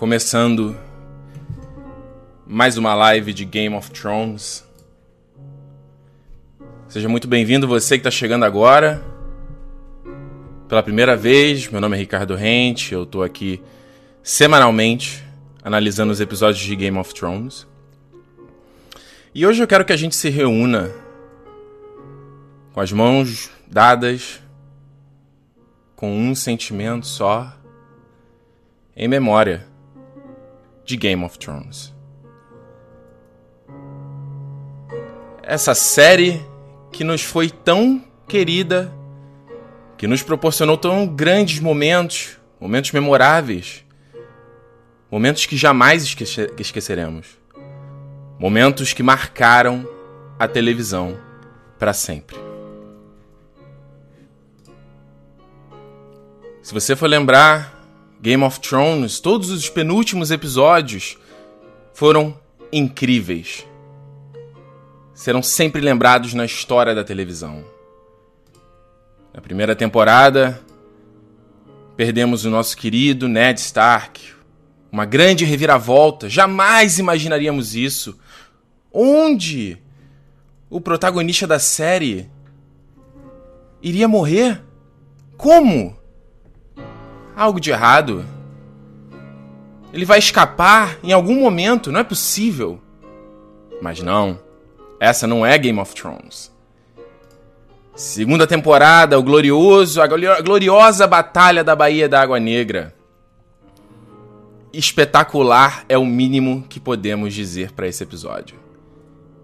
começando mais uma live de Game of Thrones. Seja muito bem-vindo você que está chegando agora. Pela primeira vez, meu nome é Ricardo Rente, eu estou aqui semanalmente analisando os episódios de Game of Thrones. E hoje eu quero que a gente se reúna com as mãos dadas, com um sentimento só, em memória de Game of Thrones. Essa série que nos foi tão querida, que nos proporcionou tão grandes momentos, momentos memoráveis, momentos que jamais esquece esqueceremos, momentos que marcaram a televisão para sempre. Se você for lembrar, Game of Thrones, todos os penúltimos episódios foram incríveis. Serão sempre lembrados na história da televisão. Na primeira temporada, perdemos o nosso querido Ned Stark. Uma grande reviravolta, jamais imaginaríamos isso. Onde o protagonista da série iria morrer? Como? Algo de errado. Ele vai escapar em algum momento, não é possível. Mas não, essa não é Game of Thrones. Segunda temporada, o glorioso, a gloriosa batalha da Baía da Água Negra. Espetacular é o mínimo que podemos dizer para esse episódio.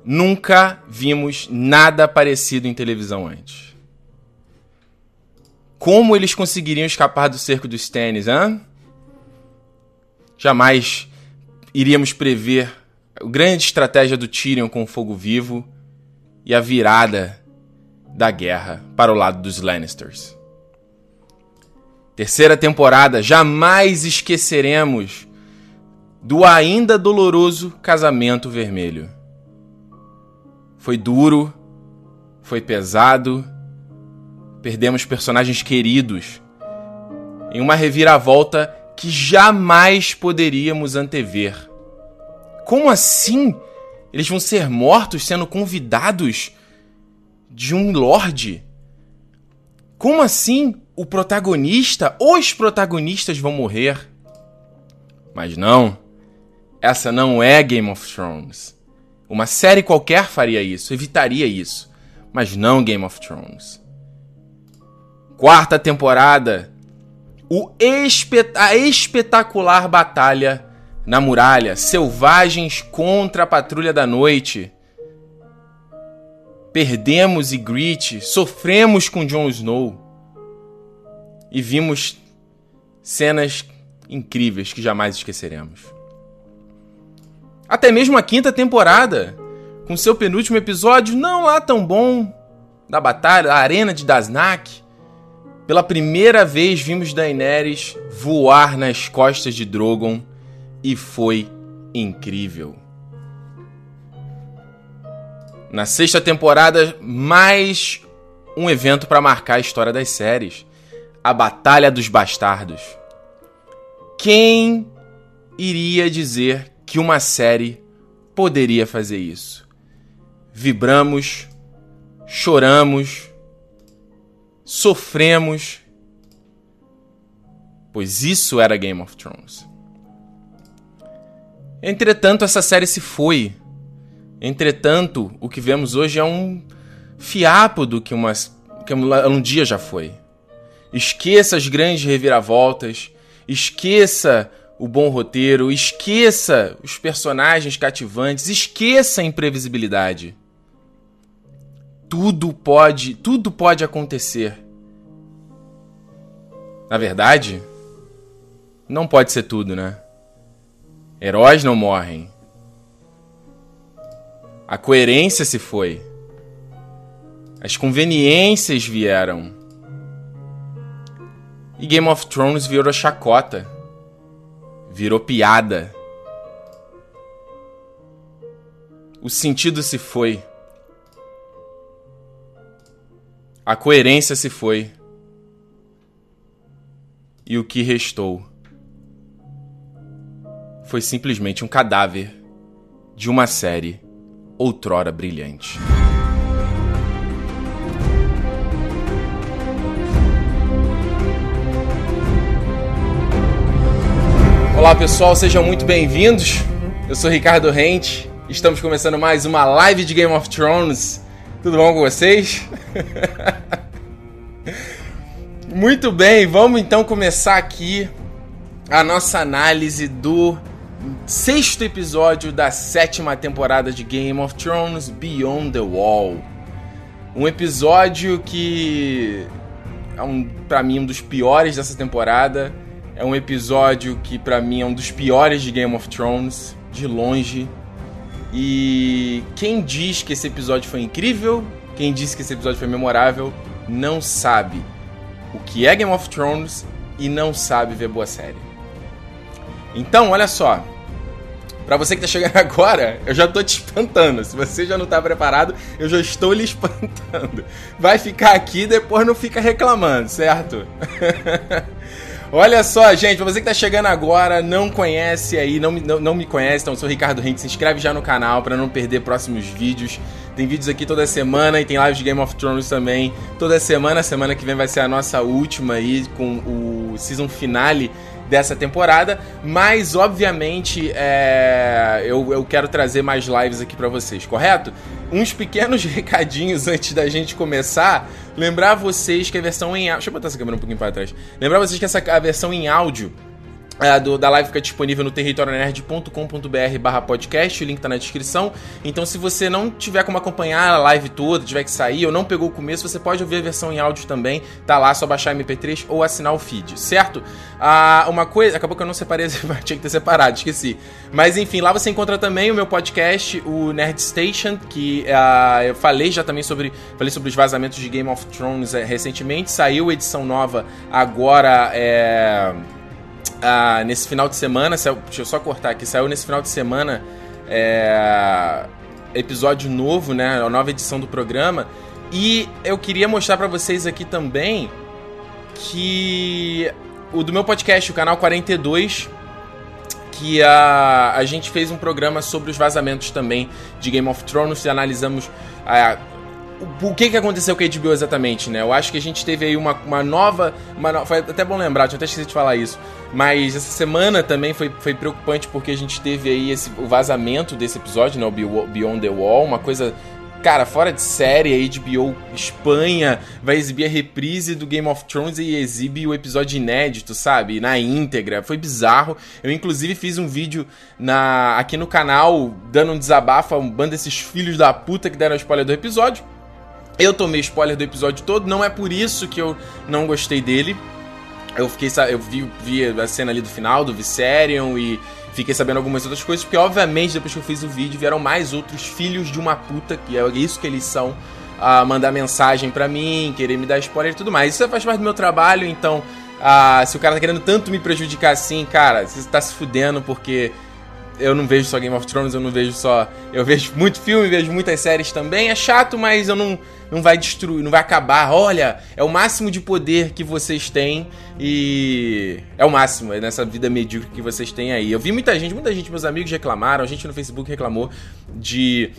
Nunca vimos nada parecido em televisão antes. Como eles conseguiriam escapar do cerco dos Stannis, hã? Jamais iríamos prever a grande estratégia do Tyrion com o fogo vivo e a virada da guerra para o lado dos Lannisters. Terceira temporada, jamais esqueceremos do ainda doloroso casamento vermelho. Foi duro, foi pesado Perdemos personagens queridos em uma reviravolta que jamais poderíamos antever. Como assim? Eles vão ser mortos sendo convidados de um lorde? Como assim o protagonista, os protagonistas vão morrer? Mas não. Essa não é Game of Thrones. Uma série qualquer faria isso, evitaria isso. Mas não Game of Thrones quarta temporada, o espet a espetacular batalha na muralha, selvagens contra a patrulha da noite. Perdemos Ygritte, sofremos com Jon Snow e vimos cenas incríveis que jamais esqueceremos. Até mesmo a quinta temporada, com seu penúltimo episódio não lá tão bom, da batalha, da arena de Dasnak, pela primeira vez vimos Daenerys voar nas costas de Drogon e foi incrível. Na sexta temporada, mais um evento para marcar a história das séries: a Batalha dos Bastardos. Quem iria dizer que uma série poderia fazer isso? Vibramos, choramos, sofremos, pois isso era Game of Thrones. Entretanto, essa série se foi. Entretanto, o que vemos hoje é um fiapo do que, uma, que um dia já foi. Esqueça as grandes reviravoltas, esqueça o bom roteiro, esqueça os personagens cativantes, esqueça a imprevisibilidade tudo pode, tudo pode acontecer. Na verdade, não pode ser tudo, né? Heróis não morrem. A coerência se foi. As conveniências vieram. E Game of Thrones virou chacota. Virou piada. O sentido se foi. A coerência se foi. E o que restou? foi simplesmente um cadáver de uma série outrora brilhante. Olá pessoal, sejam muito bem-vindos. Eu sou Ricardo Rente. Estamos começando mais uma live de Game of Thrones. Tudo bom com vocês? muito bem, vamos então começar aqui a nossa análise do sexto episódio da sétima temporada de Game of Thrones Beyond the Wall. Um episódio que é um, para mim um dos piores dessa temporada. É um episódio que para mim é um dos piores de Game of Thrones, de longe. E quem diz que esse episódio foi incrível, quem diz que esse episódio foi memorável, não sabe o que é Game of Thrones e não sabe ver boa série. Então, olha só. Pra você que tá chegando agora, eu já tô te espantando. Se você já não tá preparado, eu já estou lhe espantando. Vai ficar aqui e depois não fica reclamando, certo? Olha só, gente, pra você que tá chegando agora, não conhece aí, não, não, não me conhece, então eu sou o Ricardo Rente, se inscreve já no canal para não perder próximos vídeos. Tem vídeos aqui toda semana e tem lives de Game of Thrones também. Toda semana, semana que vem vai ser a nossa última aí com o season finale dessa temporada, mas obviamente é, eu, eu quero trazer mais lives aqui para vocês, correto? Uns pequenos recadinhos antes da gente começar. Lembrar vocês que a versão em áudio. Deixa eu botar essa câmera um pouquinho para trás. Lembrar vocês que essa, a versão em áudio é, do, da live fica disponível no territorionerd.com.br barra podcast, o link tá na descrição. Então se você não tiver como acompanhar a live toda, tiver que sair ou não pegou o começo, você pode ouvir a versão em áudio também, tá lá, só baixar MP3 ou assinar o feed, certo? Ah, uma coisa, acabou que eu não separei, tinha que ter separado, esqueci. Mas enfim, lá você encontra também o meu podcast, o Nerd Station, que ah, eu falei já também sobre, falei sobre os vazamentos de Game of Thrones é, recentemente, saiu edição nova agora, é ah, nesse final de semana, saiu, deixa eu só cortar aqui, saiu nesse final de semana é, episódio novo, né? A nova edição do programa. E eu queria mostrar para vocês aqui também que o do meu podcast, o canal 42, que a, a gente fez um programa sobre os vazamentos também de Game of Thrones e analisamos a, o que, que aconteceu com a HBO exatamente, né? Eu acho que a gente teve aí uma, uma nova. Uma no... Foi até bom lembrar, tinha até esqueci de falar isso. Mas essa semana também foi, foi preocupante porque a gente teve aí esse, o vazamento desse episódio, né? O Beyond the Wall, uma coisa. Cara, fora de série, a HBO Espanha vai exibir a reprise do Game of Thrones e exibe o episódio inédito, sabe? Na íntegra. Foi bizarro. Eu, inclusive, fiz um vídeo na aqui no canal dando um desabafo a um bando desses filhos da puta que deram spoiler do episódio. Eu tomei spoiler do episódio todo, não é por isso que eu não gostei dele. Eu fiquei eu vi, vi a cena ali do final do Viserion e fiquei sabendo algumas outras coisas, porque obviamente depois que eu fiz o vídeo vieram mais outros filhos de uma puta, que é isso que eles são, a mandar mensagem para mim, querer me dar spoiler e tudo mais. Isso faz parte do meu trabalho, então, se o cara tá querendo tanto me prejudicar assim, cara, você tá se fudendo porque eu não vejo só Game of Thrones, eu não vejo só. Eu vejo muito filme, vejo muitas séries também. É chato, mas eu não, não vai destruir, não vai acabar. Olha, é o máximo de poder que vocês têm e. É o máximo, é nessa vida medíocre que vocês têm aí. Eu vi muita gente, muita gente, meus amigos reclamaram, a gente no Facebook reclamou de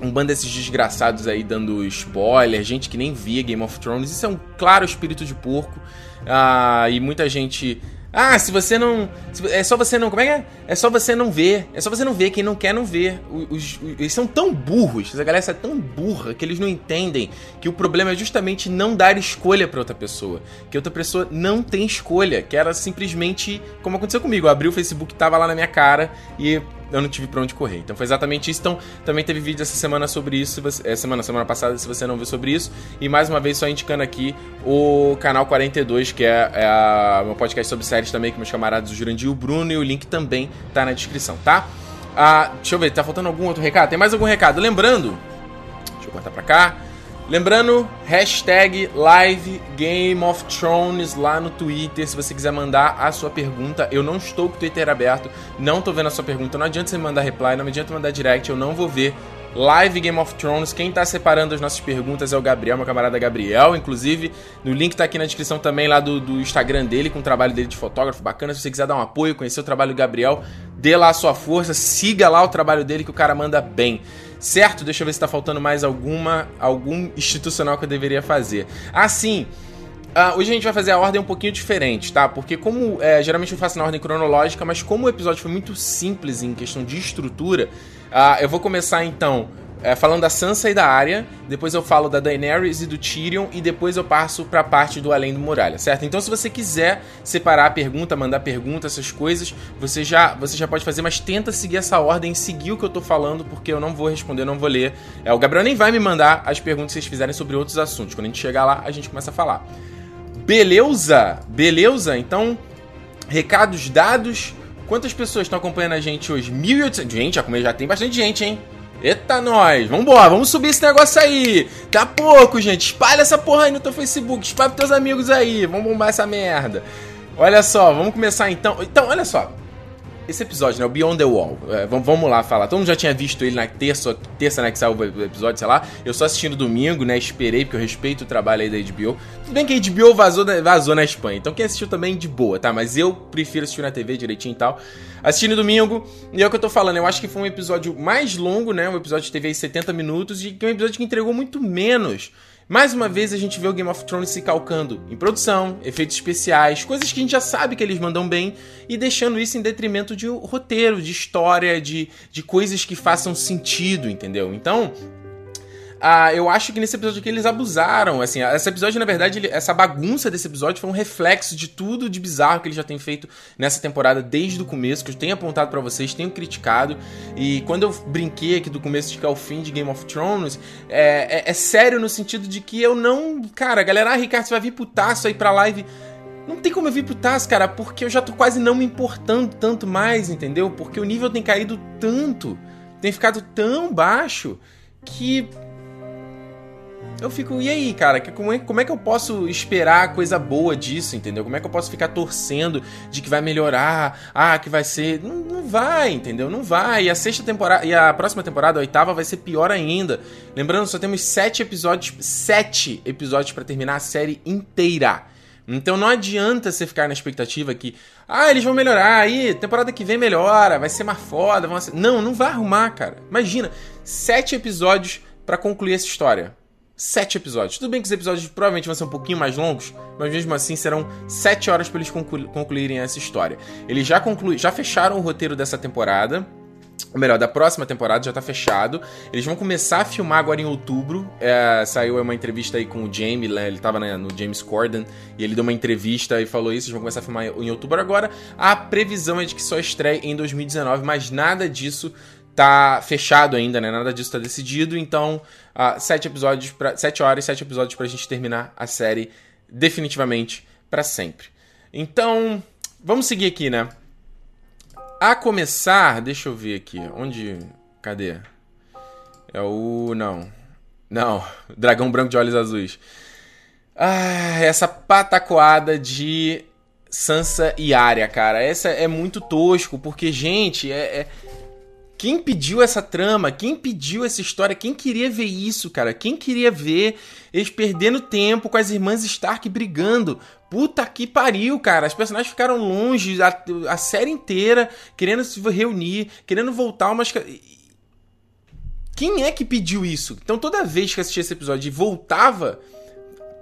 um bando desses desgraçados aí dando spoiler, gente que nem via Game of Thrones. Isso é um claro espírito de porco. Ah, e muita gente ah, se você não. É só você não. Como é que é? É só você não ver. É só você não ver. Quem não quer não ver. Os, os, eles são tão burros. Essa galera é tão burra que eles não entendem que o problema é justamente não dar escolha para outra pessoa. Que outra pessoa não tem escolha. Que era simplesmente. Como aconteceu comigo. Eu abri o Facebook, tava lá na minha cara e eu não tive pra onde correr. Então foi exatamente isso. Então também teve vídeo essa semana sobre isso. É, semana, semana passada, se você não viu sobre isso. E mais uma vez, só indicando aqui o canal 42, que é, é a, meu podcast sobre séries também, com meus camaradas, o Jurandir e o Bruno. E o link também tá na descrição, tá? Ah, deixa eu ver, tá faltando algum outro recado? Tem mais algum recado? Lembrando. Deixa eu botar pra cá. Lembrando, hashtag Live Game of Thrones lá no Twitter, se você quiser mandar a sua pergunta. Eu não estou com o Twitter aberto, não estou vendo a sua pergunta. Não adianta você mandar reply, não adianta mandar direct, eu não vou ver. Live Game of Thrones, quem está separando as nossas perguntas é o Gabriel, meu camarada Gabriel. Inclusive, no link está aqui na descrição também lá do, do Instagram dele, com o trabalho dele de fotógrafo bacana. Se você quiser dar um apoio, conhecer o trabalho do Gabriel, dê lá a sua força, siga lá o trabalho dele que o cara manda bem. Certo? Deixa eu ver se tá faltando mais alguma algum institucional que eu deveria fazer. Ah, sim. Uh, hoje a gente vai fazer a ordem um pouquinho diferente, tá? Porque como é, geralmente eu faço na ordem cronológica, mas como o episódio foi muito simples em questão de estrutura, uh, eu vou começar então é, falando da Sansa e da Arya, depois eu falo da Daenerys e do Tyrion e depois eu passo pra parte do Além do Muralha, certo? Então se você quiser separar a pergunta, mandar pergunta, essas coisas, você já, você já pode fazer, mas tenta seguir essa ordem, seguir o que eu tô falando, porque eu não vou responder, não vou ler. É, o Gabriel nem vai me mandar as perguntas que vocês fizerem sobre outros assuntos. Quando a gente chegar lá, a gente começa a falar. Beleza? Beleza? Então, recados dados. Quantas pessoas estão acompanhando a gente hoje? 1.800. Gente, já, já tem bastante gente, hein? Eita, nós! Vambora, vamos subir esse negócio aí! Tá pouco, gente! Espalha essa porra aí no teu Facebook, espalha pros teus amigos aí, vamos bombar essa merda! Olha só, vamos começar então. Então, olha só. Esse episódio, né? O Beyond the Wall. É, vamos lá falar. Todo mundo já tinha visto ele na terça, terça né, que saiu o episódio, sei lá. Eu só assistindo domingo, né? Esperei, porque eu respeito o trabalho aí da HBO. Tudo bem que a HBO vazou, vazou na Espanha. Então quem assistiu também de boa, tá? Mas eu prefiro assistir na TV direitinho e tal. Assistindo domingo. E é o que eu tô falando. Eu acho que foi um episódio mais longo, né? Um episódio de TV aí 70 minutos. E que é um episódio que entregou muito menos mais uma vez a gente vê o Game of Thrones se calcando em produção, efeitos especiais, coisas que a gente já sabe que eles mandam bem, e deixando isso em detrimento de roteiro, de história, de, de coisas que façam sentido, entendeu? Então, ah, eu acho que nesse episódio aqui eles abusaram. Assim, esse episódio, na verdade, ele, essa bagunça desse episódio foi um reflexo de tudo de bizarro que ele já tem feito nessa temporada desde o começo, que eu tenho apontado para vocês, tenho criticado. E quando eu brinquei aqui do começo de que é o fim de Game of Thrones, é, é, é sério no sentido de que eu não. Cara, galera, ah, Ricardo, você vai vir putaço aí pra live. Não tem como eu vir pro TAS, cara, porque eu já tô quase não me importando tanto mais, entendeu? Porque o nível tem caído tanto, tem ficado tão baixo que eu fico, e aí, cara, como é, como é que eu posso esperar coisa boa disso, entendeu? Como é que eu posso ficar torcendo de que vai melhorar, ah, que vai ser. Não, não vai, entendeu? Não vai. E a sexta temporada. E a próxima temporada, a oitava, vai ser pior ainda. Lembrando, só temos sete episódios. Sete episódios para terminar a série inteira. Então não adianta você ficar na expectativa que, ah, eles vão melhorar, aí, temporada que vem melhora, vai ser mais foda, vão ser... Não, não vai arrumar, cara. Imagina, sete episódios para concluir essa história sete episódios. Tudo bem que os episódios provavelmente vão ser um pouquinho mais longos, mas mesmo assim serão sete horas para eles conclu concluírem essa história. Eles já, conclu já fecharam o roteiro dessa temporada. Ou melhor, da próxima temporada já tá fechado. Eles vão começar a filmar agora em outubro. É, saiu uma entrevista aí com o Jamie, né? ele tava né, no James Corden, e ele deu uma entrevista e falou isso. Eles vão começar a filmar em outubro agora. A previsão é de que só estreie em 2019, mas nada disso tá fechado ainda, né? Nada disso tá decidido, então uh, sete episódios para sete horas, sete episódios pra gente terminar a série definitivamente para sempre. Então, vamos seguir aqui, né? A começar, deixa eu ver aqui, onde, cadê? É o não. Não, dragão branco de olhos azuis. Ah, essa patacoada de Sansa e Arya, cara. Essa é muito tosco, porque, gente, é, é, quem pediu essa trama? Quem pediu essa história? Quem queria ver isso, cara? Quem queria ver eles perdendo tempo com as irmãs Stark brigando? Puta que pariu, cara. As personagens ficaram longe a, a série inteira, querendo se reunir, querendo voltar umas. Quem é que pediu isso? Então toda vez que assistia esse episódio e voltava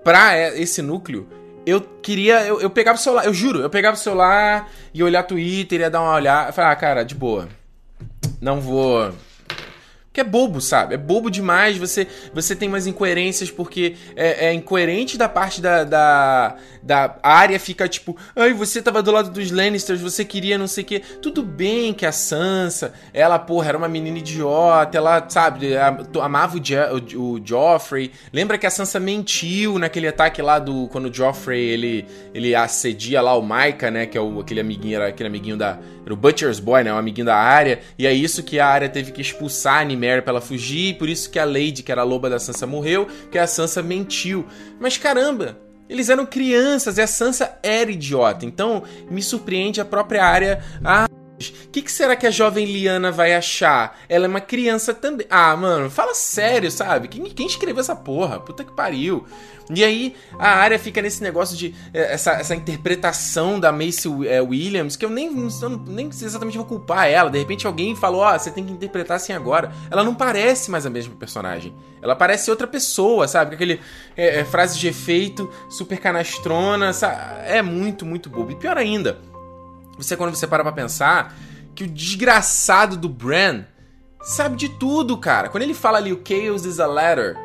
pra esse núcleo, eu queria. Eu, eu pegava o celular, eu juro, eu pegava o celular, ia olhar Twitter, ia dar uma olhada. Eu falava, ah, cara, de boa não vou que é bobo, sabe? É bobo demais. Você você tem umas incoerências porque é, é incoerente da parte da, da, da área fica tipo, ai, você tava do lado dos Lannisters, você queria não sei o quê. Tudo bem que a Sansa, ela, porra, era uma menina idiota, ela, sabe, amava o, jo o, o Joffrey. Lembra que a Sansa mentiu naquele ataque lá do quando o Joffrey ele ele assedia lá o Maika, né, que é o, aquele amiguinho, aquele amiguinho da era o Butcher's Boy, né, o amiguinho da área. E é isso que a área teve que expulsar a Nymeria pra ela fugir, e por isso que a Lady, que era a loba da Sansa, morreu, porque a Sansa mentiu. Mas caramba, eles eram crianças e a Sansa era idiota. Então me surpreende a própria área. Ah, O que, que, será que a jovem Liana vai achar? Ela é uma criança também. Ah, mano, fala sério, sabe? Quem, quem escreveu essa porra? Puta que pariu. E aí a área fica nesse negócio de é, essa, essa interpretação da Macy é, Williams, que eu nem, nem exatamente vou culpar ela. De repente alguém falou: Ó, oh, você tem que interpretar assim agora. Ela não parece mais a mesma personagem. Ela parece outra pessoa, sabe? Com aquele é, é, frase de efeito super canastrona. Sabe? É muito, muito bobo. E pior ainda, você quando você para pra pensar que o desgraçado do Bran sabe de tudo, cara. Quando ele fala ali o Chaos is a letter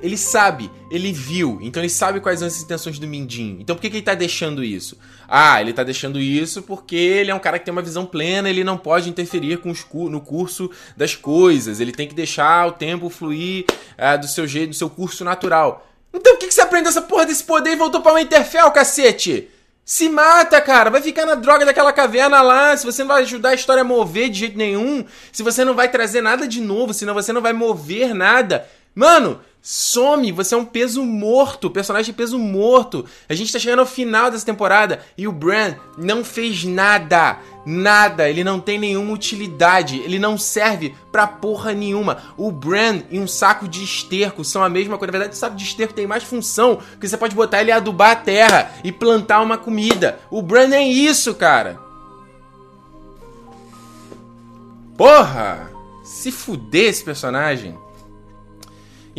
ele sabe, ele viu, então ele sabe quais são as intenções do Mindinho. Então por que, que ele tá deixando isso? Ah, ele tá deixando isso porque ele é um cara que tem uma visão plena, ele não pode interferir com os, no curso das coisas, ele tem que deixar o tempo fluir ah, do seu jeito, do seu curso natural. Então por que, que você aprendeu essa porra desse poder e voltou pra Winterfell, cacete? Se mata, cara. Vai ficar na droga daquela caverna lá. Se você não vai ajudar a história a mover de jeito nenhum. Se você não vai trazer nada de novo. Senão você não vai mover nada. Mano, some, você é um peso morto, personagem peso morto. A gente tá chegando ao final dessa temporada e o Bran não fez nada. Nada, ele não tem nenhuma utilidade, ele não serve pra porra nenhuma. O Bran e um saco de esterco são a mesma coisa. Na verdade, o saco de esterco tem mais função, porque você pode botar ele a adubar a terra e plantar uma comida. O Bran é isso, cara. Porra! Se fuder esse personagem.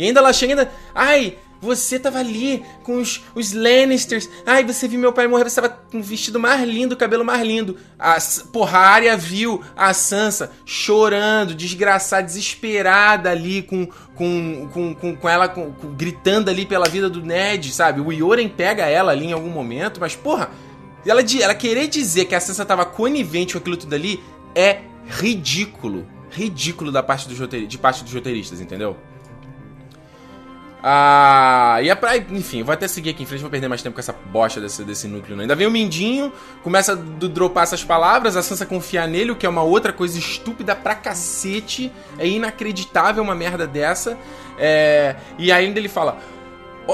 E ainda ela chega ainda. Ai, você tava ali com os, os Lannisters. Ai, você viu meu pai morrer, você tava com o vestido mais lindo, cabelo mais lindo. A, porra, a Arya viu a Sansa chorando, desgraçada, desesperada ali, com, com, com, com, com ela com, com, gritando ali pela vida do Ned, sabe? O Yoren pega ela ali em algum momento, mas porra, ela, ela querer dizer que a Sansa tava conivente com aquilo tudo ali é ridículo. Ridículo da parte dos de parte dos roteiristas, entendeu? Ah, e é pra, enfim, vou até seguir aqui em frente, vou perder mais tempo com essa bosta desse, desse núcleo. Né? Ainda vem o Mindinho, começa a dropar essas palavras, a Sansa confiar nele, o que é uma outra coisa estúpida pra cacete. É inacreditável uma merda dessa. É, e ainda ele fala: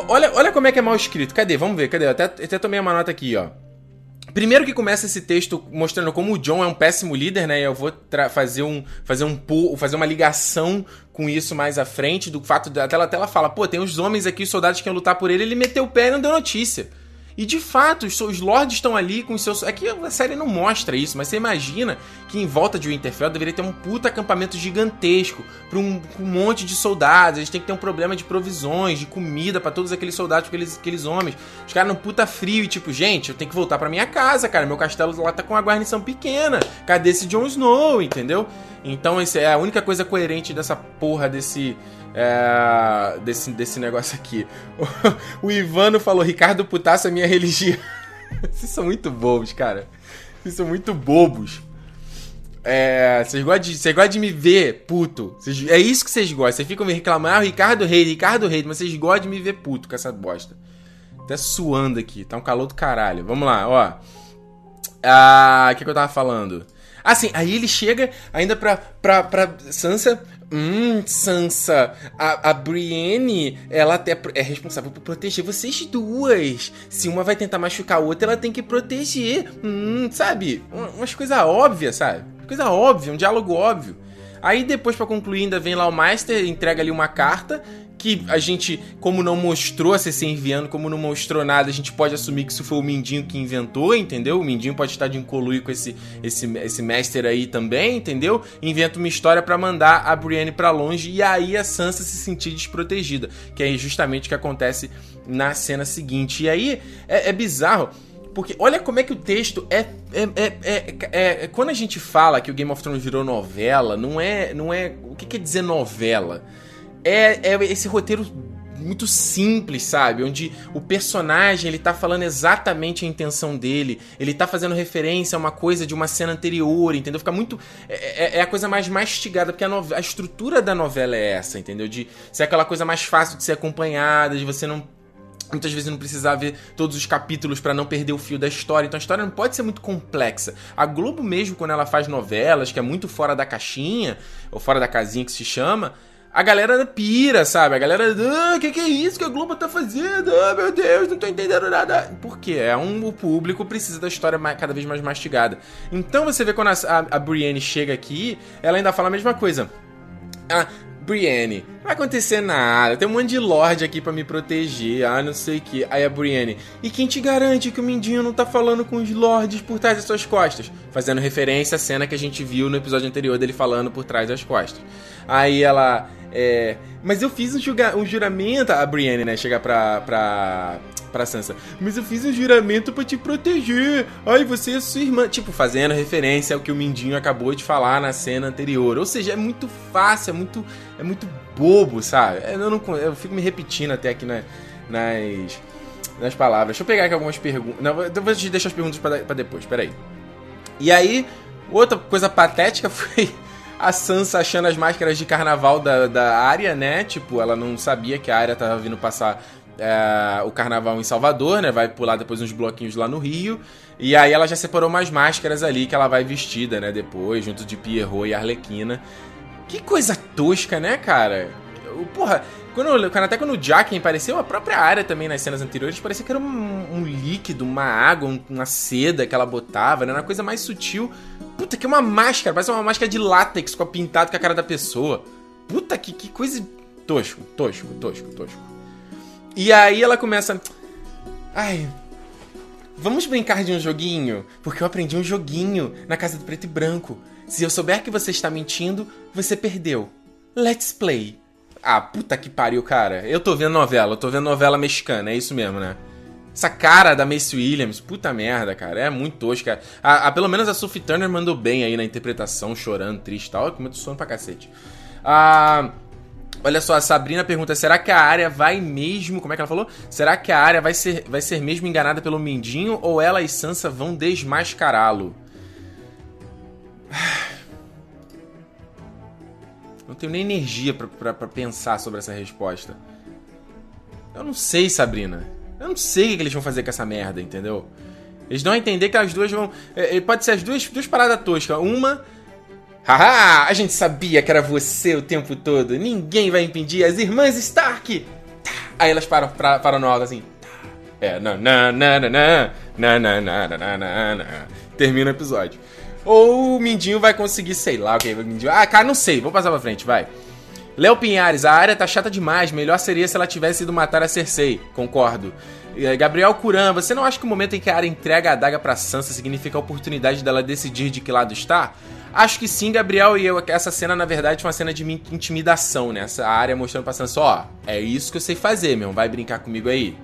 olha, olha como é que é mal escrito. Cadê? Vamos ver, cadê? Até, até tomei uma nota aqui, ó. Primeiro que começa esse texto mostrando como o John é um péssimo líder, né? Eu vou fazer um fazer um fazer uma ligação com isso mais à frente do fato de até ela, até ela fala, pô, tem uns homens aqui, os soldados que iam lutar por ele, ele meteu o pé e não deu notícia. E de fato, os, lords estão ali com os seus. Aqui a série não mostra isso, mas você imagina que em volta de Winterfell deveria ter um puta acampamento gigantesco para um, um, monte de soldados. Eles têm que ter um problema de provisões, de comida para todos aqueles soldados, aqueles, aqueles homens. Os caras no puta frio e tipo, gente, eu tenho que voltar para minha casa, cara. Meu castelo lá tá com uma guarnição pequena. Cadê esse Jon Snow, entendeu? Então, essa é a única coisa coerente dessa porra desse é, desse, desse negócio aqui. O, Ivano falou: Ricardo Putaço é minha religião. Vocês são muito bobos, cara. Vocês são muito bobos. É, vocês gostam, de, vocês gostam de me ver puto. Vocês, é isso que vocês gostam. Vocês ficam me reclamando, ah, Ricardo Rei, Ricardo Rei, mas vocês gostam de me ver puto com essa bosta. Até suando aqui, tá um calor do caralho. Vamos lá, ó. Ah, o que, que eu tava falando? Assim, aí ele chega ainda pra, pra, pra Sansa. Hum, Sansa, a, a Brienne, ela até é responsável por proteger vocês duas. Se uma vai tentar machucar a outra, ela tem que proteger. Hum, sabe? Umas coisas óbvias, sabe? Coisa óbvia, um diálogo óbvio. Aí depois, para concluir, ainda vem lá o Master, entrega ali uma carta que a gente, como não mostrou a CC enviando, como não mostrou nada, a gente pode assumir que isso foi o Mindinho que inventou, entendeu? O Mindinho pode estar de incoluir com esse, esse, esse Master aí também, entendeu? Inventa uma história para mandar a Brienne para longe e aí a Sansa se sentir desprotegida, que é justamente o que acontece na cena seguinte. E aí é, é bizarro, porque olha como é que o texto é é, é, é, é, Quando a gente fala que o Game of Thrones virou novela, não é. não é O que quer dizer novela? É, é esse roteiro muito simples, sabe? Onde o personagem ele tá falando exatamente a intenção dele, ele tá fazendo referência a uma coisa de uma cena anterior, entendeu? Fica muito. É, é, é a coisa mais mastigada, porque a, no... a, estrutura da novela é essa, entendeu? De ser aquela coisa mais fácil de ser acompanhada, de você não. Muitas vezes não precisar ver todos os capítulos para não perder o fio da história. Então a história não pode ser muito complexa. A Globo, mesmo, quando ela faz novelas, que é muito fora da caixinha, ou fora da casinha que se chama, a galera pira, sabe? A galera, ah, que que é isso que a Globo tá fazendo? Ah, meu Deus, não tô entendendo nada. Por quê? É um, o público precisa da história mais, cada vez mais mastigada. Então você vê quando a, a, a Brienne chega aqui, ela ainda fala a mesma coisa. Ah, Brienne, não vai acontecer nada, tem um monte de Lorde aqui para me proteger, ah, não sei o que. Aí a Brienne, e quem te garante que o Mindinho não tá falando com os Lords por trás das suas costas? Fazendo referência à cena que a gente viu no episódio anterior dele falando por trás das costas. Aí ela, é, mas eu fiz um, julga, um juramento, a Brienne, né, chega pra, pra, pra Sansa. Mas eu fiz um juramento para te proteger. Ai, você é sua irmã. Tipo, fazendo referência ao que o Mindinho acabou de falar na cena anterior. Ou seja, é muito fácil, é muito, é muito bobo, sabe? É, eu, não, eu fico me repetindo até aqui na, nas, nas palavras. Deixa eu pegar aqui algumas perguntas. Não, vou te deixar as perguntas para depois, peraí. E aí, outra coisa patética foi a Sansa achando as máscaras de carnaval da, da área, né? Tipo, ela não sabia que a área tava vindo passar é, o carnaval em Salvador, né? Vai pular depois uns bloquinhos lá no Rio. E aí ela já separou umas máscaras ali que ela vai vestida, né? Depois, junto de Pierrot e Arlequina. Que coisa tosca, né, cara? Porra, quando, até quando o Jaquen apareceu, a própria área também nas cenas anteriores parecia que era um, um líquido, uma água, uma seda que ela botava, né? Uma coisa mais sutil. Puta, que é uma máscara, parece uma máscara de látex com a pintado com a cara da pessoa. Puta, que, que coisa tosco, tosco, tosco, tosco. E aí ela começa. Ai. Vamos brincar de um joguinho? Porque eu aprendi um joguinho na casa do preto e branco. Se eu souber que você está mentindo, você perdeu. Let's play. Ah, puta que pariu, cara. Eu tô vendo novela, eu tô vendo novela mexicana, é isso mesmo, né? Essa cara da Mace Williams, puta merda, cara. É muito tosca. A, a, pelo menos a Sophie Turner mandou bem aí na interpretação, chorando, triste e tal. Com muito pra cacete. Ah, olha só, a Sabrina pergunta: será que a área vai mesmo. Como é que ela falou? Será que a área vai ser, vai ser mesmo enganada pelo Mindinho ou ela e Sansa vão desmascará-lo? Não tenho nem energia para pensar sobre essa resposta. Eu não sei, Sabrina. Eu não sei o que eles vão fazer com essa merda, entendeu? Eles dão a entender que as duas vão. É, é, pode ser as duas, duas paradas toscas. Uma. Haha! A gente sabia que era você o tempo todo. Ninguém vai impedir as irmãs Stark! Tá. Aí elas param, pra, param no alto assim. Tá. É, não, não, não, não, não, não, não, não. Termina o episódio. Ou o Mindinho vai conseguir, sei lá o que. Mindinho... Ah, cara, não sei. Vou passar pra frente, vai. Léo Pinhares, a área tá chata demais. Melhor seria se ela tivesse ido matar a Cersei. Concordo. Gabriel Curan, você não acha que o momento em que a área entrega a adaga pra Sansa significa a oportunidade dela decidir de que lado está? Acho que sim, Gabriel, e eu, essa cena, na verdade, foi uma cena de intimidação, né? Essa área mostrando pra Sansa, ó, é isso que eu sei fazer, meu. Vai brincar comigo aí?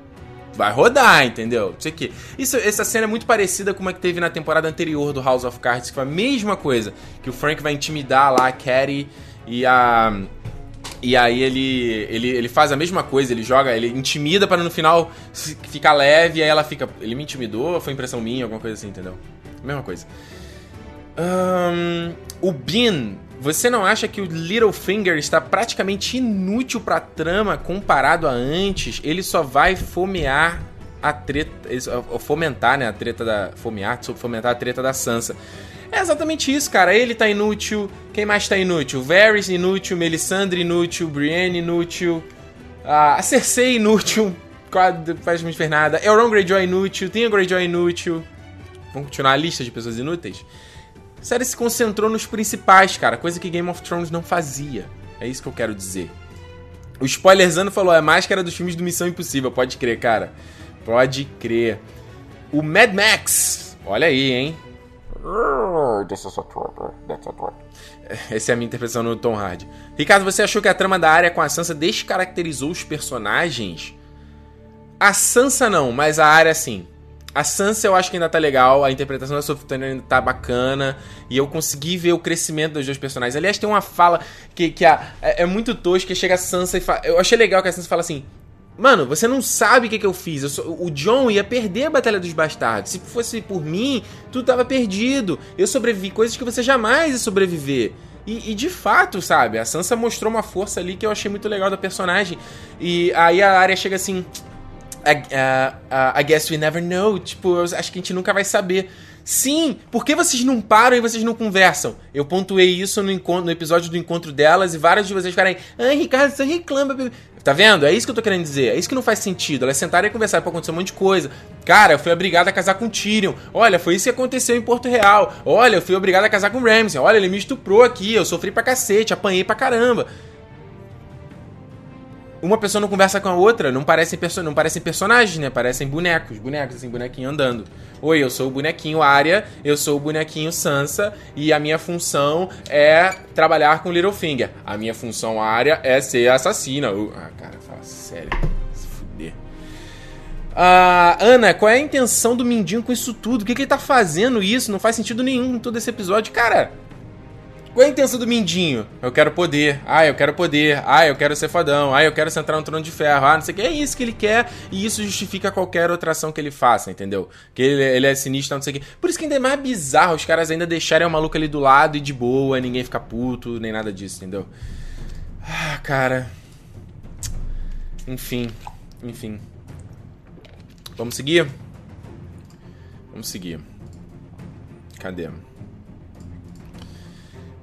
vai rodar, entendeu? Não sei o que. Isso, essa cena é muito parecida com uma que teve na temporada anterior do House of Cards, que foi a mesma coisa. Que o Frank vai intimidar lá a Carrie e a e aí ele, ele, ele faz a mesma coisa, ele joga, ele intimida para no final ficar leve, e aí ela fica. Ele me intimidou, foi impressão minha, alguma coisa assim, entendeu? Mesma coisa. Um, o Bean, você não acha que o Littlefinger está praticamente inútil pra trama comparado a antes? Ele só vai fomear a treta. Fomentar, né? A treta da. Fomear, fomentar a treta da Sansa. É exatamente isso, cara. Ele tá inútil. Quem mais tá inútil? Varys inútil, Melisandre inútil, Brienne inútil, a Cersei inútil, faz não fez nada. Euron Greyjoy inútil, Theon Greyjoy inútil. Vamos continuar a lista de pessoas inúteis? A série se concentrou nos principais, cara, coisa que Game of Thrones não fazia. É isso que eu quero dizer. O Spoilerzano falou, é máscara dos filmes do Missão Impossível, pode crer, cara. Pode crer. O Mad Max, olha aí, hein? Essa é a minha interpretação no Tom Hardy. Ricardo, você achou que a trama da área com a Sansa descaracterizou os personagens? A Sansa não, mas a área sim. A Sansa eu acho que ainda tá legal, a interpretação da Sophie Turner ainda tá bacana, e eu consegui ver o crescimento dos dois personagens. Aliás, tem uma fala que, que a, é, é muito tosca, chega a Sansa e fala... Eu achei legal que a Sansa fala assim, Mano, você não sabe o que, que eu fiz. Eu sou, o John ia perder a Batalha dos Bastardos. Se fosse por mim, tudo tava perdido. Eu sobrevivi coisas que você jamais ia sobreviver. E, e, de fato, sabe? A Sansa mostrou uma força ali que eu achei muito legal da personagem. E aí a área chega assim. I, uh, uh, I guess we never know. Tipo, eu acho que a gente nunca vai saber. Sim, por que vocês não param e vocês não conversam? Eu pontuei isso no, encontro, no episódio do encontro delas e várias de vocês ficarem, ai, Ricardo, você reclama. Tá vendo? É isso que eu tô querendo dizer. É isso que não faz sentido. Elas sentaram e conversaram, pode acontecer um monte de coisa. Cara, eu fui obrigado a casar com Tyrion. Olha, foi isso que aconteceu em Porto Real. Olha, eu fui obrigado a casar com Ramsay. Olha, ele me estuprou aqui, eu sofri pra cacete, apanhei pra caramba uma pessoa não conversa com a outra, não parecem, perso não parecem personagens, né? Parecem bonecos, bonecos, assim, bonequinho andando. Oi, eu sou o bonequinho Arya, eu sou o bonequinho Sansa, e a minha função é trabalhar com Littlefinger. A minha função Arya é ser assassina. Uh, ah, cara, fala sério. Se fuder. Ah, Ana, qual é a intenção do Mindinho com isso tudo? O que, que ele tá fazendo isso? Não faz sentido nenhum em todo esse episódio. Cara, qual é a intenção do Mindinho? Eu quero poder. Ah, eu quero poder. Ah, eu quero ser fodão. Ah, eu quero sentar no trono de ferro. Ah, não sei o que. É isso que ele quer e isso justifica qualquer outra ação que ele faça, entendeu? Que ele, ele é sinistro, não sei o que. Por isso que ainda é mais bizarro os caras ainda deixarem o maluco ali do lado e de boa, ninguém ficar puto, nem nada disso, entendeu? Ah, cara. Enfim. Enfim. Vamos seguir? Vamos seguir. Cadê?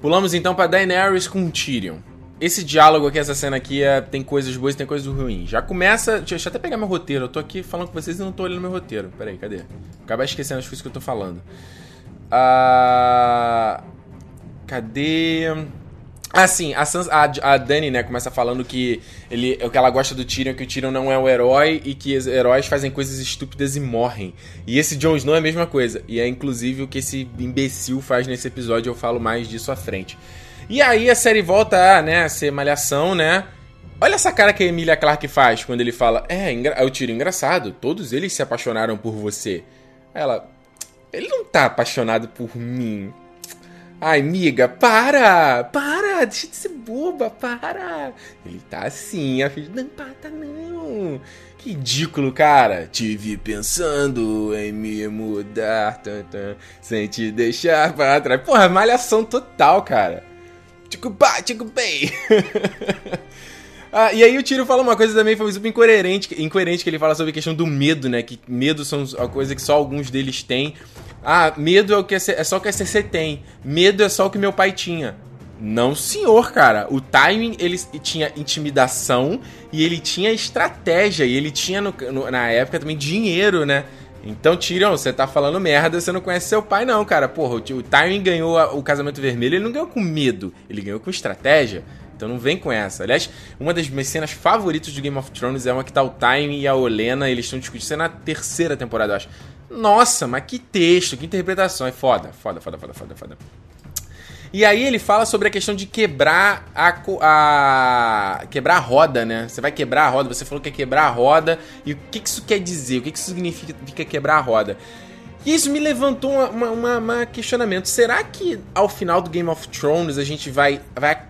Pulamos então para Daenerys com Tyrion. Esse diálogo aqui, essa cena aqui, é, tem coisas boas e tem coisas ruins. Já começa. Deixa, eu até pegar meu roteiro. Eu tô aqui falando com vocês e não tô olhando meu roteiro. Pera aí, cadê? Acabei esquecendo as coisas que eu tô falando. Ah. Cadê? Ah, sim, a, Sans, a, a, Dani, né, começa falando que ele, que ela gosta do Tyrion que o Tyrion não é o herói e que os heróis fazem coisas estúpidas e morrem. E esse Jon Snow é a mesma coisa. E é inclusive o que esse imbecil faz nesse episódio, eu falo mais disso à frente. E aí a série volta a, né, a ser malhação, né? Olha essa cara que a Emilia Clarke faz quando ele fala: É, é o Tyrion engraçado, todos eles se apaixonaram por você. Ela. Ele não tá apaixonado por mim. Ai, amiga, para! Para! Deixa de ser boba, para! Ele tá assim, a filha. Não, para, tá não! Que ridículo, cara! Tive pensando em me mudar, tan, tan, sem te deixar para trás. Porra, malhação total, cara! Tico pá, tico bem! Ah, e aí o Tiro fala uma coisa também foi super incoerente, incoerente que ele fala sobre a questão do medo, né? Que medo são a coisa que só alguns deles têm. Ah, medo é, o que é, só o que a CC tem. Medo é só o que meu pai tinha. Não, senhor, cara. O timing, ele tinha intimidação e ele tinha estratégia. E ele tinha, no, no, na época, também dinheiro, né? Então, Tyrion, você tá falando merda, você não conhece seu pai, não, cara. Porra, o, o ganhou a, o casamento vermelho, ele não ganhou com medo, ele ganhou com estratégia. Então não vem com essa. Aliás, uma das minhas cenas favoritas do Game of Thrones é uma que tá o Tywin e a Olena, eles estão discutindo. Isso é na terceira temporada, eu acho. Nossa, mas que texto, que interpretação. É foda, foda, foda, foda, foda, foda. E aí ele fala sobre a questão de quebrar a, a, quebrar a roda, né? Você vai quebrar a roda, você falou que é quebrar a roda. E o que, que isso quer dizer? O que, que isso significa quebrar a roda? E isso me levantou um questionamento. Será que ao final do Game of Thrones a gente vai, vai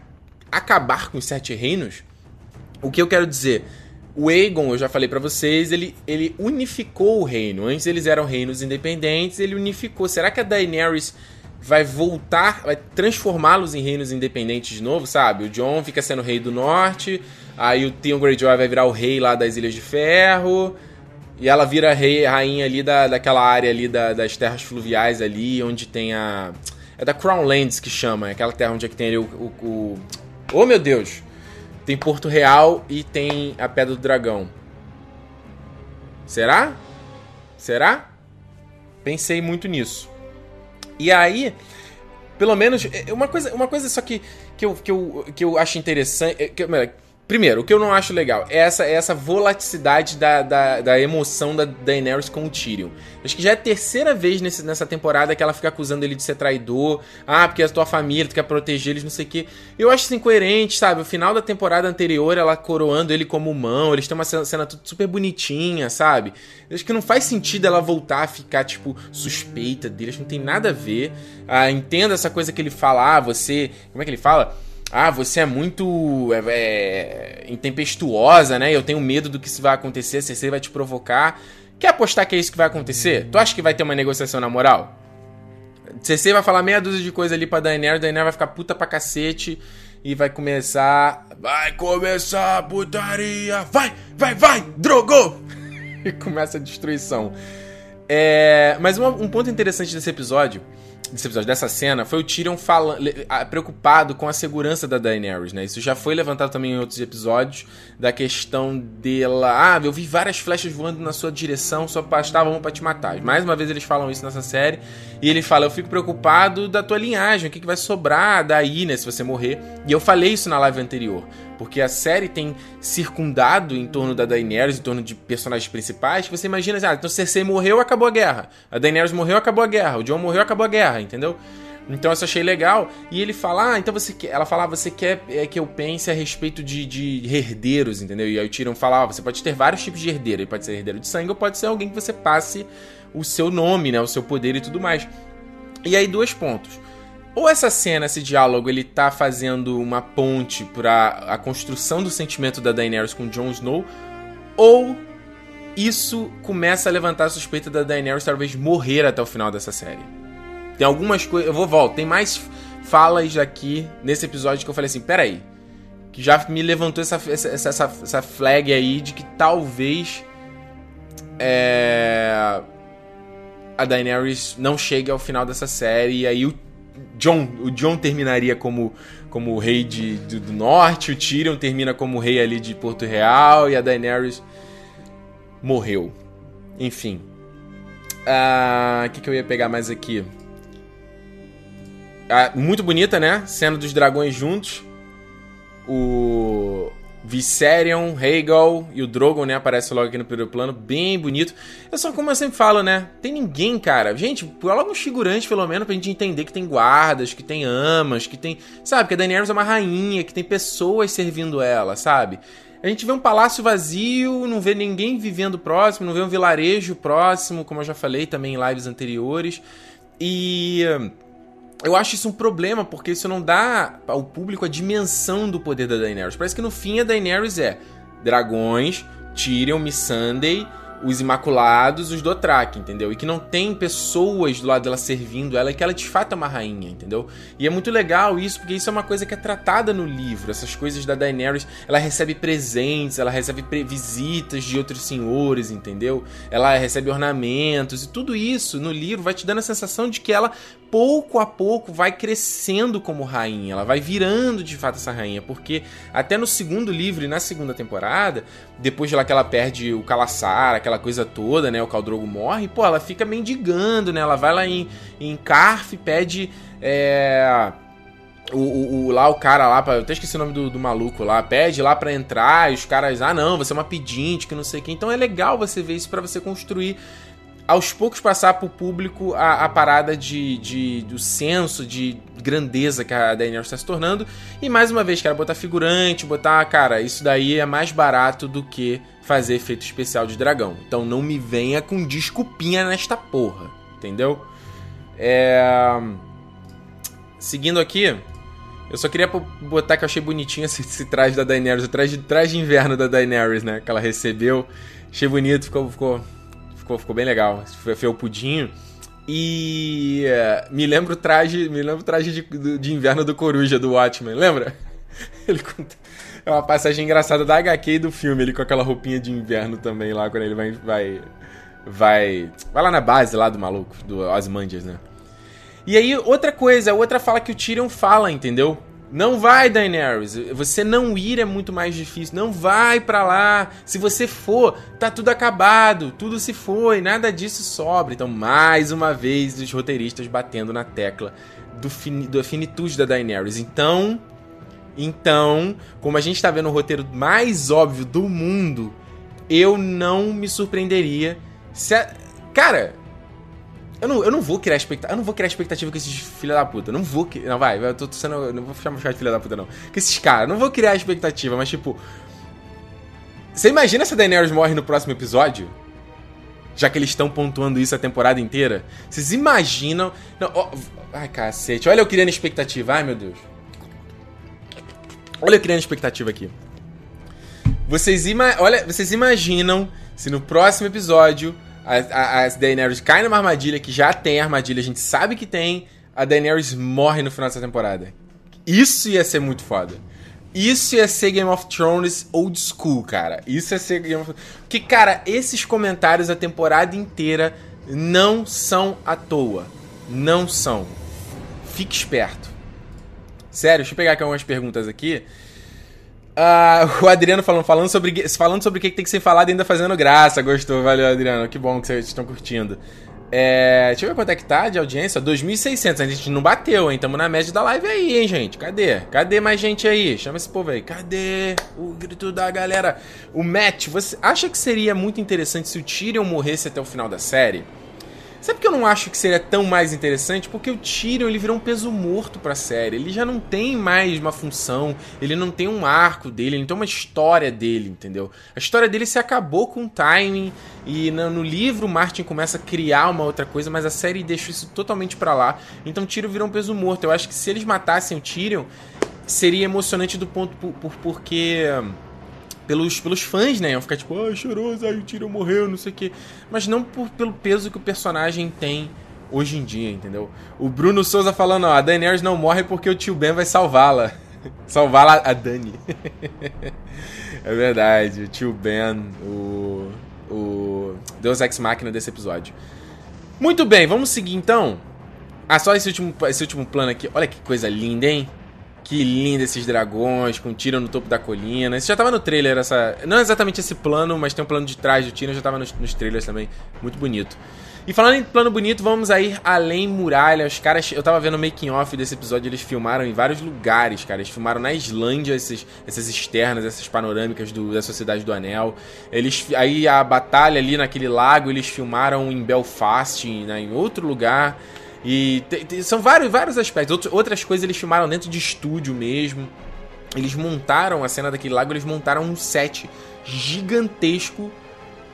acabar com os Sete Reinos? O que eu quero dizer? O Aegon, eu já falei para vocês, ele, ele unificou o reino. Antes eles eram reinos independentes, ele unificou. Será que a Daenerys vai voltar, vai transformá-los em reinos independentes de novo, sabe? O Jon fica sendo rei do norte, aí o Theon Greyjoy vai virar o rei lá das Ilhas de Ferro, e ela vira rei, rainha ali da, daquela área ali da, das terras fluviais ali, onde tem a... É da Crown Lands que chama, é aquela terra onde é que tem ali o... o, o... Oh, meu Deus! Tem Porto Real e tem a Pedra do Dragão. Será? Será? Pensei muito nisso. E aí, pelo menos, é, uma coisa, uma coisa só que, que, eu, que, eu, que eu acho interessante. É, que, Primeiro, o que eu não acho legal é essa, é essa volaticidade da, da, da, emoção da Daenerys com o Tyrion. Acho que já é a terceira vez nesse, nessa temporada que ela fica acusando ele de ser traidor. Ah, porque é a tua família, tu quer proteger eles, não sei o quê. Eu acho isso incoerente, sabe? O final da temporada anterior, ela coroando ele como mão, eles têm uma cena, cena super bonitinha, sabe? Eu acho que não faz sentido ela voltar a ficar, tipo, suspeita dele. Acho que não tem nada a ver. Ah, entenda essa coisa que ele fala, ah, você. Como é que ele fala? Ah, você é muito é, é, intempestuosa, né? Eu tenho medo do que isso vai acontecer, CC vai te provocar. Quer apostar que é isso que vai acontecer? Tu acha que vai ter uma negociação na moral? CC vai falar meia dúzia de coisa ali pra Daenerys, Daenerys vai ficar puta pra cacete e vai começar... Vai começar a putaria! Vai, vai, vai! Drogou! e começa a destruição. É, mas um ponto interessante desse episódio desse episódio, dessa cena, foi o Tyrion falando, preocupado com a segurança da Daenerys, né? Isso já foi levantado também em outros episódios, da questão dela. Ah, eu vi várias flechas voando na sua direção, só bastavam para te matar. Mais uma vez eles falam isso nessa série. E ele fala: Eu fico preocupado da tua linhagem, o que, que vai sobrar daí, né? Se você morrer. E eu falei isso na live anterior. Porque a série tem circundado em torno da Daenerys, em torno de personagens principais, que você imagina assim, ah, então Cersei morreu, acabou a guerra. A Daenerys morreu, acabou a guerra. O Jon morreu, acabou a guerra, entendeu? Então eu achei legal. E ele fala, ah, então você quer. Ela fala, ah, você quer é, que eu pense a respeito de, de herdeiros, entendeu? E aí o Tyrion fala, ah, você pode ter vários tipos de herdeiro. Ele pode ser herdeiro de sangue ou pode ser alguém que você passe o seu nome, né? O seu poder e tudo mais. E aí, dois pontos. Ou essa cena, esse diálogo, ele tá fazendo uma ponte para a construção do sentimento da Daenerys com Jon Snow, ou isso começa a levantar a suspeita da Daenerys talvez morrer até o final dessa série. Tem algumas coisas, eu vou voltar, tem mais falas aqui nesse episódio que eu falei assim, peraí, que já me levantou essa, essa, essa, essa flag aí de que talvez é, a Daenerys não chegue ao final dessa série e aí o John, o John terminaria como como rei de, do, do, norte, o Tyrion termina como rei ali de Porto Real e a Daenerys morreu. Enfim. Ah, o que, que eu ia pegar mais aqui? Ah, muito bonita, né? Cena dos dragões juntos. O Viserion, Rhaegal e o Drogon, né? Aparece logo aqui no primeiro plano, bem bonito. É só como eu sempre falo, né? Tem ninguém, cara. Gente, coloca uns figurantes, pelo menos, pra gente entender que tem guardas, que tem amas, que tem. Sabe, que a Daenerys é uma rainha, que tem pessoas servindo ela, sabe? A gente vê um palácio vazio, não vê ninguém vivendo próximo, não vê um vilarejo próximo, como eu já falei também em lives anteriores. E eu acho isso um problema, porque isso não dá ao público a dimensão do poder da Daenerys. Parece que no fim a Daenerys é dragões, Tyrion, Missandei os Imaculados, os Dothraki, entendeu? E que não tem pessoas do lado dela servindo ela e que ela de fato é uma rainha, entendeu? E é muito legal isso, porque isso é uma coisa que é tratada no livro. Essas coisas da Daenerys, ela recebe presentes, ela recebe visitas de outros senhores, entendeu? Ela recebe ornamentos e tudo isso no livro vai te dando a sensação de que ela pouco a pouco vai crescendo como rainha, ela vai virando de fato essa rainha, porque até no segundo livro e na segunda temporada, depois de lá que ela perde o Calaçar, aquela coisa toda, né? O Caldrogo morre, pô, ela fica mendigando, né? Ela vai lá em, em Carf, pede. É, o, o, o, lá o cara lá, eu até esqueci o nome do, do, maluco lá, pede lá para entrar e os caras, ah não, você é uma pedinte, que não sei o que. Então é legal você ver isso para você construir aos poucos passar pro público a, a parada de, de, do senso de grandeza que a Daenerys está se tornando. E mais uma vez, cara, botar figurante, botar, cara, isso daí é mais barato do que fazer efeito especial de dragão. Então não me venha com desculpinha nesta porra, entendeu? É... Seguindo aqui, eu só queria botar que eu achei bonitinho esse, esse traje da Daenerys, o traje, traje de inverno da Daenerys, né? Que ela recebeu. Achei bonito, ficou, ficou ficou, ficou bem legal. Foi felpudinho. E uh, me lembro o traje, me lembro traje de, de inverno do Coruja do Watchmen, lembra? Ele conta, é uma passagem engraçada da HQ e do filme, ele com aquela roupinha de inverno também lá quando ele vai vai vai vai lá na base lá do maluco, do Osmandias, né? E aí outra coisa, outra fala que o Tyrion fala, entendeu? Não vai, Daenerys. Você não ir é muito mais difícil. Não vai para lá. Se você for, tá tudo acabado. Tudo se foi. Nada disso sobra. Então, mais uma vez, os roteiristas batendo na tecla do fini, da finitude da Daenerys. Então, então, como a gente tá vendo o roteiro mais óbvio do mundo, eu não me surpreenderia se a... Cara, eu não, eu não vou criar expectativa. Eu não vou criar expectativa com esses filha da puta. Eu não vou. Não, vai, eu tô, sendo. Eu não vou chamar de filha da puta, não. Com esses caras. Não vou criar expectativa, mas tipo. Você imagina se a Daenerys morre no próximo episódio? Já que eles estão pontuando isso a temporada inteira? Vocês imaginam. Não, ó, ai, cacete. Olha eu criando expectativa. Ai, meu Deus. Olha eu criando expectativa aqui. Vocês, ima olha, vocês imaginam se no próximo episódio a, Daenerys cai numa armadilha que já tem armadilha, a gente sabe que tem, a Daenerys morre no final dessa temporada. Isso ia ser muito foda. Isso ia ser Game of Thrones old school, cara. Isso ia ser Game of Thrones. Porque, cara, esses comentários a temporada inteira não são à toa. Não são. Fique esperto. Sério, deixa eu pegar aqui algumas perguntas aqui. Uh, o Adriano falando, falando, sobre, falando sobre o que tem que ser falado ainda fazendo graça. Gostou, valeu, Adriano. Que bom que vocês estão curtindo. É, deixa eu ver quanto é que tá de audiência. 2.600. A gente não bateu, hein? Tamo na média da live aí, hein, gente? Cadê? Cadê mais gente aí? Chama esse povo aí. Cadê o grito da galera? O Matt, você acha que seria muito interessante se o Tyrion morresse até o final da série? Sabe que eu não acho que seria tão mais interessante? Porque o Tyrion ele virou um peso morto pra série. Ele já não tem mais uma função, ele não tem um arco dele, ele não tem uma história dele, entendeu? A história dele se acabou com o timing e no, livro o Martin começa a criar uma outra coisa, mas a série deixa isso totalmente para lá. Então o Tyrion virou um peso morto. Eu acho que se eles matassem o Tyrion, seria emocionante do ponto por, por porque pelos, pelos fãs, né? Iam ficar tipo, ai, choroso, ai, o Tyrion morreu, não sei o quê. Mas não por, pelo peso que o personagem tem hoje em dia, entendeu? O Bruno Souza falando, ó, a Daenerys não morre porque o tio Ben vai salvá-la. Salvá-la a Dani. é verdade, o tio Ben, o, o Deus Ex Machina desse episódio. Muito bem, vamos seguir então. Ah, só esse último, esse último plano aqui. Olha que coisa linda, hein? Que lindo esses dragões com tiro no topo da colina. Isso já tava no trailer, essa. Não exatamente esse plano, mas tem um plano de trás do tiro, já tava nos, nos trailers também. Muito bonito. E falando em plano bonito, vamos aí além muralha. Os caras, eu tava vendo o making off desse episódio, eles filmaram em vários lugares, cara. Eles filmaram na Islândia esses, essas externas, essas panorâmicas do, da Sociedade do Anel. Eles aí a batalha ali naquele lago, eles filmaram em Belfast, né, em outro lugar. E são vários, vários aspectos. outras coisas eles filmaram dentro de estúdio mesmo. Eles montaram a cena daquele lago, eles montaram um set gigantesco.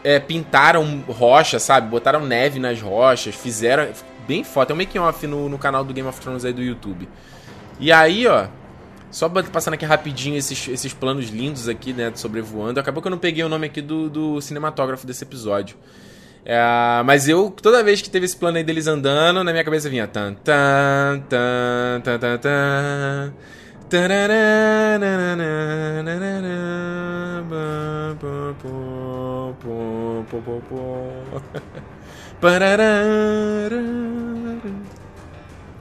É, pintaram rocha, sabe? Botaram neve nas rochas, fizeram. Bem foda. Tem um making off no, no canal do Game of Thrones aí do YouTube. E aí, ó. Só passando aqui rapidinho esses, esses planos lindos aqui, né? Sobrevoando. Acabou que eu não peguei o nome aqui do, do cinematógrafo desse episódio. É, mas eu, toda vez que teve esse plano aí deles andando, na minha cabeça vinha tan tan tan tan tan tan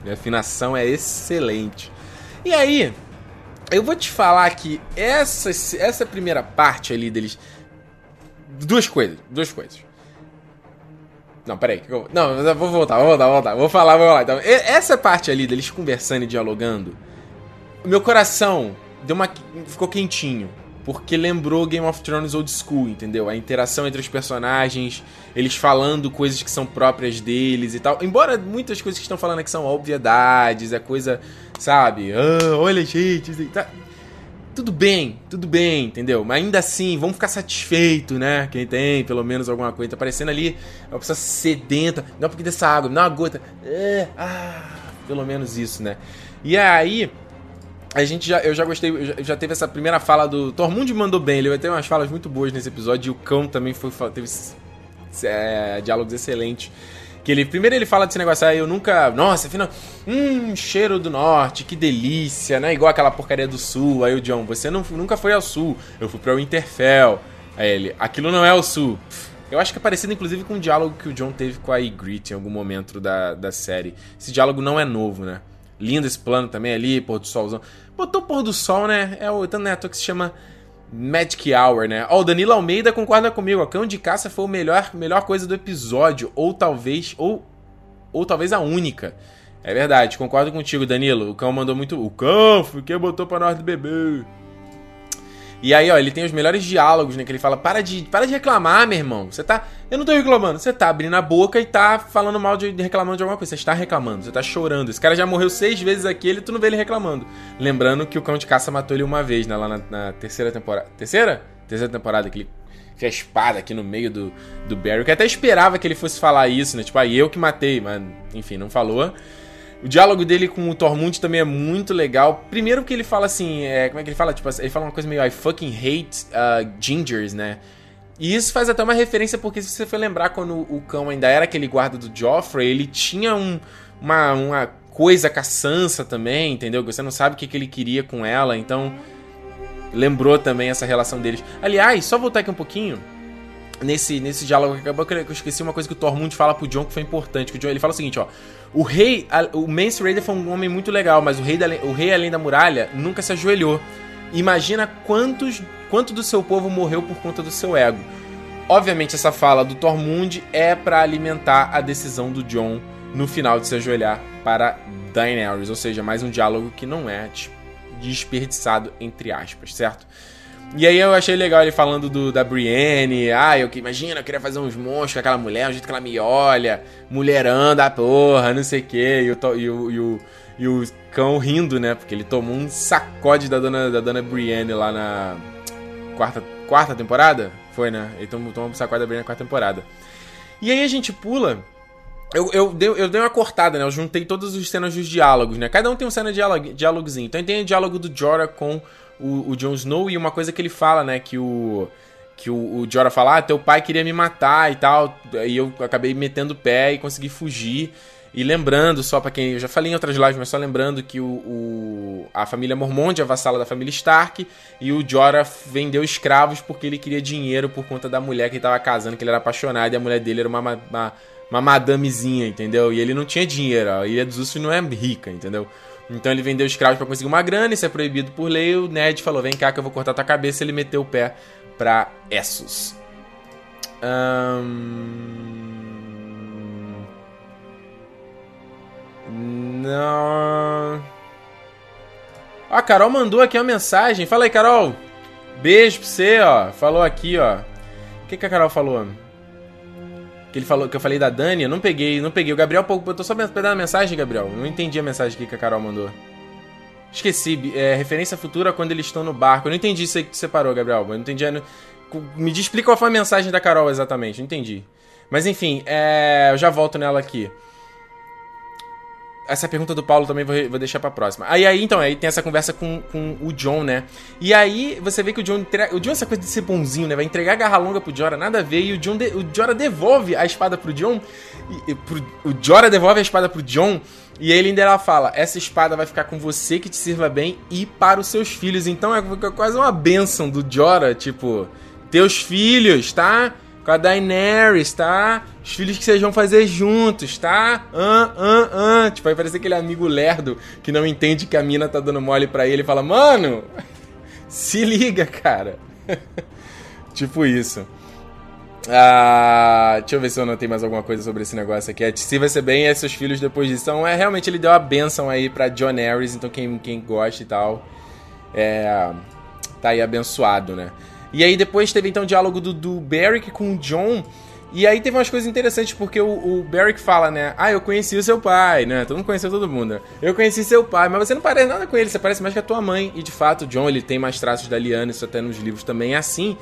Minha afinação é excelente. E aí, eu vou te falar que essa, essa primeira parte ali deles. Duas coisas, duas coisas. Não, peraí. Não, vou voltar, vou voltar, vou voltar. Vou falar, vou falar. Então, essa parte ali deles conversando e dialogando, meu coração deu uma ficou quentinho, porque lembrou Game of Thrones Old School, entendeu? A interação entre os personagens, eles falando coisas que são próprias deles e tal. Embora muitas coisas que estão falando aqui são obviedades, é coisa, sabe? Ah, olha, gente, tá tudo bem, tudo bem, entendeu? Mas ainda assim, vamos ficar satisfeito, né? Quem tem pelo menos alguma coisa. Tá parecendo ali uma pessoa sedenta. Não, porque dessa água, não uma gota. É, ah, pelo menos isso, né? E aí, a gente já, eu já gostei, eu já, já teve essa primeira fala do. Tormund mandou bem, ele vai ter umas falas muito boas nesse episódio. E o cão também foi, teve é, diálogos excelentes. Que ele, primeiro ele fala desse negócio aí, eu nunca. Nossa, afinal. Hum, cheiro do norte, que delícia, né? Igual aquela porcaria do sul. Aí o John, você não, nunca foi ao sul. Eu fui pra Winterfell. Aí ele, aquilo não é o sul. Eu acho que é parecido, inclusive, com o diálogo que o John teve com a Ygritte em algum momento da, da série. Esse diálogo não é novo, né? Lindo esse plano também ali, pôr do solzão. Botou pôr do sol, né? É o tanto neto que se chama Magic Hour, né? Ó, oh, o Danilo Almeida concorda comigo. O Cão de Caça foi a melhor, melhor coisa do episódio. Ou talvez. Ou, ou talvez a única. É verdade, concordo contigo, Danilo. O cão mandou muito. O cão, quem botou pra nós do bebê. E aí, ó, ele tem os melhores diálogos, né? Que ele fala: para de, para de reclamar, meu irmão. Você tá. Eu não tô reclamando. Você tá abrindo a boca e tá falando mal de reclamando de alguma coisa. Você está reclamando, você tá chorando. Esse cara já morreu seis vezes aqui e tu não vê ele reclamando. Lembrando que o cão de caça matou ele uma vez, né? Lá na, na terceira temporada. Terceira? Terceira temporada que ele tinha espada aqui no meio do, do Barry. Que até esperava que ele fosse falar isso, né? Tipo, aí eu que matei, mas enfim, não falou. O diálogo dele com o Tormund também é muito legal. Primeiro que ele fala assim, é, como é que ele fala? Tipo, ele fala uma coisa meio I fucking hate uh, gingers, né? E isso faz até uma referência, porque se você for lembrar quando o cão ainda era aquele guarda do Joffrey, ele tinha um, uma, uma coisa com a Sansa também, entendeu? Você não sabe o que, que ele queria com ela, então lembrou também essa relação deles. Aliás, só voltar aqui um pouquinho. nesse, nesse diálogo acabou que eu esqueci uma coisa que o Tormund fala pro John que foi importante. Que o John, ele fala o seguinte, ó. O rei, o Mance Raider foi um homem muito legal, mas o rei, da, o rei além da muralha nunca se ajoelhou. Imagina quantos, quanto do seu povo morreu por conta do seu ego. Obviamente essa fala do Tormund é para alimentar a decisão do John no final de se ajoelhar para Daenerys, ou seja, mais um diálogo que não é desperdiçado entre aspas, certo? E aí eu achei legal ele falando do, da Brienne. Ah, eu que imagina, eu queria fazer uns monstros com aquela mulher, o jeito que ela me olha, mulherão da porra, não sei o quê. E o, e, o, e, o, e o cão rindo, né? Porque ele tomou um sacode da dona, da dona Brienne lá na quarta, quarta temporada. Foi, né? Ele tomou, tomou um sacode da Brienne na quarta temporada. E aí a gente pula. Eu, eu, dei, eu dei uma cortada, né? Eu juntei todas as cenas dos diálogos, né? Cada um tem uma cena de diálogo, diálogozinho. Então tem o diálogo do Jorah com o, o Jon Snow e uma coisa que ele fala, né? Que o. Que o, o Jorah fala, ah, teu pai queria me matar e tal. E eu acabei metendo o pé e consegui fugir. E lembrando, só para quem. Eu já falei em outras lives, mas só lembrando que o, o, a família Mormont é vassala da família Stark. E o Jorah vendeu escravos porque ele queria dinheiro por conta da mulher que ele tava casando, que ele era apaixonado. E a mulher dele era uma, uma, uma madamezinha, entendeu? E ele não tinha dinheiro. A Ilha dos Usos não é rica, entendeu? Então ele vendeu escravos para conseguir uma grana, isso é proibido por lei. O Ned falou: Vem cá que eu vou cortar tua cabeça. Ele meteu o pé pra Essos. Não. Ó, a Carol mandou aqui uma mensagem. Fala aí, Carol. Beijo pra você, ó. Falou aqui, ó. O que, que a Carol falou? Que ele falou que eu falei da Dani, eu não peguei, não peguei. O Gabriel botou só pegando a mensagem, Gabriel. Não entendi a mensagem que a Carol mandou. Esqueci, é, referência futura quando eles estão no barco. Eu não entendi isso aí que tu separou, Gabriel. Eu não entendi. Me explica qual foi a mensagem da Carol exatamente, não entendi. Mas enfim, é, eu já volto nela aqui essa pergunta do Paulo também vou, vou deixar pra próxima. Aí, aí, então, aí tem essa conversa com, com o John, né? E aí você vê que o John. O John, essa coisa de ser bonzinho, né? Vai entregar a garra longa pro Jora, nada a ver. E o John de, o Jora devolve a espada pro John. E, e, pro, o Jora devolve a espada pro John. E ele ainda ela fala: essa espada vai ficar com você que te sirva bem e para os seus filhos. Então é quase uma benção do Jora, tipo, teus filhos, tá? Com a Daenerys, tá? Os filhos que vocês vão fazer juntos, tá? Ah, ah, ah. Tipo, aí parece aquele amigo lerdo que não entende que a mina tá dando mole pra ele e fala, mano, se liga, cara. tipo isso. Ah, deixa eu ver se eu notei mais alguma coisa sobre esse negócio aqui. É, se vai ser bem, é seus filhos depois disso. Então, é, realmente ele deu a benção aí pra John Harris, então quem, quem gosta e tal, é, tá aí abençoado, né? E aí depois teve então o diálogo do, do Beric com o John. E aí teve umas coisas interessantes, porque o, o Beric fala, né? Ah, eu conheci o seu pai, né? Todo mundo conheceu todo mundo. Né? Eu conheci seu pai, mas você não parece nada com ele, você parece mais que a tua mãe. E de fato, o John, ele tem mais traços da Liana, isso até nos livros também é assim.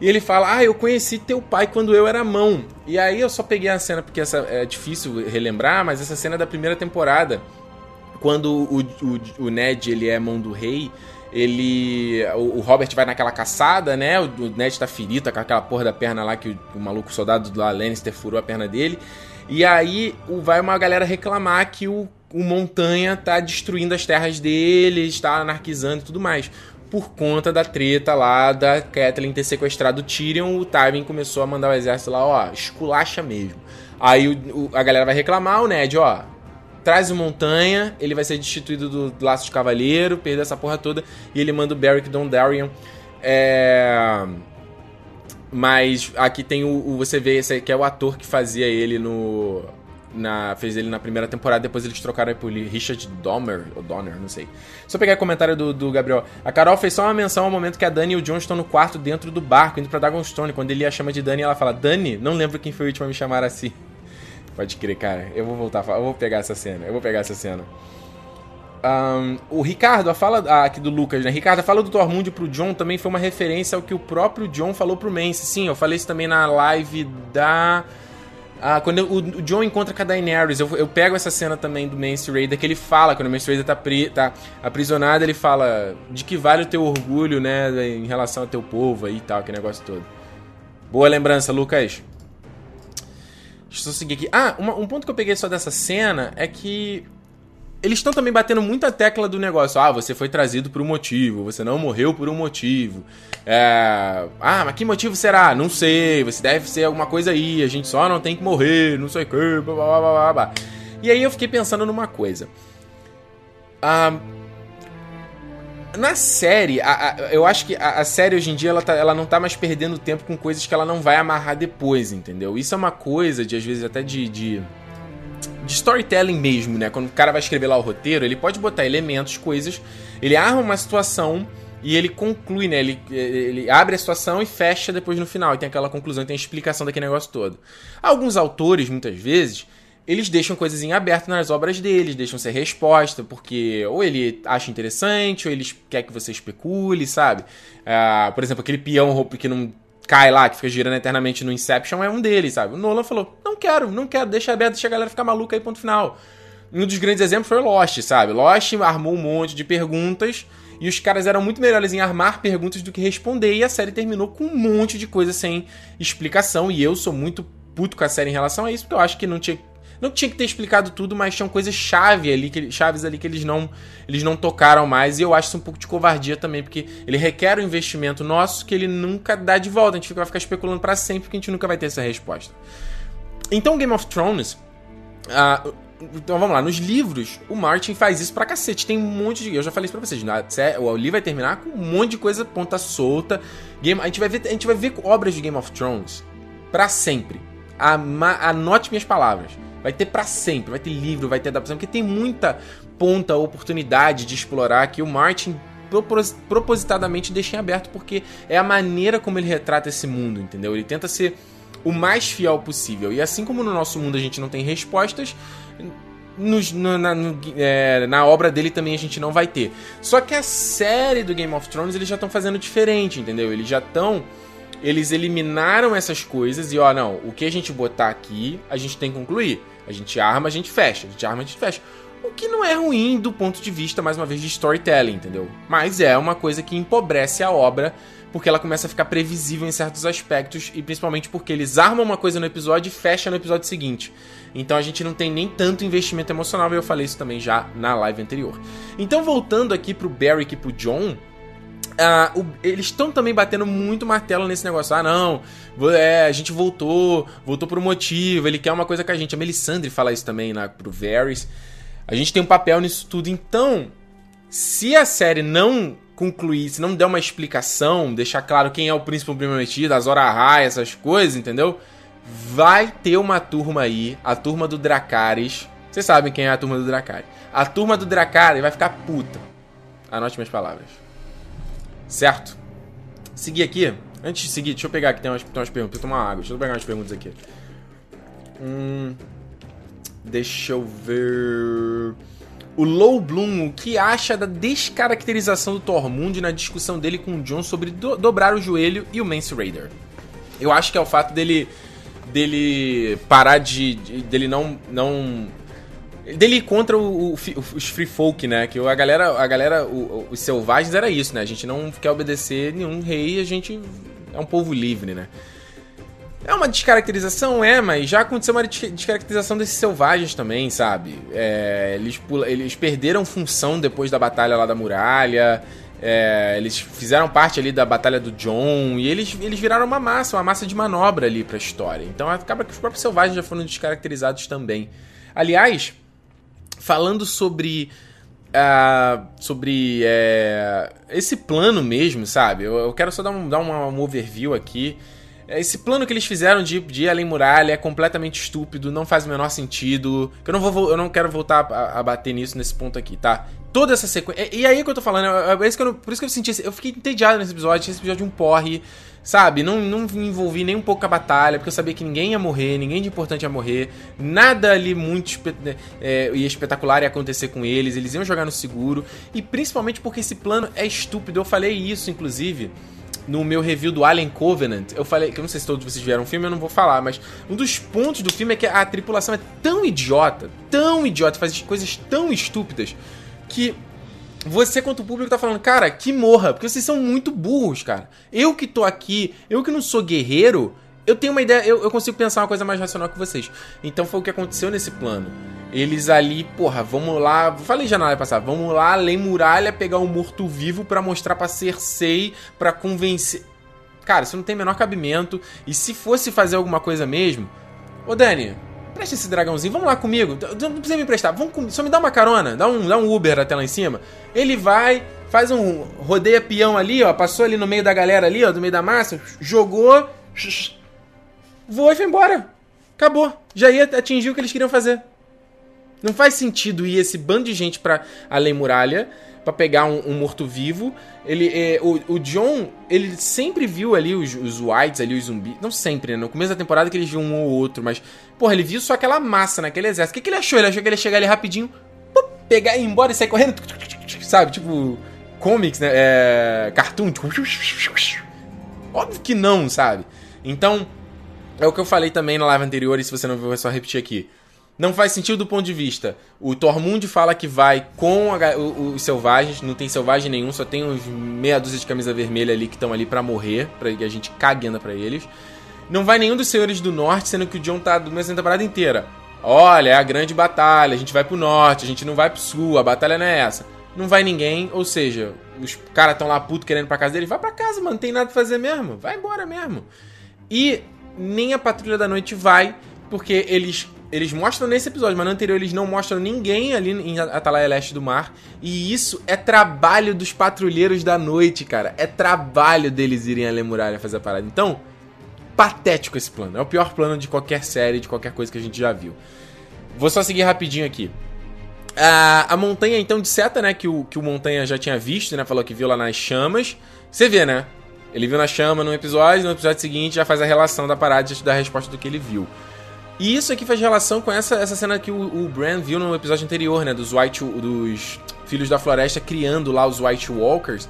E ele fala, ah, eu conheci teu pai quando eu era mão. E aí eu só peguei a cena, porque essa é difícil relembrar, mas essa cena é da primeira temporada. Quando o, o, o Ned, ele é mão do rei ele. O, o, Robert vai naquela caçada, né? O, o Ned tá ferido, tá com aquela porra da perna lá que o, o maluco soldado do Lannister furou a perna dele. E aí o, vai uma galera reclamar que o, o Montanha tá destruindo as terras dele, está anarquizando e tudo mais. Por conta da treta lá da Catelyn ter sequestrado o Tyrion, o Tywin começou a mandar o exército lá, ó, esculacha mesmo. Aí a galera vai reclamar, o Ned, ó, traz o Montanha, ele vai ser destituído do Laço de Cavaleiro, perder essa porra toda, e ele manda o Beric Dondarrion. É... Mas aqui tem o, o, Você vê esse que é o ator que fazia ele no. Na, fez ele na primeira temporada, depois eles trocaram por Richard Donner, ou Donner, não sei. Só pegar o comentário do, do, Gabriel. A Carol fez só uma menção ao momento que a Dani e o John estão no quarto dentro do barco, indo pra Dragonstone. Quando ele a chama de Dani, ela fala: Dani, não lembro quem foi o último a me chamar assim. Pode crer, cara. Eu vou voltar, eu vou pegar essa cena. Eu vou pegar essa cena. Um, o Ricardo, a fala ah, aqui do Lucas, né? Ricardo, a fala do Tormund pro John também foi uma referência ao que o próprio John falou pro Mance. Sim, eu falei isso também na live da. Ah, quando o, o, John encontra com a Daenerys, eu, eu pego essa cena também do Mance Raider que ele fala, quando o Mance Raider tá, pri, tá aprisionado, ele fala de que vale o teu orgulho, né, em relação ao teu povo aí e tal, que negócio todo. Boa lembrança, Lucas. Deixa eu seguir aqui. Ah, uma, um ponto que eu peguei só dessa cena é que. eles estão também batendo muita tecla do negócio. Ah, você foi trazido por um motivo, você não morreu por um motivo. É... Ah, mas que motivo será? Não sei, você deve ser alguma coisa aí, a gente só não tem que morrer, não sei o que, blá blá blá blá. E aí eu fiquei pensando numa coisa. Ah, na série, a, a, eu acho que a, a, série hoje em dia ela, tá, ela não tá mais perdendo tempo com coisas que ela não vai amarrar depois, entendeu? Isso é uma coisa de, às vezes, até de, de de storytelling mesmo, né? Quando o cara vai escrever lá o roteiro, ele pode botar elementos, coisas, ele arma uma situação e ele conclui, né? Ele, ele abre a situação e fecha depois no final. E tem aquela conclusão, tem a explicação daquele negócio todo. Alguns autores, muitas vezes, eles deixam coisas em aberto nas obras deles, deixam ser resposta, porque ou ele acha interessante, ou ele quer que você especule, sabe? Uh, por exemplo, aquele peão que não cai lá, que fica girando eternamente no Inception, é um deles, sabe? O Nolan falou: não quero, não quero, deixa aberto, deixa a galera ficar maluca aí, ponto final. Um dos grandes exemplos foi Lost, sabe? Lost armou um monte de perguntas e os caras eram muito melhores em armar perguntas do que responder, e a série terminou com um monte de coisa sem explicação. E eu sou muito puto com a série em relação a isso, porque eu acho que não tinha não tinha que ter explicado tudo, mas tinham coisas chave ali, que, chaves ali que eles não, eles não tocaram mais. E eu acho isso um pouco de covardia também, porque ele requer um investimento nosso que ele nunca dá de volta. A gente vai ficar especulando para sempre, porque a gente nunca vai ter essa resposta. Então, Game of Thrones. Uh, então vamos lá, nos livros, o Martin faz isso pra cacete. Tem um monte de. Eu já falei isso pra vocês. O livro vai terminar com um monte de coisa ponta solta. Game, a, gente vai ver, a gente vai ver obras de Game of Thrones para sempre. Anote minhas palavras. Vai ter para sempre, vai ter livro, vai ter adaptação, porque tem muita ponta, oportunidade de explorar que o Martin propositadamente deixa em aberto, porque é a maneira como ele retrata esse mundo, entendeu? Ele tenta ser o mais fiel possível. E assim como no nosso mundo a gente não tem respostas, nos, no, na, no, é, na, obra dele também a gente não vai ter. Só que a série do Game of Thrones eles já estão fazendo diferente, entendeu? Eles já estão eles eliminaram essas coisas e, ó, não, o que a gente botar aqui, a gente tem que concluir. A gente arma, a gente fecha. A gente arma, a gente fecha. O que não é ruim do ponto de vista, mais uma vez, de storytelling, entendeu? Mas é uma coisa que empobrece a obra, porque ela começa a ficar previsível em certos aspectos, e principalmente porque eles armam uma coisa no episódio e fecham no episódio seguinte. Então a gente não tem nem tanto investimento emocional, e eu falei isso também já na live anterior. Então, voltando aqui pro Barry e pro John, Uh, o, eles estão também batendo muito martelo nesse negócio. Ah, não, é, a gente voltou, voltou por um motivo, ele quer uma coisa com a gente. A Melisandre fala isso também na, pro Varys. A gente tem um papel nisso tudo. Então, se a série não concluir, se não der uma explicação, deixar claro quem é o príncipe prometido, as horas High, essas coisas, entendeu? Vai ter uma turma aí, a turma do Dracarys. Vocês sabem quem é a turma do Dracarys. A turma do Dracarys vai ficar puta. Anote minhas palavras Certo? Seguir aqui. Antes de seguir, deixa eu pegar aqui, tem umas, tem umas perguntas. Deixa eu tomar água, deixa eu pegar umas perguntas aqui. Hum, deixa eu ver. O Low Bloom, o que acha da descaracterização do Tormund na discussão dele com o John sobre do, dobrar o joelho e o Mance Raider? Eu acho que é o fato dele dele parar de, de dele não não dele contra o, o, os free folk, né? Que a galera, a galera o, os selvagens era isso, né? A gente não quer obedecer nenhum rei, a gente é um povo livre, né? É uma descaracterização, é, mas já aconteceu uma descaracterização desses selvagens também, sabe? É, eles, eles perderam função depois da batalha lá da muralha. É, eles fizeram parte ali da batalha do John e eles, eles viraram uma massa, uma massa de manobra ali pra história. Então acaba que os próprios selvagens já foram descaracterizados também. Aliás, falando sobre. Uh, sobre é, esse plano mesmo, sabe? Eu, eu quero só dar um, dar uma, um overview aqui. É, esse plano que eles fizeram de, de ir além muralha é completamente estúpido, não faz o menor sentido. Eu não, vou, eu não quero voltar a, a bater nisso nesse ponto aqui, tá? Toda essa sequência. E, e aí que eu tô falando, é, é isso que eu, por isso que eu senti. Eu fiquei entediado nesse episódio, esse episódio de um porre. Sabe, não, não me envolvi nem um pouco com a batalha, porque eu sabia que ninguém ia morrer, ninguém de importante ia morrer, nada ali muito espe é, e espetacular ia acontecer com eles, eles iam jogar no seguro, e principalmente porque esse plano é estúpido. Eu falei isso, inclusive, no meu review do Alien Covenant. Eu falei, que eu não sei se todos vocês viram o filme, eu não vou falar, mas um dos pontos do filme é que a tripulação é tão idiota, tão idiota, faz coisas tão estúpidas, que você, quanto público, tá falando, cara, que morra, porque vocês são muito burros, cara. Eu que tô aqui, eu que não sou guerreiro, eu tenho uma ideia, eu, eu consigo pensar uma coisa mais racional que vocês. Então foi o que aconteceu nesse plano. Eles ali, porra, vamos lá. Falei já na live passada, vamos lá, além muralha, pegar um morto-vivo para mostrar pra Cersei, para convencer. Cara, isso não tem menor cabimento. E se fosse fazer alguma coisa mesmo. Ô Dani, presta esse dragãozinho, vamos lá comigo. Não precisa me emprestar, vamos com... só me dá uma carona, dá um, dá um Uber até lá em cima. Ele vai, faz um. rodeia peão ali, ó. Passou ali no meio da galera ali, ó, do meio da massa, jogou. Voou e foi embora. Acabou. Já ia atingir o que eles queriam fazer. Não faz sentido ir esse bando de gente pra além muralha para pegar um, um morto-vivo. Ele, é, o, o, John, ele sempre viu ali os, os whites, ali os zumbis. Não sempre, né? No começo da temporada que eles viam um ou outro, mas, porra, ele viu só aquela massa naquele exército. O que, que ele achou? Ele achou que ele ia chegar ali rapidinho, pegar e ir embora e sair correndo, sabe? Tipo, comics, né? É, cartoon. Óbvio que não, sabe? Então, é o que eu falei também na live anterior, e se você não viu, é só repetir aqui. Não faz sentido do ponto de vista. O Tormund fala que vai com a, o, os selvagens, não tem selvagem nenhum, só tem uns meia dúzia de camisa vermelha ali que estão ali para morrer, para que a gente cague para eles. Não vai nenhum dos senhores do norte, sendo que o John tá do mesmo temporada inteira. Olha, é a grande batalha, a gente vai pro norte, a gente não vai pro sul, a batalha não é essa. Não vai ninguém, ou seja, os caras estão lá puto querendo pra casa dele, vai pra casa, mano, não tem nada pra fazer mesmo, vai embora mesmo. E nem a Patrulha da Noite vai, porque eles eles mostram nesse episódio, mas no anterior eles não mostram ninguém ali em Atalaia Leste do Mar. E isso é trabalho dos patrulheiros da noite, cara. É trabalho deles irem a Muralha fazer a parada. Então, patético esse plano. É o pior plano de qualquer série, de qualquer coisa que a gente já viu. Vou só seguir rapidinho aqui. A, a montanha, então, de seta, né? Que o, que o Montanha já tinha visto, né? Falou que viu lá nas chamas. Você vê, né? Ele viu na chama num episódio, no episódio seguinte já faz a relação da parada e da resposta do que ele viu. E isso aqui faz relação com essa, essa cena que o, o Bran viu no episódio anterior, né? Dos White. dos Filhos da Floresta criando lá os White Walkers.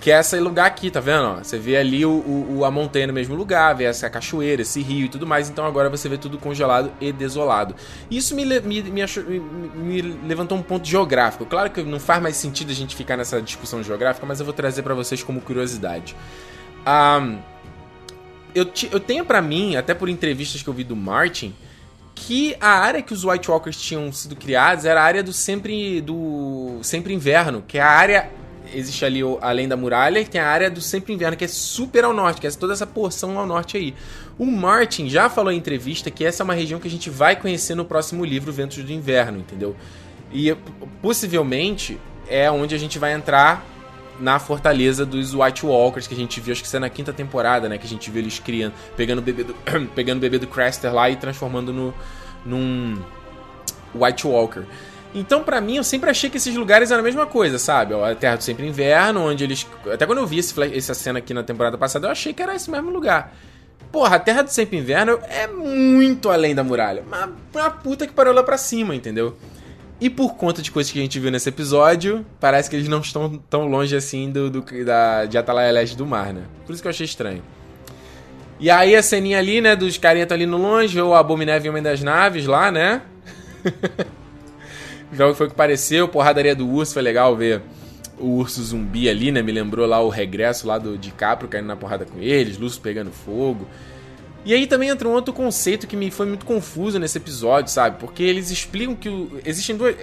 Que é esse lugar aqui, tá vendo? Ó, você vê ali o, o, a montanha no mesmo lugar, vê essa cachoeira, esse rio e tudo mais. Então agora você vê tudo congelado e desolado. Isso me, me, me, achou, me, me levantou um ponto geográfico. Claro que não faz mais sentido a gente ficar nessa discussão geográfica, mas eu vou trazer para vocês como curiosidade. Um, eu, eu tenho para mim, até por entrevistas que eu vi do Martin, que a área que os White Walkers tinham sido criados era a área do sempre do sempre inverno, que é a área existe ali além da muralha, que tem a área do sempre inverno, que é super ao norte, que é toda essa porção ao norte aí. O Martin já falou em entrevista que essa é uma região que a gente vai conhecer no próximo livro, Ventos do Inverno, entendeu? E possivelmente é onde a gente vai entrar na fortaleza dos White Walkers, que a gente viu, acho que isso é na quinta temporada, né? Que a gente viu eles criando, pegando o bebê do, pegando o bebê do Craster lá e transformando no, num White Walker. Então, para mim, eu sempre achei que esses lugares eram a mesma coisa, sabe? A Terra do Sempre Inverno, onde eles. Até quando eu vi esse, essa cena aqui na temporada passada, eu achei que era esse mesmo lugar. Porra, a Terra do Sempre Inverno é muito além da muralha. Uma, uma puta que parou lá pra cima, entendeu? E por conta de coisas que a gente viu nesse episódio, parece que eles não estão tão longe assim do, do da, de Atalaia Leste do Mar, né? Por isso que eu achei estranho. E aí a ceninha ali, né, dos carinha ali no longe, o Abominével e Homem das Naves lá, né? Já foi o que pareceu, porradaria do urso, foi legal ver o urso zumbi ali, né? Me lembrou lá o regresso lá do DiCaprio caindo na porrada com eles, Lúcio pegando fogo. E aí também entra um outro conceito que me foi muito confuso nesse episódio, sabe? Porque eles explicam que o, existem duas.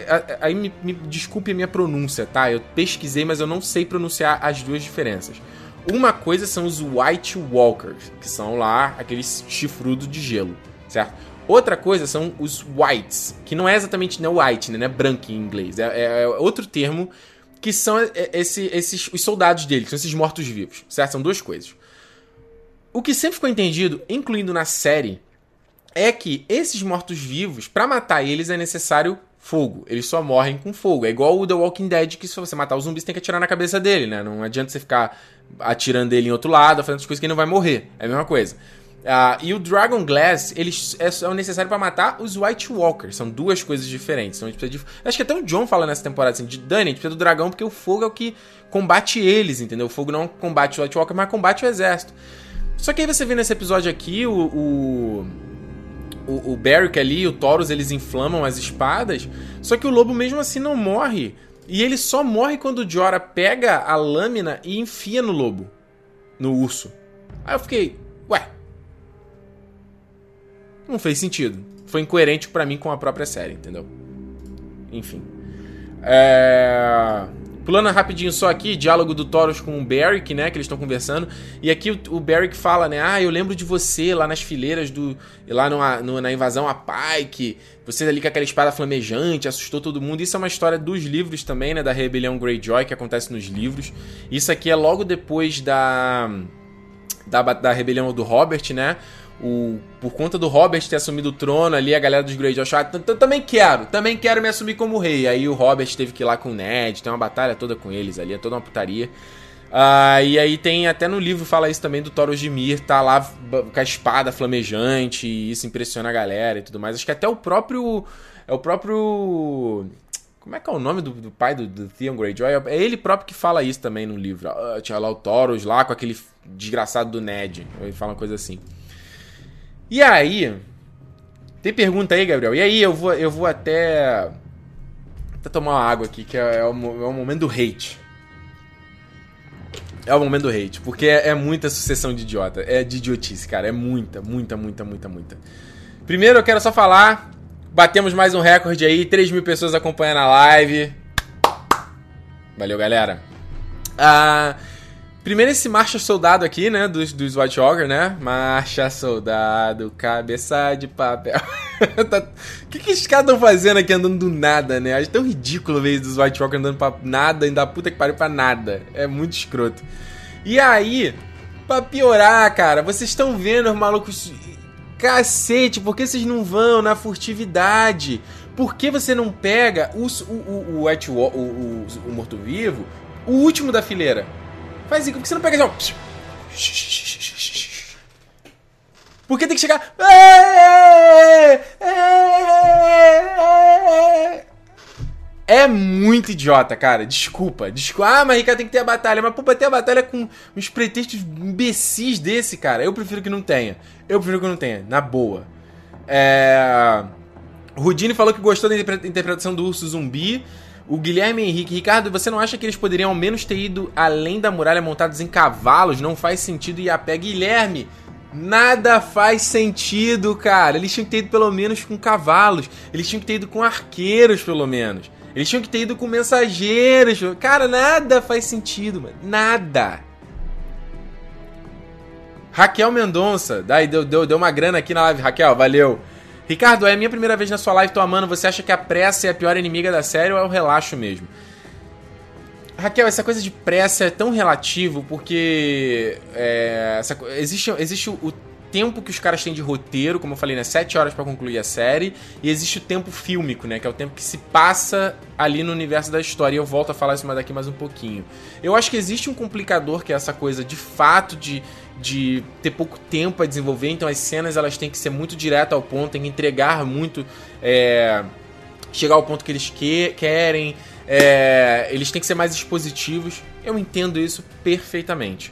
Aí me, me desculpe a minha pronúncia, tá? Eu pesquisei, mas eu não sei pronunciar as duas diferenças. Uma coisa são os White Walkers, que são lá aqueles chifrudos de gelo, certo? Outra coisa são os Whites, que não é exatamente não é white, né? Não é branco em inglês. É, é, é outro termo que são esse, esses os soldados dele, que são esses mortos-vivos, certo? São duas coisas. O que sempre ficou entendido, incluindo na série, é que esses mortos-vivos, para matar eles é necessário fogo. Eles só morrem com fogo. É igual o The Walking Dead, que se você matar os zumbis, tem que atirar na cabeça dele, né? Não adianta você ficar atirando ele em outro lado, fazendo as coisas que ele não vai morrer. É a mesma coisa. Uh, e o Dragon Glass, eles é, é necessário para matar os White Walkers. São duas coisas diferentes. Então, de... Acho que até o John fala nessa temporada assim: de Dani, a gente precisa do dragão porque o fogo é o que combate eles, entendeu? O fogo não combate o White Walker, mas combate o exército. Só que aí você vê nesse episódio aqui o, o, o, o Beric ali e o Taurus eles inflamam as espadas, só que o lobo mesmo assim não morre. E ele só morre quando o Jorah pega a lâmina e enfia no lobo, no urso. Aí eu fiquei, ué. Não fez sentido. Foi incoerente para mim com a própria série, entendeu? enfim. É... Pulando rapidinho só aqui, diálogo do Thoros com o Beric, né? Que eles estão conversando. E aqui o, o Beric fala, né? Ah, eu lembro de você lá nas fileiras do. Lá na invasão a Pike. Você ali com aquela espada flamejante, assustou todo mundo. Isso é uma história dos livros também, né? Da rebelião Greyjoy, que acontece nos livros. Isso aqui é logo depois da. Da, da rebelião do Robert, né? O, por conta do Robert ter assumido o trono ali, a galera dos Greyjoy achou, ah, também quero, também quero me assumir como rei. Aí o Robert teve que ir lá com o Ned, tem uma batalha toda com eles ali, é toda uma putaria. Uh, e aí tem, até no livro fala isso também do Thoros de Mir, tá lá com a espada flamejante, e isso impressiona a galera e tudo mais. Acho que até o próprio, é o próprio... Como é que é o nome do, do pai do, do, Theon Greyjoy? É ele próprio que fala isso também no livro. Uh, tinha lá o Thoros lá com aquele desgraçado do Ned. Ele fala uma coisa assim. E aí, tem pergunta aí, Gabriel? E aí, eu vou, eu vou até, até tomar uma água aqui, que é, é, o, é o momento do hate. É o momento do hate, porque é, é, muita sucessão de idiota. É de idiotice, cara. É muita, muita, muita, muita, muita. Primeiro eu quero só falar. Batemos mais um recorde aí, 3 mil pessoas acompanhando a live. Valeu, galera. Ah. Primeiro esse Marcha Soldado aqui, né? Dos, dos White Walker, né? Marcha Soldado, cabeça de papel. O tá... que, que esses caras estão fazendo aqui andando do nada, né? Acho tão ridículo ver dos White Walker andando pra nada, ainda puta que pariu pra nada. É muito escroto. E aí, pra piorar, cara, vocês estão vendo os malucos. Cacete, por que vocês não vão na furtividade? Por que você não pega o, o, o, o o, o, o morto-vivo, o último da fileira? Faz isso, por que você não pega assim, ó? Porque tem que chegar. É muito idiota, cara. Desculpa. Desculpa. Ah, mas Ricardo tem que ter a batalha. Mas, pô, pra ter a batalha com uns pretextos imbecis desse, cara, eu prefiro que não tenha. Eu prefiro que não tenha. Na boa. É. Rudine falou que gostou da interpretação do urso zumbi. O Guilherme Henrique, Ricardo, você não acha que eles poderiam ao menos ter ido além da muralha montados em cavalos? Não faz sentido ir a pé. Guilherme, nada faz sentido, cara. Eles tinham que ter ido pelo menos com cavalos. Eles tinham que ter ido com arqueiros, pelo menos. Eles tinham que ter ido com mensageiros. Cara, nada faz sentido, mano. Nada. Raquel Mendonça, daí deu, deu, deu uma grana aqui na live. Raquel, valeu. Ricardo, é a minha primeira vez na sua live, tô amando. Você acha que a pressa é a pior inimiga da série ou é o relaxo mesmo? Raquel, essa coisa de pressa é tão relativo porque é, essa, existe, existe o tempo que os caras têm de roteiro, como eu falei, né? Sete horas para concluir a série, e existe o tempo fílmico, né? Que é o tempo que se passa ali no universo da história. E eu volto a falar isso mais daqui mais um pouquinho. Eu acho que existe um complicador que é essa coisa de fato de de ter pouco tempo a desenvolver, então as cenas elas têm que ser muito direto ao ponto, tem que entregar muito, é, chegar ao ponto que eles que, querem, é, eles têm que ser mais expositivos. Eu entendo isso perfeitamente.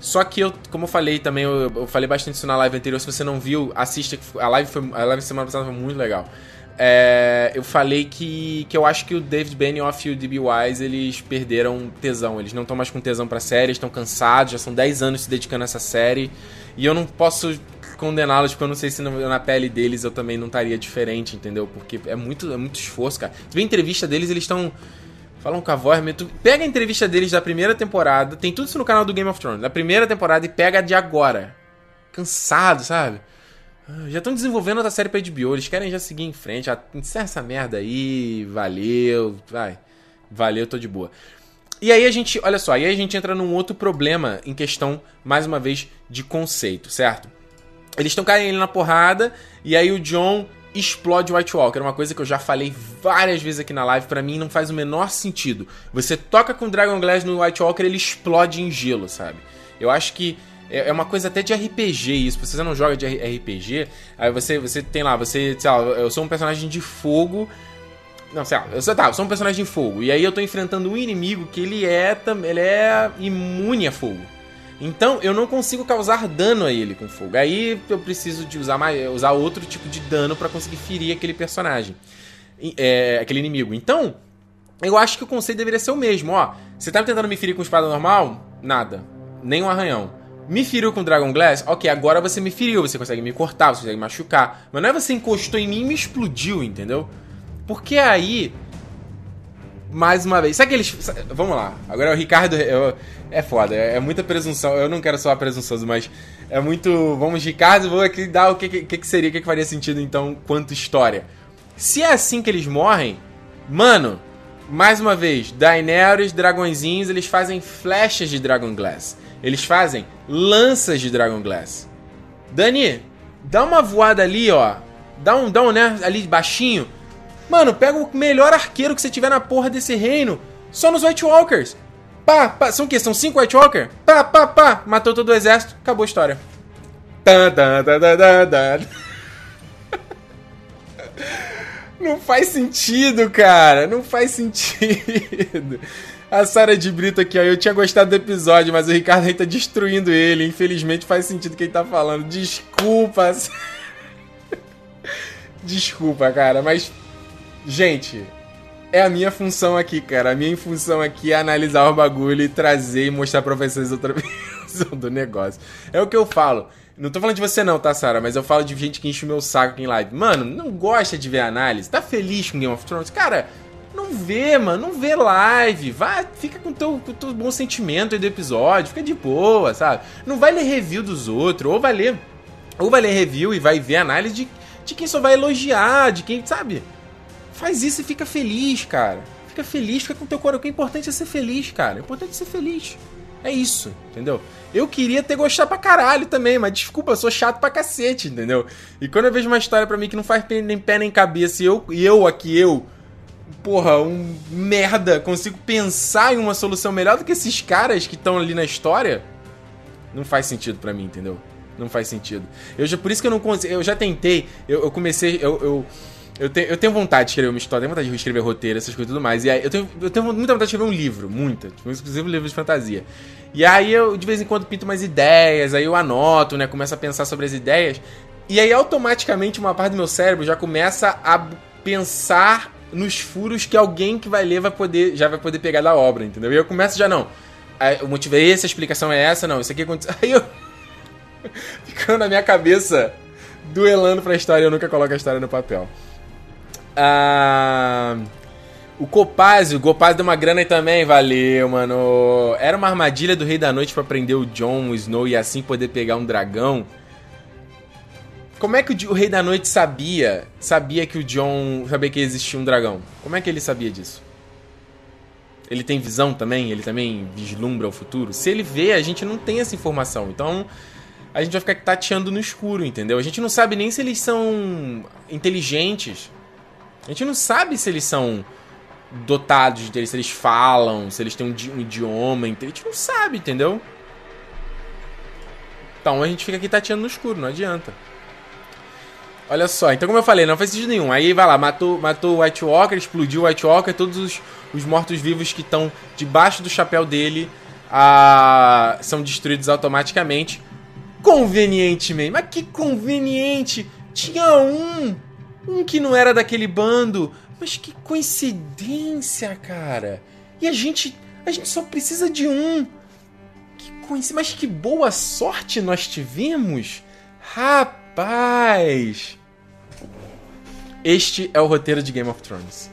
Só que eu, como eu falei também, eu, eu falei bastante isso na live anterior. Se você não viu, assista. A live, foi, a live semana passada foi muito legal. É, eu falei que, que eu acho que o David Benioff e o D.B. Wise eles perderam tesão. Eles não estão mais com tesão pra série, estão cansados, já são 10 anos se dedicando a essa série. E eu não posso condená-los, porque eu não sei se na pele deles eu também não estaria diferente, entendeu? Porque é muito, é muito esforço, cara. Tu vê a entrevista deles, eles estão. Falam com a voz, tu pega a entrevista deles da primeira temporada, tem tudo isso no canal do Game of Thrones, da primeira temporada e pega a de agora. Cansado, sabe? Ah, já estão desenvolvendo outra série pra HBO, eles querem já seguir em frente. Já encerra essa merda aí, valeu, vai. Valeu, tô de boa. E aí a gente, olha só, aí a gente entra num outro problema em questão, mais uma vez, de conceito, certo? Eles estão caindo na porrada, e aí o John explode o White Walker. Uma coisa que eu já falei várias vezes aqui na live, para mim não faz o menor sentido. Você toca com Dragon Glass no White Walker, ele explode em gelo, sabe? Eu acho que é, é uma coisa até de RPG isso. Se você não joga de RPG, aí você, você tem lá, você, sei lá, eu sou um personagem de fogo. Não, sei lá, eu sou, tá, eu sou um personagem de fogo. E aí eu tô enfrentando um inimigo que ele é, ele é imune a fogo. Então eu não consigo causar dano a ele com fogo. Aí eu preciso de usar, mais, usar outro tipo de dano para conseguir ferir aquele personagem. É, aquele inimigo. Então, eu acho que o conceito deveria ser o mesmo. Ó, você tá tentando me ferir com espada normal? Nada. Nem um arranhão. Me feriu com Dragon Glass? Ok, agora você me feriu, você consegue me cortar, você consegue machucar. Mas não é você encostou em mim e me explodiu, entendeu? Porque aí mais uma vez. Sabe que eles. Vamos lá. Agora o Ricardo. Eu, é foda, é, é, muita presunção. Eu não quero soar presunçoso, mas é muito. Vamos, Ricardo, vou aqui dar o que, que, que seria, o que, que faria sentido então quanto história. Se é assim que eles morrem, mano, mais uma vez, Daenerys, dragõezinhos, eles fazem flechas de Dragon Glass. Eles fazem lanças de Dragon Glass. Dani, dá uma voada ali, ó. Dá um, dá um, né, ali baixinho. Mano, pega o melhor arqueiro que você tiver na porra desse reino. Só nos White Walkers. Pá, pá, são o quê? São cinco White Walker? Pá, pá, pá. Matou todo o exército. Acabou a história. Tá, tá, tá, tá. Não faz sentido, cara. Não faz sentido. A Sara de Brito aqui, ó. Eu tinha gostado do episódio, mas o Ricardo aí tá destruindo ele. Infelizmente faz sentido o que ele tá falando. Desculpa. Desculpa, cara, mas. Gente, é a minha função aqui, cara. A minha função aqui é analisar o bagulho e trazer e mostrar pra vocês outra visão do negócio. É o que eu falo. Não tô falando de você não, tá, Sara? Mas eu falo de gente que enche o meu saco aqui em live. Mano, não gosta de ver análise? Tá feliz com Game of Thrones? Cara, não vê, mano. Não vê live. Vai, fica com teu, o teu bom sentimento aí do episódio. Fica de boa, sabe? Não vai ler review dos outros. Ou vai ler... Ou vai ler review e vai ver análise de de quem só vai elogiar, de quem, sabe? Faz isso e fica feliz, cara. Fica feliz, fica com teu coração. O que é importante é ser feliz, cara. O importante é ser feliz. É isso, entendeu? Eu queria ter gostado pra caralho também, mas desculpa, eu sou chato pra cacete, entendeu? E quando eu vejo uma história pra mim que não faz nem pé nem cabeça e eu, e eu aqui, eu, porra, um merda, consigo pensar em uma solução melhor do que esses caras que estão ali na história, não faz sentido pra mim, entendeu? Não faz sentido. Eu já, por isso que eu não consigo. Eu já tentei. Eu, eu comecei. Eu, eu, eu, tenho, eu tenho vontade de escrever uma história, tenho vontade de escrever roteiro, essas coisas e tudo mais. E aí eu tenho, eu tenho muita vontade de escrever um livro, muita. Tipo, inclusive um livro de fantasia. E aí eu, de vez em quando, pinto umas ideias, aí eu anoto, né? Começo a pensar sobre as ideias. E aí automaticamente uma parte do meu cérebro já começa a pensar nos furos que alguém que vai ler vai poder, já vai poder pegar da obra, entendeu? E eu começo já, não. O motivo é esse, a explicação é essa, não. Isso aqui aconteceu. Aí eu ficando na minha cabeça, duelando pra história. Eu nunca coloco a história no papel. Ah, o Copazio, o Copazio deu uma grana aí também, valeu, mano. Era uma armadilha do Rei da Noite para prender o Jon, Snow e assim poder pegar um dragão. Como é que o, Rei da Noite sabia? Sabia que o Jon sabia que existia um dragão? Como é que ele sabia disso? Ele tem visão também? Ele também vislumbra o futuro? Se ele vê, a gente não tem essa informação. Então, a gente vai ficar tateando no escuro, entendeu? A gente não sabe nem se eles são inteligentes. A gente não sabe se eles são dotados de se eles falam, se eles têm um, idioma, a gente não sabe, entendeu? Então a gente fica aqui tateando no escuro, não adianta. Olha só, então como eu falei, não faz sentido nenhum. Aí vai lá, matou, matou o White Walker, explodiu o White Walker, todos os, os mortos-vivos que estão debaixo do chapéu dele ah, são destruídos automaticamente. Convenientemente. Mas que conveniente! Tinha um! Um que não era daquele bando. Mas que coincidência, cara! E a gente. A gente só precisa de um. Que coincidência. Mas que boa sorte nós tivemos! Rapaz! Este é o roteiro de Game of Thrones.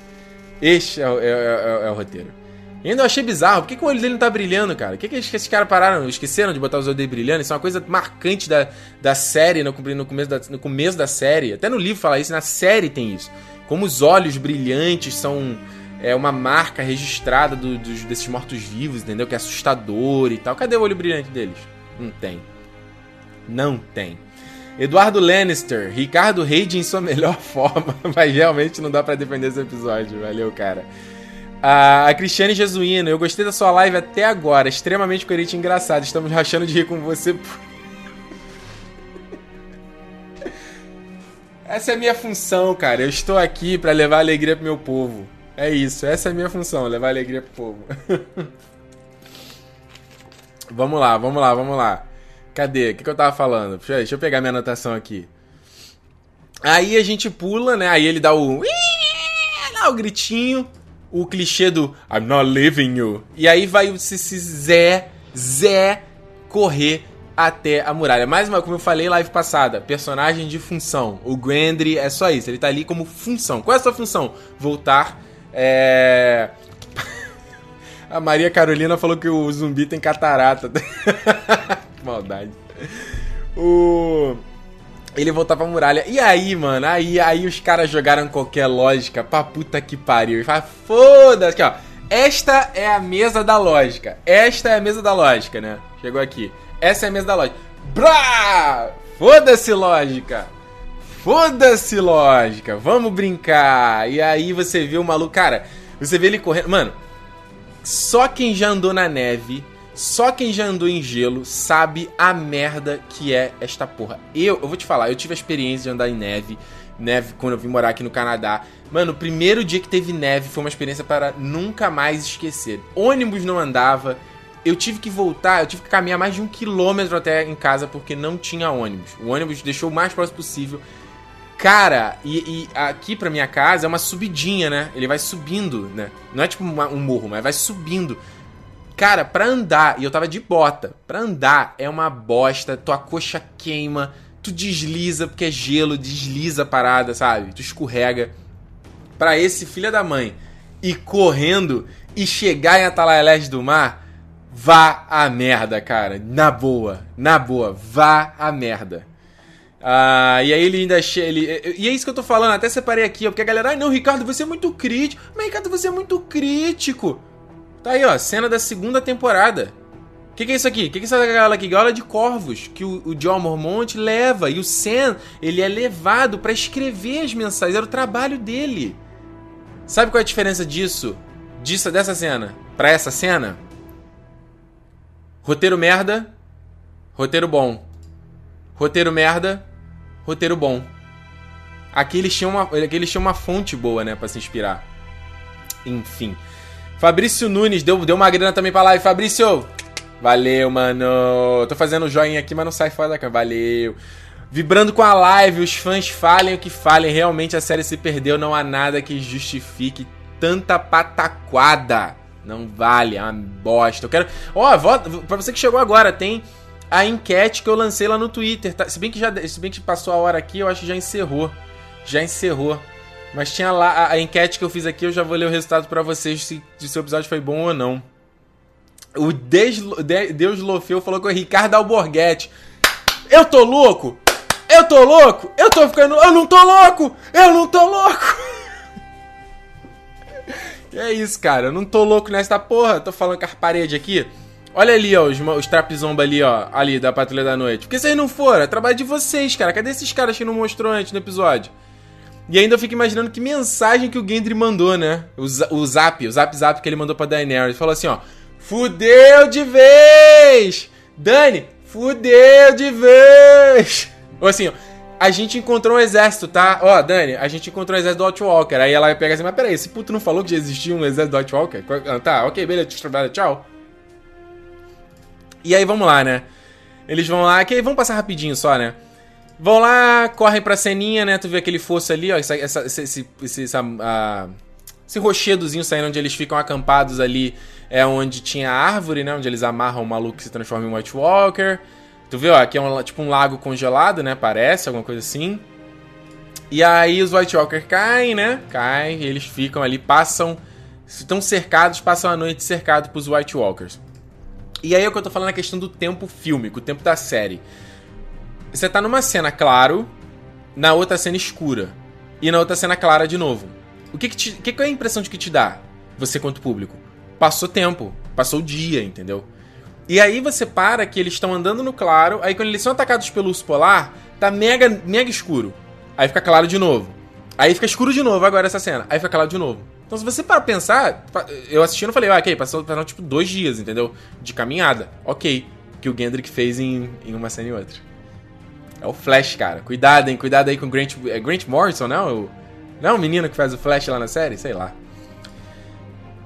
Este é o, é, é, é o roteiro. E ainda eu achei bizarro. Por que, que o olho dele não tá brilhando, cara? Por que, que esses caras pararam? Esqueceram de botar os olhos dele brilhando? Isso é uma coisa marcante da, da série, no, no, começo da, no começo da série. Até no livro fala isso, na série tem isso. Como os olhos brilhantes são é, uma marca registrada do, dos, desses mortos-vivos, entendeu? Que é assustador e tal. Cadê o olho brilhante deles? Não tem. Não tem. Eduardo Lannister, Ricardo Reid em sua melhor forma, mas realmente não dá para defender esse episódio. Valeu, cara. A, Cristiane Jesuíno, eu gostei da sua live até agora, extremamente coerente e engraçado. Estamos rachando de rir com você. Essa é a minha função, cara. Eu estou aqui para levar alegria pro meu povo. É isso, essa é a minha função, levar alegria pro povo. vamos lá, vamos lá, vamos lá. Cadê? O que, que eu tava falando? Deixa eu pegar minha anotação aqui. Aí a gente pula, né? Aí ele dá o. Dá o gritinho o clichê do I'm not leaving you. E aí vai esse Zé, Zé correr até a muralha. Mais uma, como eu falei live passada, personagem de função. O Grandry é só isso, ele tá ali como função. Qual é a sua função? Voltar é, A Maria Carolina falou que o zumbi tem catarata. que maldade. O. Ele voltar pra muralha. E aí, mano? Aí, aí os caras jogaram qualquer lógica pra puta que pariu. E fala, foda-se, ó. Esta é a mesa da lógica. Esta é a mesa da lógica, né? Chegou aqui. Essa é a mesa da lógica. Brá! Foda-se lógica! Foda-se lógica! Vamos brincar! E aí você vê o maluco. Cara, você vê ele correndo. Mano, só quem já andou na neve, só quem já andou em gelo, sabe a merda que é esta porra. Eu, eu vou te falar, eu tive a experiência de andar em neve, neve quando eu vim morar aqui no Canadá. Mano, o primeiro dia que teve neve foi uma experiência para nunca mais esquecer. Ônibus não andava, eu tive que voltar, eu tive que caminhar mais de um quilômetro até em casa porque não tinha ônibus. O ônibus deixou o mais próximo possível. Cara, e, e, aqui pra minha casa é uma subidinha, né? Ele vai subindo, né? Não é tipo uma, um morro, mas vai subindo. Cara, pra andar, e eu tava de bota, pra andar é uma bosta, tua coxa queima, tu desliza porque é gelo, desliza a parada, sabe? Tu escorrega. Pra esse filho da mãe ir correndo e chegar em Atalaia Leste do Mar, vá a merda, cara. Na boa, na boa, vá a merda. Ah, e aí ele ainda ele E é isso que eu tô falando, até separei aqui, ó, porque a galera, ai ah, não, Ricardo, você é muito crítico. Mas Ricardo, você é muito crítico. Tá aí, ó, cena da segunda temporada. O que, que, é isso aqui? O que, que é essa galera aqui? Gala de corvos que o, o John Mormont leva. E o Sam, ele é levado para escrever as mensagens. Era o trabalho dele. Sabe qual é a diferença disso? Disso, dessa cena? Pra essa cena? Roteiro merda, roteiro bom. Roteiro merda, roteiro bom. Aqui eles tinham uma, aqui eles tinham uma fonte boa, né, pra se inspirar. Enfim. Fabrício Nunes deu, deu uma grana também pra live. Fabrício, valeu, mano. Tô fazendo joinha aqui, mas não sai fora da câmera. Valeu. Vibrando com a live, os fãs falem o que falem. Realmente a série se perdeu. Não há nada que justifique tanta pataquada. Não vale, é uma bosta. Eu quero. Ó, oh, pra você que chegou agora, tem a enquete que eu lancei lá no Twitter. Tá? Se, bem que já, se bem que passou a hora aqui, eu acho que já encerrou. Já encerrou. Mas tinha lá a, a enquete que eu fiz aqui, eu já vou ler o resultado para vocês se, se o episódio foi bom ou não. O Deus, Lofeu falou é o Ricardo Alborguete. Eu tô louco? Eu tô louco? Eu tô ficando. Eu não tô louco! Eu não tô louco! É isso, cara. Eu não tô louco nessa porra. Tô falando com as paredes aqui. Olha ali, ó, os, os trapzomba ali, ó, ali da Patrulha da Noite. Por que vocês não foram? É trabalho de vocês, cara. Cadê esses caras que não mostrou antes no episódio? E ainda eu fico imaginando que mensagem que o Gendry mandou, né? O, o zap, o zap zap que ele mandou pra Daenerys. Ele falou assim, ó. Fudeu de vez! Dani, fudeu de vez! Ou assim, ó. A gente encontrou um exército, tá? Ó, Dani, a gente encontrou um exército do Outwalker. Aí ela vai pegar assim, mas peraí, esse puto não falou que já existia um exército do Outwalker? Ah, tá, ok, beleza, tchau. E aí vamos lá, né? Eles vão lá, que vamos passar rapidinho só, né? Vão lá, correm pra ceninha, né? Tu vê aquele fosso ali, ó, essa, essa, esse, esse, essa, uh, esse rochedozinho saindo onde eles ficam acampados ali. É onde tinha a árvore, né? Onde eles amarram o maluco que se transforma em White Walker. Tu vê, ó, aqui é um, tipo um lago congelado, né? Parece, alguma coisa assim. E aí os White Walker caem, né? Caem, eles ficam ali, passam. Estão cercados, passam a noite cercados pros White Walkers. E aí é o que eu tô falando a questão do tempo fílmico, o tempo da série. Você tá numa cena claro, na outra cena escura. E na outra cena clara de novo. O que que, te, que, que é a impressão de que te dá, você quanto público? Passou tempo, passou o dia, entendeu? E aí você para que eles estão andando no claro, aí quando eles são atacados pelo urso polar, tá mega, mega escuro. Aí fica claro de novo. Aí fica escuro de novo agora essa cena. Aí fica claro de novo. Então, se você para pensar, eu assistindo e falei, ah, ok, passou, passaram tipo dois dias, entendeu? De caminhada. Ok. Que o Gendrick fez em, em uma cena e outra. É o Flash, cara. Cuidado, hein? Cuidado aí com o Grant. É Grant Morrison, não? O, não é o menino que faz o Flash lá na série? Sei lá.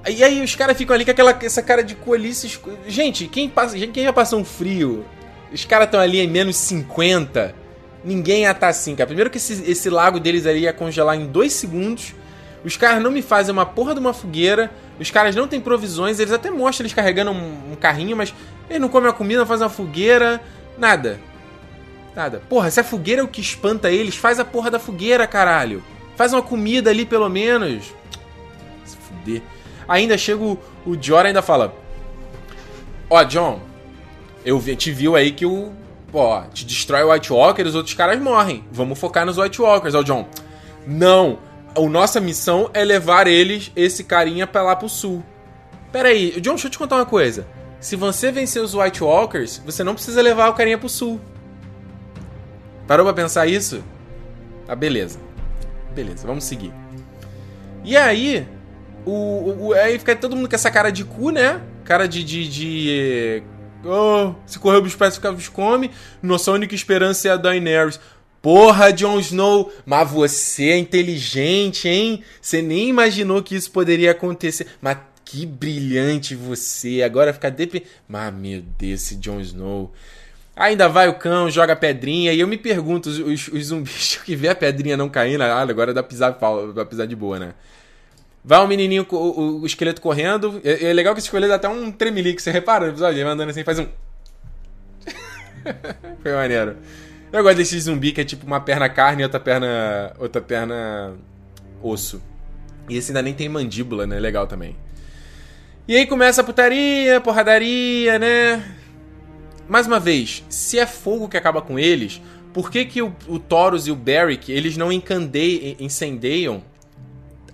E aí os caras ficam ali com aquela, essa cara de colices. Gente, quem, passa, quem já passou um frio? Os caras estão ali em menos 50. Ninguém ia estar tá assim, cara. Primeiro que esse, esse lago deles ali ia congelar em dois segundos. Os caras não me fazem uma porra de uma fogueira. Os caras não têm provisões. Eles até mostram eles carregando um, um carrinho, mas eles não comem a comida, não fazem uma fogueira. Nada. Nada. Porra, se a fogueira é o que espanta eles, faz a porra da fogueira, caralho. Faz uma comida ali pelo menos. Se fuder. Ainda chega o, o Jorah ainda fala: Ó, John, eu te viu aí que o. Ó, te destrói o White Walker os outros caras morrem. Vamos focar nos White Walkers, ó, John. Não, a nossa missão é levar eles, esse carinha, pra lá pro sul. Pera aí, John, deixa eu te contar uma coisa. Se você vencer os White Walkers, você não precisa levar o carinha pro sul. Parou pra pensar isso? Ah, beleza. Beleza, vamos seguir. E aí, o, o, o, aí fica todo mundo com essa cara de cu, né? Cara de. de, de oh, se correr os pés, fica os come. Nossa única esperança é a Daenerys. Porra, Jon Snow, mas você é inteligente, hein? Você nem imaginou que isso poderia acontecer. Mas que brilhante você. Agora fica dep... Mas, meu Deus, esse Jon Snow. Ainda vai o cão, joga pedrinha. E eu me pergunto, os, os, os zumbis que vê a pedrinha não caindo, ah, agora dá pisar, dá pisar de boa, né? Vai um menininho, o, o esqueleto correndo. É, é, legal que esse esqueleto dá até um tremelique. Você repara no episódio? Ele andando assim faz um. Foi maneiro. Eu gosto desse zumbi que é tipo uma perna carne e outra perna. outra perna. osso. E esse ainda nem tem mandíbula, né? Legal também. E aí começa a putaria, porradaria, né? Mais uma vez, se é fogo que acaba com eles, por que, que o, o Taurus e o Beric, eles não encandeiam, incendeiam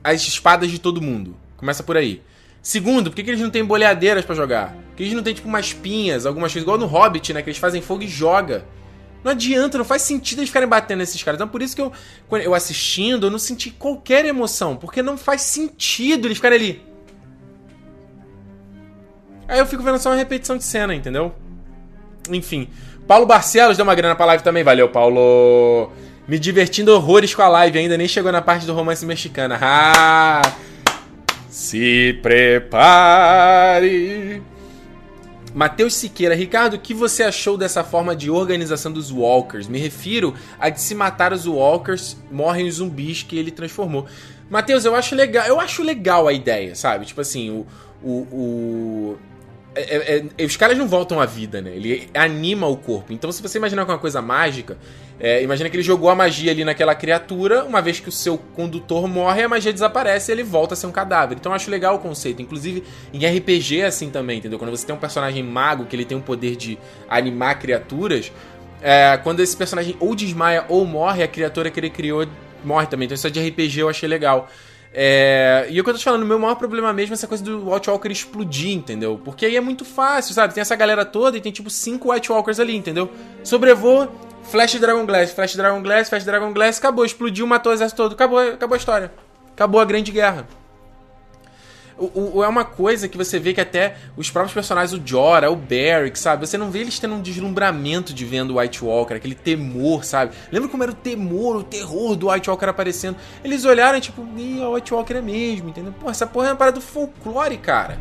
as espadas de todo mundo? Começa por aí. Segundo, por que, que eles não têm boleadeiras para jogar? Por que eles não têm, tipo, umas pinhas, algumas coisas, igual no Hobbit, né? Que eles fazem fogo e joga. Não adianta, não faz sentido eles ficarem batendo nesses caras. Então por isso que eu, eu assistindo, eu não senti qualquer emoção. Porque não faz sentido eles ficarem ali. Aí eu fico vendo só uma repetição de cena, entendeu? Enfim. Paulo Barcelos deu uma grana pra live também. Valeu, Paulo. Me divertindo horrores com a live. Ainda nem chegou na parte do romance mexicana. Ah! Se prepare. Matheus Siqueira, Ricardo, o que você achou dessa forma de organização dos Walkers? Me refiro a de se matar os Walkers, morrem os zumbis que ele transformou. Matheus, eu acho legal, eu acho legal a ideia, sabe? Tipo assim, o, o, o é, é, é, os caras não voltam à vida, né? Ele anima o corpo. Então, se você imaginar com uma coisa mágica, é, imagina que ele jogou a magia ali naquela criatura, uma vez que o seu condutor morre, a magia desaparece e ele volta a ser um cadáver. Então, eu acho legal o conceito. Inclusive, em RPG é assim também, entendeu? Quando você tem um personagem mago que ele tem o poder de animar criaturas, é, quando esse personagem ou desmaia ou morre, a criatura que ele criou morre também. Então, isso é de RPG eu achei legal. É... E o que eu tô te falando, o meu maior problema mesmo é essa coisa do White Walker explodir, entendeu? Porque aí é muito fácil, sabe? Tem essa galera toda e tem tipo cinco White Walkers ali, entendeu? Sobrevoa, Flash Dragon Glass, Flash Dragon Glass, Flash Dragon Glass, acabou, explodiu, matou o exército todo, acabou, acabou a história. Acabou a grande guerra. O, o, é uma coisa que você vê que até os próprios personagens, o Jorah, o Beric, sabe? Você não vê eles tendo um deslumbramento de vendo o White Walker, aquele temor, sabe? Lembra como era o temor, o terror do White Walker aparecendo? Eles olharam tipo, Ih, o White Walker é mesmo, entendeu? Pô, essa porra é uma parada do folclore, cara.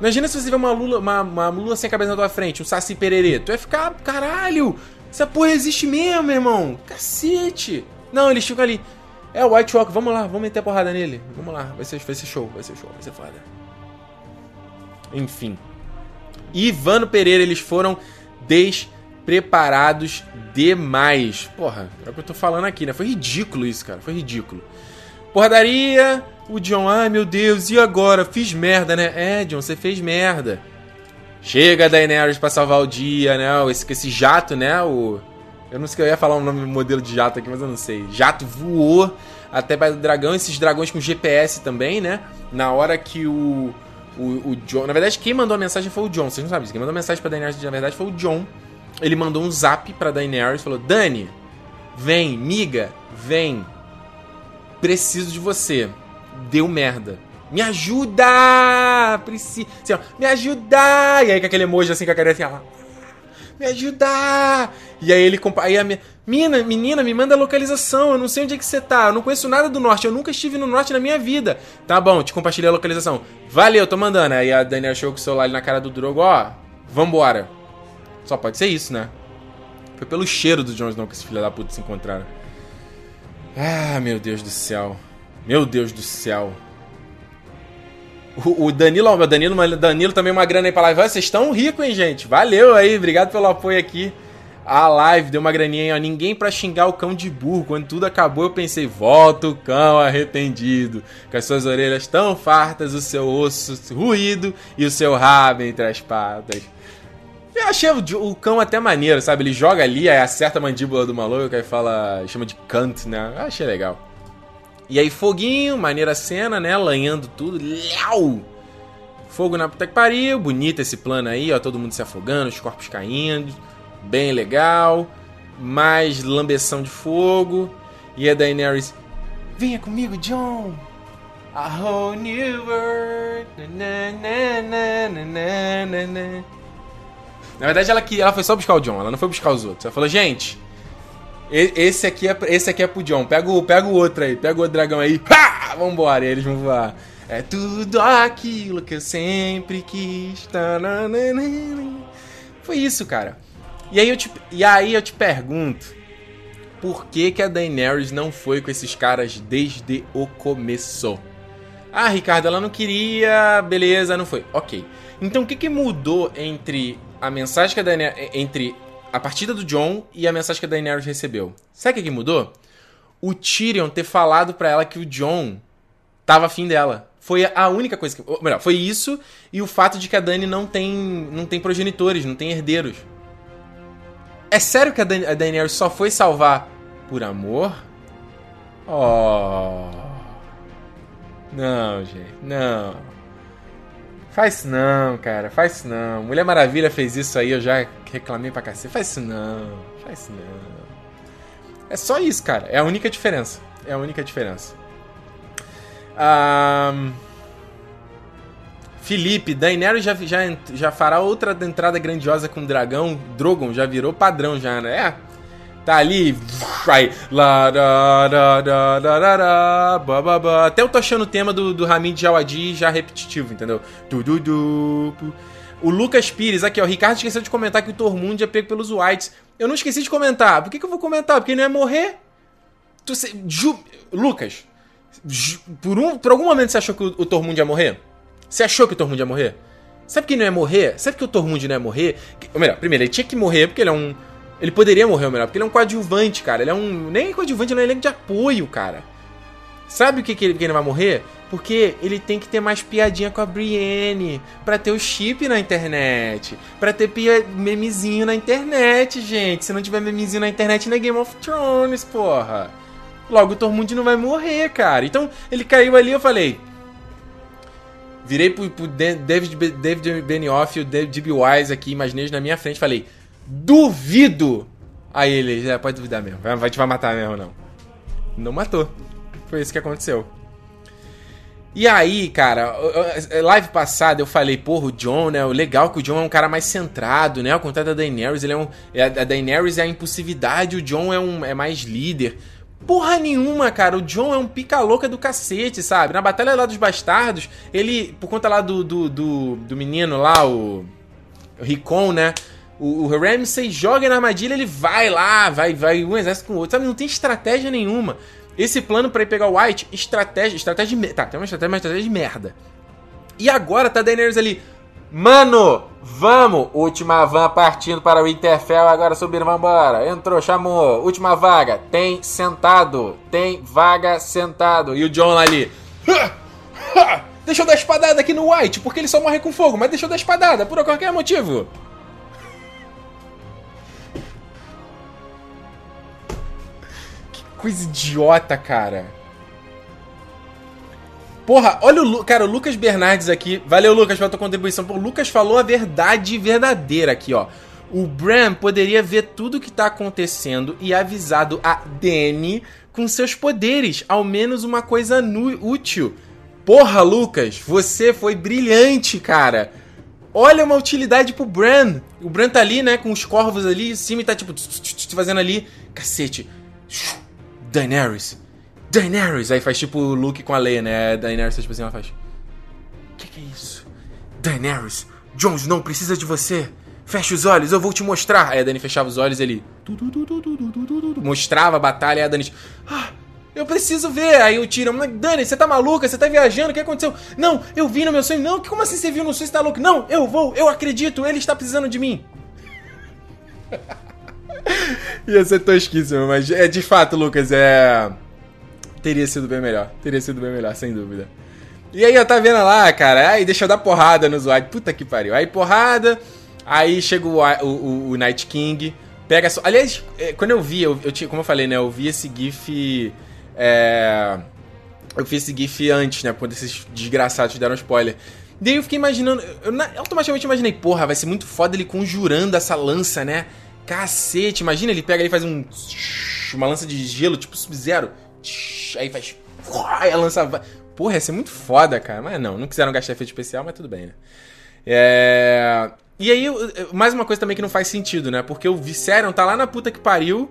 Imagina se você vê uma lula, uma, uma lula sem cabeça na tua frente, um saci pererê. Tu vai ficar, caralho, essa porra existe mesmo, meu irmão. Cacete. Não, eles ficam ali. É o White Walker, vamos lá, vamos meter a porrada nele. Vamos lá, vai ser, vai ser show, vai ser show, vai ser foda. Enfim. Ivano Pereira, eles foram despreparados demais. Porra, é o que eu tô falando aqui, né? Foi ridículo isso, cara, foi ridículo. Porradaria, o John, ai meu Deus, e agora? Fiz merda, né? É, John, você fez merda. Chega Daenerys pra salvar o dia, né? Esse, esse jato, né? O eu não sei que eu ia falar o nome do modelo de jato aqui, mas eu não sei. Jato voou até para o dragão, esses dragões com GPS também, né? Na hora que o, o, o John. Na verdade, quem mandou a mensagem foi o John, vocês não sabem isso. Quem mandou a mensagem pra Daenerys, na verdade, foi o John. Ele mandou um zap pra Daenerys falou: Dani, vem, miga, vem. Preciso de você. Deu merda. Me ajuda! Preciso. Assim, me ajuda! E aí com aquele emoji assim com a cara assim, ó me ajudar! E aí ele aí a minha, menina, menina, me manda a localização, eu não sei onde é que você tá, eu não conheço nada do norte, eu nunca estive no norte na minha vida. Tá bom, te compartilhei a localização. Valeu, tô mandando. Aí a Daniela chegou com o celular ali na cara do Drogo, ó, vambora. Só pode ser isso, né? Foi pelo cheiro do Jon Snow que esse filho da puta se encontraram. Ah, meu Deus do céu. Meu Deus do céu. O, Danilo, ó, Danilo, Danilo também uma grana aí pra live. Vocês estão ricos, hein, gente? Valeu aí, obrigado pelo apoio aqui. A live deu uma graninha, ó. Ninguém pra xingar o cão de burro. Quando tudo acabou, eu pensei, volta o cão arrependido. Com as suas orelhas tão fartas, o seu osso ruído e o seu rabo entre as patas. Eu achei o, o, cão até maneiro, sabe? Ele joga ali, aí acerta a mandíbula do maluco, aí fala. chama de cant, né? Eu achei legal. E aí, foguinho, maneira cena, né? Lanhando tudo. Léu! Fogo na puta que pariu, bonito esse plano aí, ó. Todo mundo se afogando, os corpos caindo. Bem legal. Mais lambeção de fogo. E a Daenerys. Venha comigo, John! A whole new world. Na, na, na, na verdade, ela, ela foi só buscar o John, ela não foi buscar os outros. Ela falou, gente, esse aqui é, esse aqui é pro John. Pega o, pega o outro aí, pega o outro dragão aí. Pá! Vambora, e eles vão voar. É tudo aquilo que eu sempre quis. Foi isso, cara. E aí eu te, e aí eu te pergunto, por que, que a Daenerys não foi com esses caras desde o começo? Ah, Ricardo, ela não queria, beleza, não foi. Ok. Então o que, que mudou entre a mensagem que a Daenerys, entre a partida do John e a mensagem que a Daenerys recebeu. Sabe o que, mudou? O Tyrion ter falado para ela que o John tava afim dela. Foi a única coisa que. Ou melhor, foi isso e o fato de que a Dani não tem, não tem progenitores, não tem herdeiros. É sério que a, Dan a Daenerys só foi salvar por amor? Oh. Não, gente, não. Faz isso não, cara. Faz isso não. Mulher Maravilha fez isso aí, eu já reclamei pra cacete. Faz isso não. Faz isso não. É só isso, cara. É a única diferença. É a única diferença. Um... Felipe, Daenerys já, já, já fará outra entrada grandiosa com o dragão. Drogon já virou padrão já, né? É. Tá ali, vai, da, da, da, da, da, ba, ba, ba. Até eu tô achando o tema do, do Ramin Djawadi já repetitivo, entendeu? Du, du, du, o Lucas Pires, aqui ó, o Ricardo esqueceu de comentar que o Tormund é pego pelos Whites. Eu não esqueci de comentar. Por que, que eu vou comentar? Porque ele não ia morrer. Tu, se, ju, Lucas, ju, por, um, por algum momento você achou que o, o Tormund ia morrer? Você achou que o Tormund ia morrer? Sabe que não ia morrer? Sabe que o Tormund não ia morrer? Ou melhor, primeiro, ele tinha que morrer porque ele é um ele poderia morrer, melhor, porque ele é um coadjuvante, cara. Ele é um. Nem coadjuvante, ele é um elenco de apoio, cara. Sabe o que, que, ele, que ele vai morrer? Porque ele tem que ter mais piadinha com a Brienne. Pra ter o chip na internet. Pra ter pia, memezinho na internet, gente. Se não tiver memezinho na internet, não é Game of Thrones, porra. Logo o Tormund não vai morrer, cara. Então ele caiu ali eu falei. Virei pro, pro David, David Benioff e o David. Wise aqui, imaginei na minha frente falei. Duvido! Aí ele, já pode duvidar mesmo. Vai, te vai matar mesmo, não. Não matou. Foi isso que aconteceu. E aí, cara, live passada eu falei, porra, o John, né? O legal é que o John é um cara mais centrado, né? Ao contrário da Daenerys, ele é um. É, a Daenerys é a impulsividade, o John é, um, é mais líder. Porra nenhuma, cara. O John é um pica-louca do cacete, sabe? Na Batalha lá dos Bastardos, ele, por conta lá do, do, do, do menino lá, o. O Ricon, né? O, o Ramsey joga na armadilha, ele vai lá, vai, vai um exército com o outro. Sabe, não tem estratégia nenhuma. Esse plano para ir pegar o White, estratégia, estratégia de, tá, tem uma estratégia, uma estratégia de merda. E agora tá Daenerys ali, mano, vamos, última van partindo para o Winterfell, agora subindo, vambora. Entrou, chamou, última vaga, tem sentado, tem vaga sentado. E o John ali, deixa eu dar espadada aqui no White, porque ele só morre com fogo, mas deixa eu dar espadada, por qualquer motivo. Coisa idiota, cara. Porra, olha o cara, o Lucas Bernardes aqui. Valeu, Lucas, pela tua contribuição. Pô, o Lucas falou a verdade verdadeira aqui, ó. O Bram poderia ver tudo o que tá acontecendo e avisado a Danny com seus poderes. Ao menos uma coisa útil. Porra, Lucas, você foi brilhante, cara. Olha uma utilidade pro Bran. O Bran tá ali, né, com os corvos ali em cima e tá tipo fazendo ali. Cacete. Daenerys. Daenerys. Aí faz tipo o Luke com a Leia, né? Daenerys, tipo assim, ela faz. O que, que é isso? Daenerys, Jon Snow precisa de você. Fecha os olhos, eu vou te mostrar. Aí a Dani fechava os olhos e ele. Mostrava a batalha e a Dani. Ah, eu preciso ver. Aí o Tyrion, Dani, você tá maluca? Você tá viajando? O que aconteceu? Não, eu vi no meu sonho. Não, como assim você viu no sonho? Você tá louco? Não, eu vou, eu acredito, ele está precisando de mim. Ia ser tosquíssimo, mas é de fato, Lucas, é. Teria sido bem melhor. Teria sido bem melhor, sem dúvida. E aí, eu tá vendo lá, cara, aí deixa eu dar porrada no Zwad. Puta que pariu. Aí porrada, aí chega o, o, o Night King, pega só. Aliás, é, quando eu vi, eu, eu tinha, como eu falei, né, eu vi esse GIF. É. Eu fiz esse GIF antes, né? Quando esses desgraçados deram spoiler. Daí eu fiquei imaginando. Eu automaticamente imaginei, porra, vai ser muito foda ele conjurando essa lança, né? Cacete, imagina, ele pega e faz um. Uma lança de gelo, tipo Sub-Zero. Aí faz. Aí a lança vai. Porra, ia ser muito foda, cara. Mas não, não quiseram gastar efeito especial, mas tudo bem, né? É. E aí, mais uma coisa também que não faz sentido, né? Porque o Viserion tá lá na puta que pariu.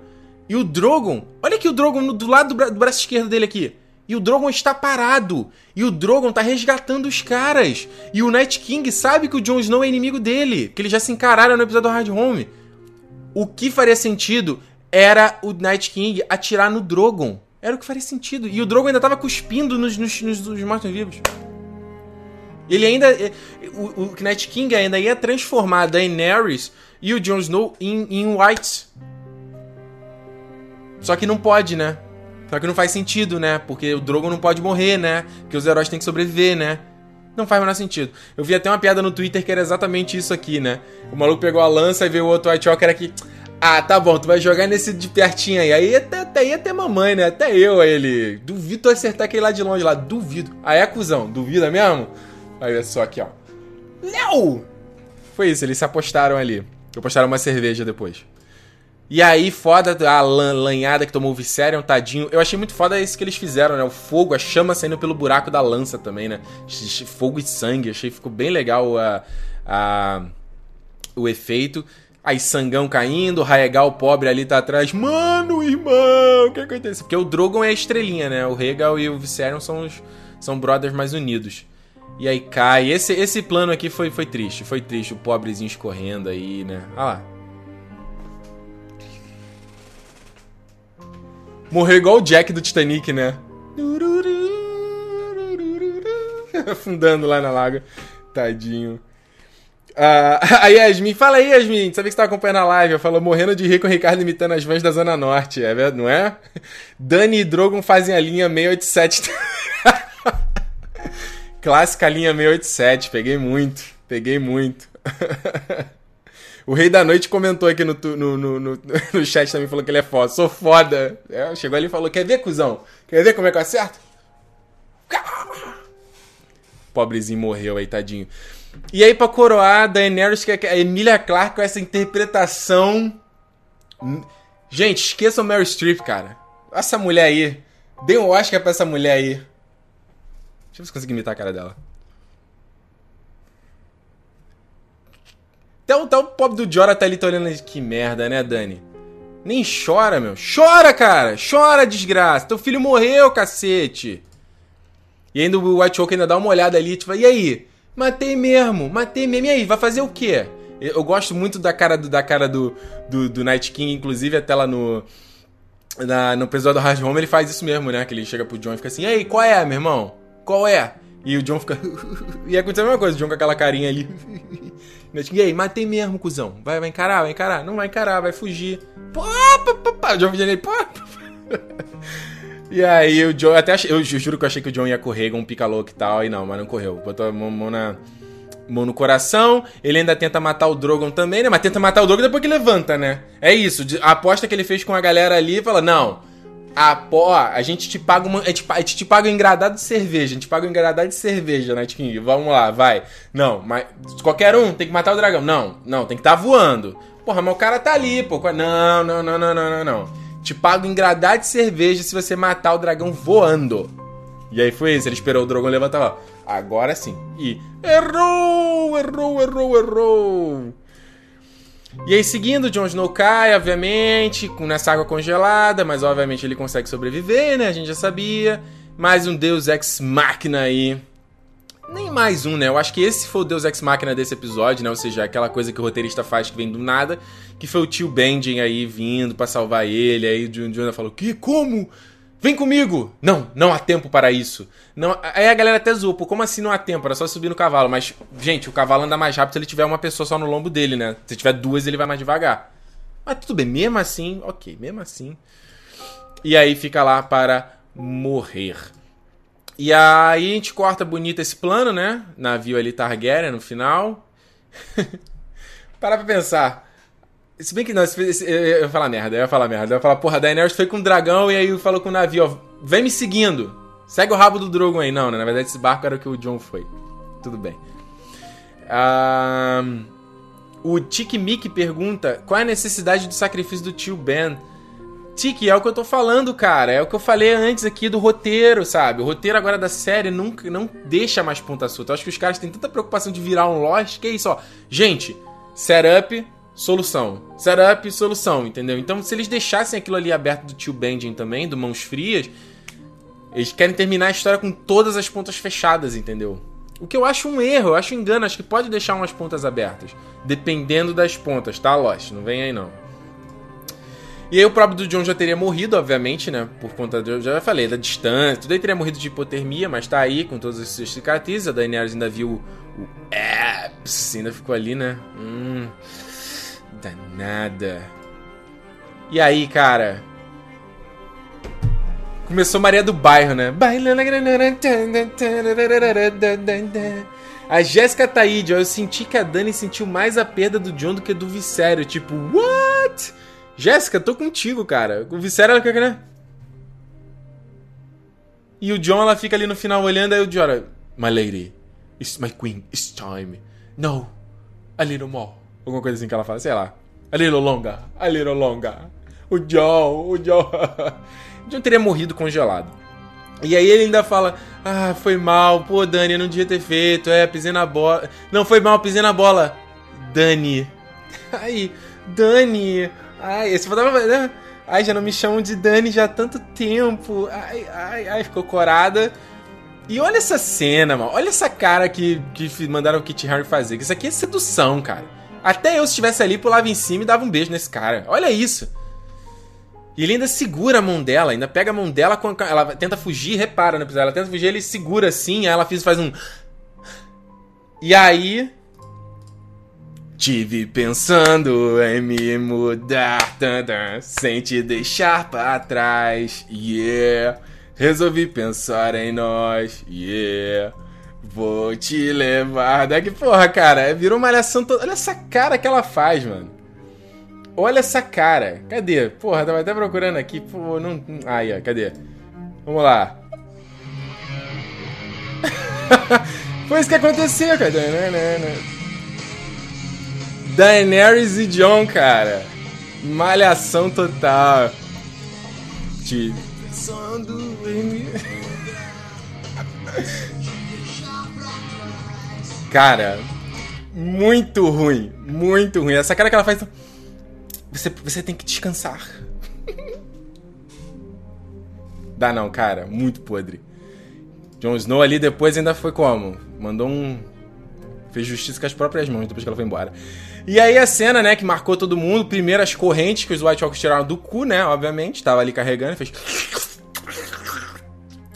E o Drogon. Olha aqui o Drogon do lado do, bra do braço esquerdo dele aqui. E o Drogon está parado. E o Drogon tá resgatando os caras. E o Night King sabe que o Jon Snow é inimigo dele. Que eles já se encararam no episódio do Hard Home. O que faria sentido era o Night King atirar no Drogon. Era o que faria sentido. E o Drogon ainda tava cuspindo nos, nos, nos, nos mortos-vivos. Ele ainda. É, o, o Night King ainda ia transformar Daenerys e o Jon Snow em, em White. Só que não pode, né? Só que não faz sentido, né? Porque o Drogon não pode morrer, né? Porque os heróis têm que sobreviver, né? Não faz o menor sentido. Eu vi até uma piada no Twitter que era exatamente isso aqui, né? O maluco pegou a lança e veio o outro White Walker aqui. Ah, tá bom, tu vai jogar nesse de pertinho aí. Aí até, até ia ter mamãe, né? Até eu, aí ele. Duvido tu acertar aquele lá de longe lá. Duvido. Aí é cuzão, duvida mesmo? Aí é só aqui, ó. Não! Foi isso, eles se apostaram ali. Apostaram uma cerveja depois. E aí, foda a lanhada que tomou o Viserion, tadinho. Eu achei muito foda isso que eles fizeram, né? O fogo, a chama saindo pelo buraco da lança também, né? Fogo e sangue. Achei ficou bem legal a, a, o efeito. Aí sangão caindo, Raegal pobre ali tá atrás. Mano, irmão, o que aconteceu? Porque o Drogon é a estrelinha, né? O Rhaegal e o Viserion são os são brothers mais unidos. E aí cai. Esse, esse plano aqui foi, foi triste. Foi triste. O pobrezinho escorrendo aí, né? Ah lá. Morreu igual o Jack do Titanic, né? Afundando lá na lago. Tadinho. Uh, a Yasmin, fala aí, Yasmin. Sabia que você tá acompanhando a live? Falou morrendo de rir com o Ricardo imitando as vans da Zona Norte. É verdade, não é? Dani e Drogon fazem a linha 687. Clássica linha 687. Peguei muito. Peguei muito. O Rei da Noite comentou aqui no, no, no, no, no chat também, falou que ele é foda. Sou foda. É, chegou ali e falou, quer ver, cuzão? Quer ver como é que eu acerto? Pobrezinho morreu aí, tadinho. E aí, pra coroar, Daenerys, que é a Emilia Clarke com essa interpretação... Gente, esqueçam Mary Streep, cara. Essa mulher aí. Dê um Oscar pra essa mulher aí. Deixa eu ver se consigo imitar a cara dela. Até o, até o pobre do Jora tá ali tá olhando. Que merda, né, Dani? Nem chora, meu. Chora, cara! Chora, desgraça! Teu filho morreu, cacete! E ainda o White Walker ainda dá uma olhada ali, tipo, e aí? Matei mesmo, matei mesmo. E aí, vai fazer o quê? Eu gosto muito da cara do, da cara do, do, do Night King, inclusive até lá no. Na, no episódio do Hard Home ele faz isso mesmo, né? Que ele chega pro John e fica assim, e aí, qual é, meu irmão? Qual é? E o John fica. e acontece a mesma coisa, o John com aquela carinha ali. E aí, matei mesmo, cuzão. Vai, vai encarar, vai encarar. Não vai encarar, vai fugir. Pô, pô, pô, pô. John Vianney, pô. E aí o John, até achei, eu juro que eu achei que o John ia correr com um pica louco e tal, e não, mas não correu. Botou a mão, mão, na, mão no coração, ele ainda tenta matar o Drogon também, né? Mas tenta matar o Drogon depois que levanta, né? É isso, a aposta que ele fez com a galera ali, fala, não, a, ó, a gente te paga uma. A gente, a gente te paga um engradado de cerveja. A gente paga um engradado de cerveja, Night King. Vamos lá, vai. Não, mas. Qualquer um tem que matar o dragão. Não, não, tem que estar tá voando. Porra, mas o cara tá ali, pô. Não, não, não, não, não, não, não. Te pago um engradado de cerveja se você matar o dragão voando. E aí foi isso, ele esperou o dragão levantar, ó. Agora sim. E. Errou! Errou, errou, errou! E aí, seguindo, Jon Snow cai, obviamente, com nessa água congelada, mas obviamente ele consegue sobreviver, né? A gente já sabia. Mais um Deus Ex Machina aí. Nem mais um, né? Eu acho que esse foi o Deus Ex Machina desse episódio, né? Ou seja, aquela coisa que o roteirista faz que vem do nada, que foi o tio Benjen aí vindo para salvar ele. Aí o Jonah falou: Que? Como? Vem comigo! Não, não há tempo para isso. Não, aí a galera até zoou, pô, como assim não há tempo? Era só subir no cavalo. Mas, gente, o cavalo anda mais rápido se ele tiver uma pessoa só no lombo dele, né? Se tiver duas, ele vai mais devagar. Mas tudo bem, mesmo assim, ok, mesmo assim. E aí fica lá para morrer. E aí a gente corta bonito esse plano, né? Navio ali Targaryen no final. Parar pra pensar. Se bem que não, eu ia falar merda, eu ia falar merda. Eu ia falar, porra, a Daenerys foi com o dragão e aí falou com o navio, ó, vem me seguindo. Segue o rabo do Drogon aí. Não, né? Na verdade, esse barco era o que o John foi. Tudo bem. O Tiki Mickey pergunta qual é a necessidade do sacrifício do tio Ben. Tiki, é o que eu tô falando, cara. É o que eu falei antes aqui do roteiro, sabe? O roteiro agora da série nunca, não deixa mais ponta solta. Eu acho que os caras têm tanta preocupação de virar um Lost que é isso, ó. Gente, setup, solução. Setup, solução, entendeu? Então, se eles deixassem aquilo ali aberto do tio Benjen também, do Mãos Frias, eles querem terminar a história com todas as pontas fechadas, entendeu? O que eu acho um erro, eu acho um engano, acho que pode deixar umas pontas abertas. Dependendo das pontas, tá, Lost? Não vem aí não. E aí o próprio do John já teria morrido, obviamente, né? Por conta do. Já falei, da distância. Tudo aí teria morrido de hipotermia, mas tá aí com todas essas cicatrizes. A Daenerys ainda viu o. o ainda ficou ali, né? Hum. Danada. E aí, cara? Começou Maria do Bairro, né? A Jéssica Taíde, ó, eu senti que a Dani sentiu mais a perda do John do que do Vissério. Tipo, what? Jéssica, tô contigo, cara. O Vissério, ela né? E o John, ela fica ali no final olhando, aí o John, My lady, it's my queen, it's time. No, a little more. Alguma coisa assim que ela fala, sei lá. A little longer, a little longer. O John, o John. John teria morrido congelado. E aí ele ainda fala: Ah, foi mal, pô, Dani, eu não devia ter feito. É, pisei na bola. Não, foi mal, pisei na bola. Dani. Aí, Dani. Ai, esse né? Ai, já não me chamam de Dani já há tanto tempo. Ai, ai, ai, ficou corada. E olha essa cena, mano. Olha essa cara que, que mandaram o Kit Harry fazer. Isso aqui é sedução, cara. Até eu, se estivesse ali, pulava em cima e dava um beijo nesse cara. Olha isso. E ele ainda segura a mão dela, ainda pega a mão dela, ela tenta fugir, repara, né? Ela tenta fugir, ele segura assim, aí ela faz um. E aí. Tive pensando em me mudar, sem te deixar para trás, yeah. Resolvi pensar em nós, yeah. Vou te levar daqui. Porra, cara, virou uma malhação toda. Olha essa cara que ela faz, mano. Olha essa cara. Cadê? Porra, tava até procurando aqui. Pô, não. Aí, ó, cadê? Vamos lá. Foi isso que aconteceu, cara. Daenerys e John, cara. Malhação total. Em Cara, muito ruim. Muito ruim. Essa cara que ela faz. Você, você tem que descansar. Dá não, cara. Muito podre. Jon Snow ali depois ainda foi como? Mandou um. Fez justiça com as próprias mãos depois que ela foi embora. E aí a cena, né, que marcou todo mundo. Primeiro as correntes que os White Walkers tiraram do cu, né? Obviamente. Tava ali carregando, fez.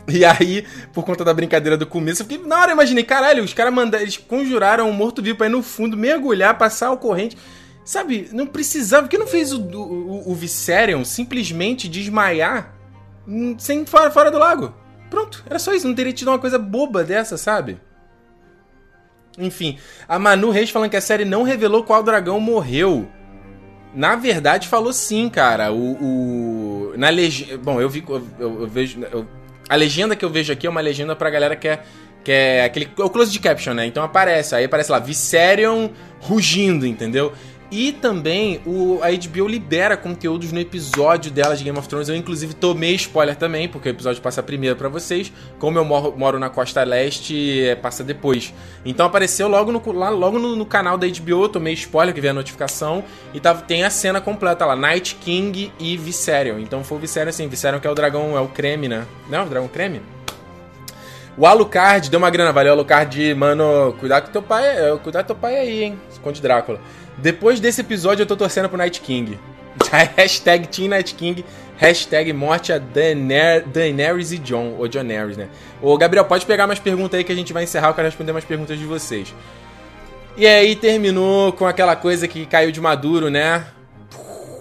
E aí, por conta da brincadeira do começo, eu fiquei, na hora eu imaginei, caralho, os caras mandaram, eles conjuraram um morto-vivo pra ir no fundo, mergulhar, passar o corrente. Sabe, não precisava. Por que não fez o, o, o Viserion simplesmente desmaiar sem fora, fora do lago? Pronto, era só isso. Não teria tido uma coisa boba dessa, sabe? Enfim, a Manu Reis falando que a série não revelou qual dragão morreu. Na verdade, falou sim, cara. O. o na legenda. Bom, eu vi. Eu, eu vejo. Eu, a legenda que eu vejo aqui é uma legenda pra galera que é. Que é aquele. É o close de caption, né? Então aparece. Aí aparece lá, Viserion rugindo, entendeu? E também o, a HBO libera conteúdos no episódio dela de Game of Thrones. Eu, inclusive, tomei spoiler também, porque o episódio passa primeiro para vocês. Como eu moro, moro, na costa leste, é, passa depois. Então apareceu logo no, lá, logo no, no, canal da HBO. Tomei spoiler, que veio a notificação. E tava, tem a cena completa lá: Night King e Viserion. Então foi o Viserion assim: Viserion que é o dragão, é o creme, né? Não, o dragão creme? O Alucard deu uma grana, valeu, Alucard, mano. Cuidado com teu pai, é, cuidado com teu pai aí, hein? Conde Drácula. Depois desse episódio eu tô torcendo pro Night King. hashtag Team Night King, hashtag morte a Daener Daenerys e John, ou John Harris, né? Ô, Gabriel, pode pegar mais perguntas aí que a gente vai encerrar, eu quero responder mais perguntas de vocês. E aí terminou com aquela coisa que caiu de maduro, né?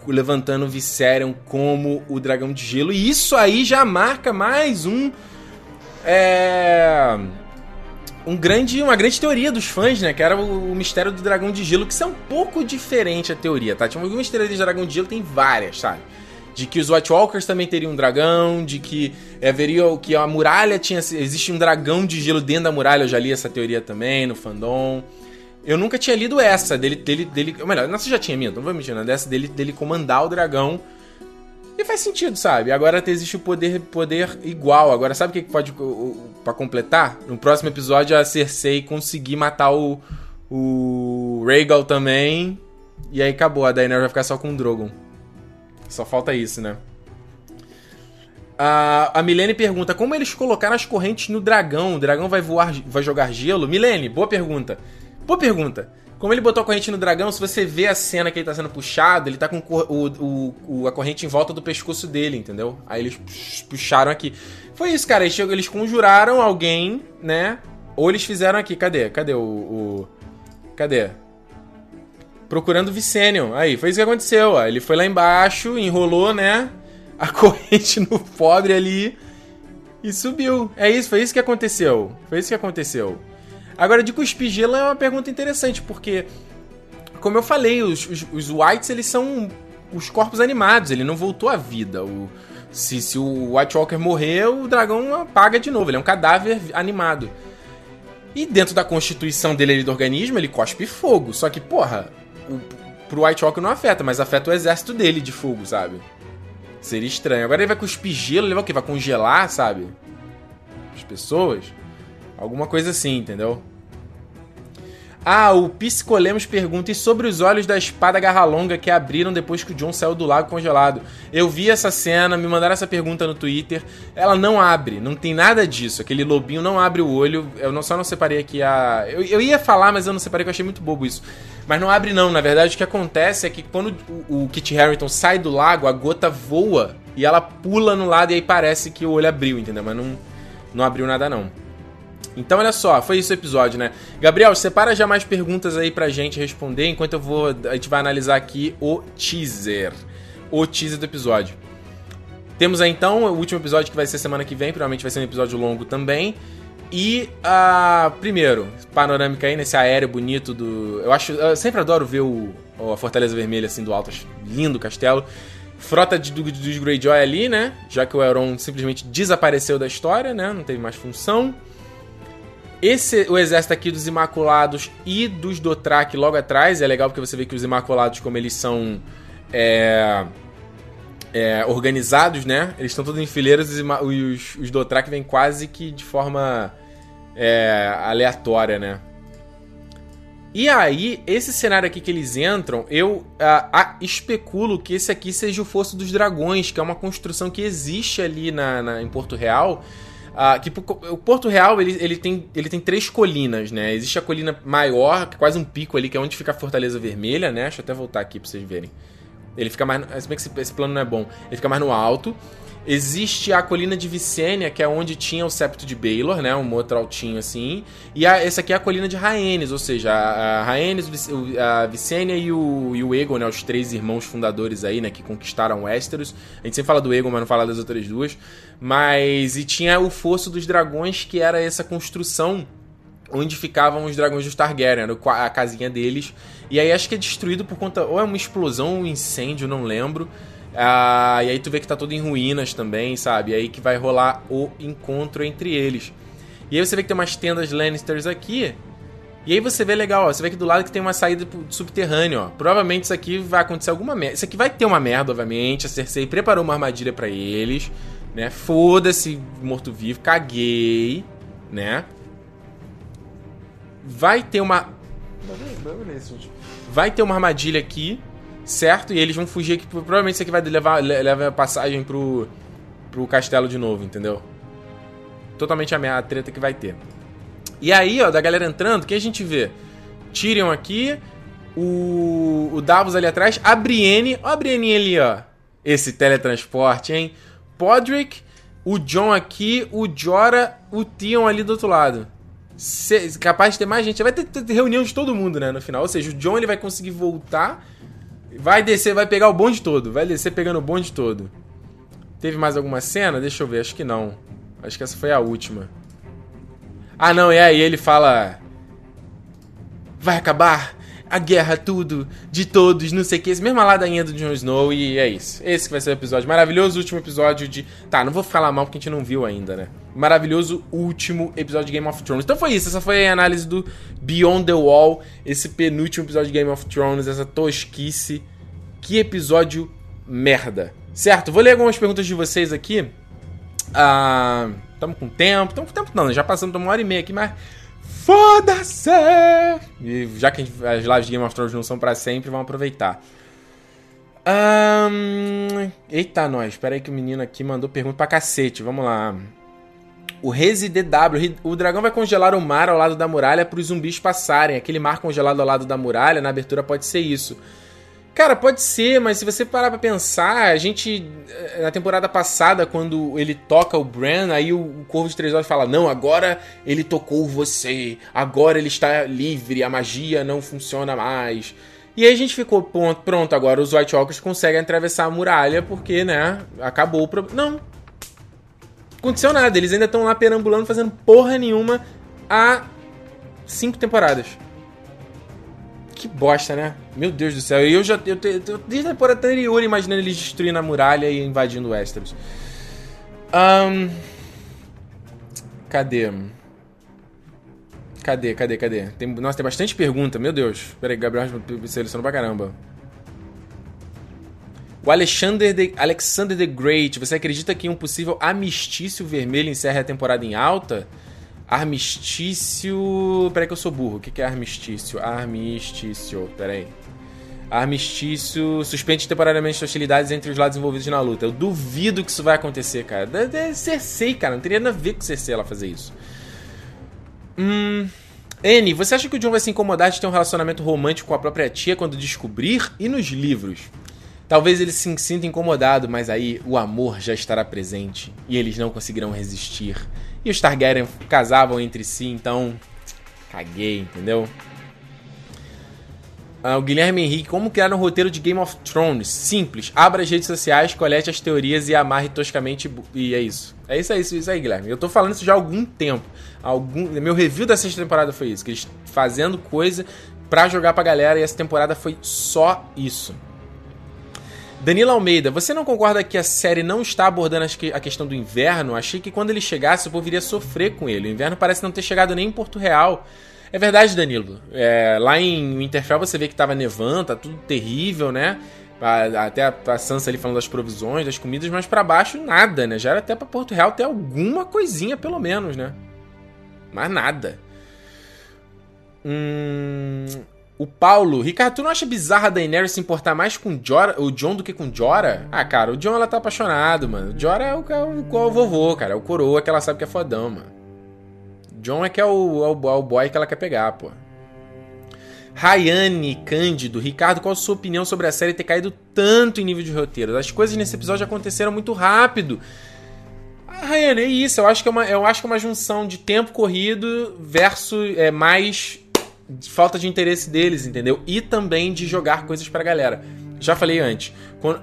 levantando Viserion como o dragão de gelo. E isso aí já marca mais um. É. Um grande, uma grande teoria dos fãs, né? Que era o, o mistério do dragão de gelo, que isso é um pouco diferente a teoria, tá? Tinha algumas teorias de dragão de gelo, tem várias, sabe? de que os White Walkers também teriam um dragão, de que haveria que a muralha tinha existe um dragão de gelo dentro da muralha, eu já li essa teoria também no fandom. Eu nunca tinha lido essa dele dele dele, ou melhor, você já tinha lido, não vou mentir, né? dessa dele dele comandar o dragão. E faz sentido, sabe? Agora existe o poder poder igual. Agora sabe o que pode para completar? No próximo episódio a Cersei conseguir matar o o Rhaegal também. E aí acabou, a Daenerys vai ficar só com o Drogon. Só falta isso, né? A, a Milene pergunta: como eles colocaram as correntes no dragão? O dragão vai voar, vai jogar gelo? Milene, boa pergunta. Boa pergunta. Como ele botou a corrente no dragão, se você vê a cena que ele tá sendo puxado, ele tá com o, o, o, a corrente em volta do pescoço dele, entendeu? Aí eles puxaram aqui. Foi isso, cara. Eles, eles conjuraram alguém, né? Ou eles fizeram aqui. Cadê? Cadê o. o... Cadê? procurando Vicenion. Aí, foi isso que aconteceu, ó. Ele foi lá embaixo, enrolou, né? A corrente no pobre ali e subiu. É isso, foi isso que aconteceu. Foi isso que aconteceu. Agora, de cuspir gelo é uma pergunta interessante, porque, como eu falei, os, os, os Whites, eles são os corpos animados, ele não voltou à vida. O, se, se o White Walker morrer, o dragão apaga de novo, ele é um cadáver animado. E dentro da constituição dele do organismo, ele cospe fogo. Só que, porra, o, pro White Walker não afeta, mas afeta o exército dele de fogo, sabe? Seria estranho. Agora ele vai cuspir gelo, ele vai o quê? Vai congelar, sabe? As pessoas? Alguma coisa assim, entendeu? Ah, o Psicolemos pergunta: e sobre os olhos da espada garra longa que abriram depois que o John saiu do lago congelado? Eu vi essa cena, me mandaram essa pergunta no Twitter. Ela não abre, não tem nada disso. Aquele lobinho não abre o olho. Eu não, só não separei aqui a. Eu, eu ia falar, mas eu não separei, porque eu achei muito bobo isso. Mas não abre, não. Na verdade, o que acontece é que quando o, o Kit Harington sai do lago, a gota voa e ela pula no lado e aí parece que o olho abriu, entendeu? Mas não, não abriu nada, não. Então, olha só, foi esse o episódio, né? Gabriel, separa já mais perguntas aí pra gente responder, enquanto eu vou. A gente vai analisar aqui o teaser. O teaser do episódio. Temos aí então o último episódio que vai ser semana que vem, provavelmente vai ser um episódio longo também. E uh, primeiro, panorâmica aí nesse aéreo bonito do. Eu acho. Eu sempre adoro ver o, a Fortaleza Vermelha assim do alto, lindo castelo. Frota de, do, dos Greyjoy ali, né? Já que o Euron simplesmente desapareceu da história, né? Não teve mais função. Esse, o exército aqui dos Imaculados e dos Dothraki logo atrás, é legal porque você vê que os Imaculados, como eles são é, é, organizados, né? Eles estão todos em fileiras e os, os Dothraki vêm quase que de forma é, aleatória, né? E aí, esse cenário aqui que eles entram, eu especulo que esse aqui seja o Fosso dos Dragões, que é uma construção que existe ali na, na em Porto Real, Uh, que o Porto Real ele, ele, tem, ele tem três colinas, né? Existe a colina maior, que é quase um pico ali, que é onde fica a Fortaleza Vermelha, né? Deixa eu até voltar aqui pra vocês verem. Ele fica mais. Se bem que esse plano não é bom. Ele fica mais no alto. Existe a colina de Vicênia, que é onde tinha o septo de Baylor, né? Um outro altinho assim. E a, essa aqui é a colina de Rhaenys, ou seja, a, Rhaenys, a Vicênia e o, e o Egon, né? Os três irmãos fundadores aí, né? Que conquistaram Westeros. A gente sempre fala do Egon, mas não fala das outras duas. Mas... E tinha o Fosso dos Dragões, que era essa construção onde ficavam os dragões dos Targaryen, a casinha deles. E aí acho que é destruído por conta... Ou é uma explosão um incêndio, não lembro. Ah, e aí tu vê que tá tudo em ruínas também, sabe? E aí que vai rolar o encontro entre eles. E aí você vê que tem umas tendas Lannisters aqui. E aí você vê legal, ó, você vê que do lado que tem uma saída subterrânea, ó. Provavelmente isso aqui vai acontecer alguma merda. Isso aqui vai ter uma merda, obviamente. A Cersei preparou uma armadilha para eles, né? Foda-se, morto-vivo, caguei, né? Vai ter uma Vai ter uma armadilha aqui certo? E eles vão fugir aqui. Provavelmente isso aqui vai levar, leva a passagem pro, pro castelo de novo, entendeu? Totalmente a, a treta que vai ter. E aí, ó, da galera entrando, o que a gente vê? Tyrion aqui, o, o Davos ali atrás, a Brienne, ó a Brienne ali, ó. Esse teletransporte, hein? Podrick, o John aqui, o Jora, o Tion ali do outro lado. Se, capaz de ter mais gente. Vai ter, ter reunião de todo mundo, né, no final. Ou seja, o John ele vai conseguir voltar Vai descer, vai pegar o bonde todo. Vai descer pegando o bonde todo. Teve mais alguma cena? Deixa eu ver, acho que não. Acho que essa foi a última. Ah, não, e aí ele fala. Vai acabar a guerra, tudo, de todos, não sei o que. Esse mesma ladainha do Jon Snow e é isso. Esse que vai ser o episódio. Maravilhoso último episódio de. Tá, não vou falar mal porque a gente não viu ainda, né? Maravilhoso último episódio de Game of Thrones. Então foi isso. Essa foi a análise do Beyond the Wall. Esse penúltimo episódio de Game of Thrones. Essa tosquice. Que episódio merda. Certo? Vou ler algumas perguntas de vocês aqui. Ah. Tamo com tempo. Tamo com tempo não, né? Já passando uma hora e meia aqui, mas. Foda-se! E já que as lives de Game of Thrones não são para sempre, vamos aproveitar. Um... Eita, nós. Espera aí que o menino aqui mandou pergunta pra cacete. Vamos lá. O ResiDW. O dragão vai congelar o mar ao lado da muralha para os zumbis passarem. Aquele mar congelado ao lado da muralha, na abertura pode ser isso. Cara, pode ser, mas se você parar pra pensar, a gente. Eh, na temporada passada, quando ele toca o Bran, aí o Corvo de Três Olhos fala: Não, agora ele tocou você, agora ele está livre, a magia não funciona mais. E aí a gente ficou pronto, agora os White Walkers conseguem atravessar a muralha porque, né, acabou o problema. Não. Aconteceu nada, eles ainda estão lá perambulando, fazendo porra nenhuma há cinco temporadas. Que bosta, né? Meu Deus do céu. E eu já. Eu, eu, eu, desde a temporada anterior imaginando eles destruindo a muralha e invadindo Westeros. Um, cadê? Cadê, cadê, cadê? Tem, nossa, tem bastante pergunta. Meu Deus. Peraí, Gabriel selecionou pra caramba. O Alexander the, Alexander the Great. Você acredita que um possível amistício vermelho encerra a temporada em alta? Armistício. Peraí que eu sou burro. O que é armistício? Armistício. Peraí. Armistício suspende temporariamente hostilidades entre os lados envolvidos na luta. Eu duvido que isso vai acontecer, cara. É Cersei, cara. Não teria nada a ver com Cersei ela fazer isso. Hum. N, você acha que o John vai se incomodar de ter um relacionamento romântico com a própria tia quando descobrir? E nos livros? Talvez ele se sinta incomodado, mas aí o amor já estará presente e eles não conseguirão resistir. E os Targaryen casavam entre si, então. Caguei, entendeu? Ah, o Guilherme Henrique, como criar um roteiro de Game of Thrones? Simples. Abra as redes sociais, colete as teorias e amarre toscamente. E é isso. É isso aí, isso, isso aí, Guilherme. Eu tô falando isso já há algum tempo. Algum... Meu review da sexta temporada foi isso. Que eles fazendo coisa pra jogar pra galera e essa temporada foi só isso. Danilo Almeida, você não concorda que a série não está abordando a questão do inverno? Achei que quando ele chegasse o povo iria sofrer com ele. O inverno parece não ter chegado nem em Porto Real. É verdade, Danilo. É, lá em Winterfell você vê que tava nevando, tá tudo terrível, né? Até a Sansa ali falando das provisões, das comidas, mas para baixo nada, né? Já era até pra Porto Real ter alguma coisinha, pelo menos, né? Mas nada. Hum, o Paulo, Ricardo, tu não acha bizarra a Daenerys se importar mais com Jora, o John do que com Jora? Ah, cara, o John ela tá apaixonado, mano. O Jora é o, é o, é o vovô, cara. É o coroa que ela sabe que é fodão, mano. John é que é o, é o, é o boy que ela quer pegar, pô. Rayane Cândido, Ricardo, qual a sua opinião sobre a série ter caído tanto em nível de roteiro? As coisas nesse episódio aconteceram muito rápido. Ah, Rayane, é isso. Eu acho que é uma, eu acho que é uma junção de tempo corrido versus é, mais falta de interesse deles, entendeu? E também de jogar coisas pra galera. Já falei antes,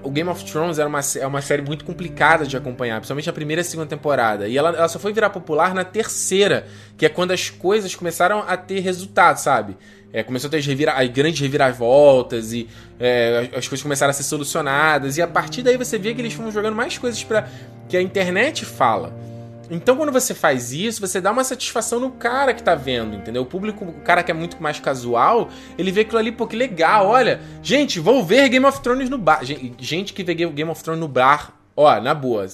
o Game of Thrones era uma, é uma série muito complicada de acompanhar, principalmente a primeira e a segunda temporada. E ela, ela só foi virar popular na terceira, que é quando as coisas começaram a ter resultado, sabe? É, começou a ter revira, as grandes reviravoltas e é, as coisas começaram a ser solucionadas. E a partir daí você vê que eles foram jogando mais coisas para que a internet fala. Então, quando você faz isso, você dá uma satisfação no cara que tá vendo, entendeu? O público, o cara que é muito mais casual, ele vê aquilo ali, pô, que legal, olha. Gente, vou ver Game of Thrones no bar. Gente que vê Game of Thrones no bar, ó, na boa,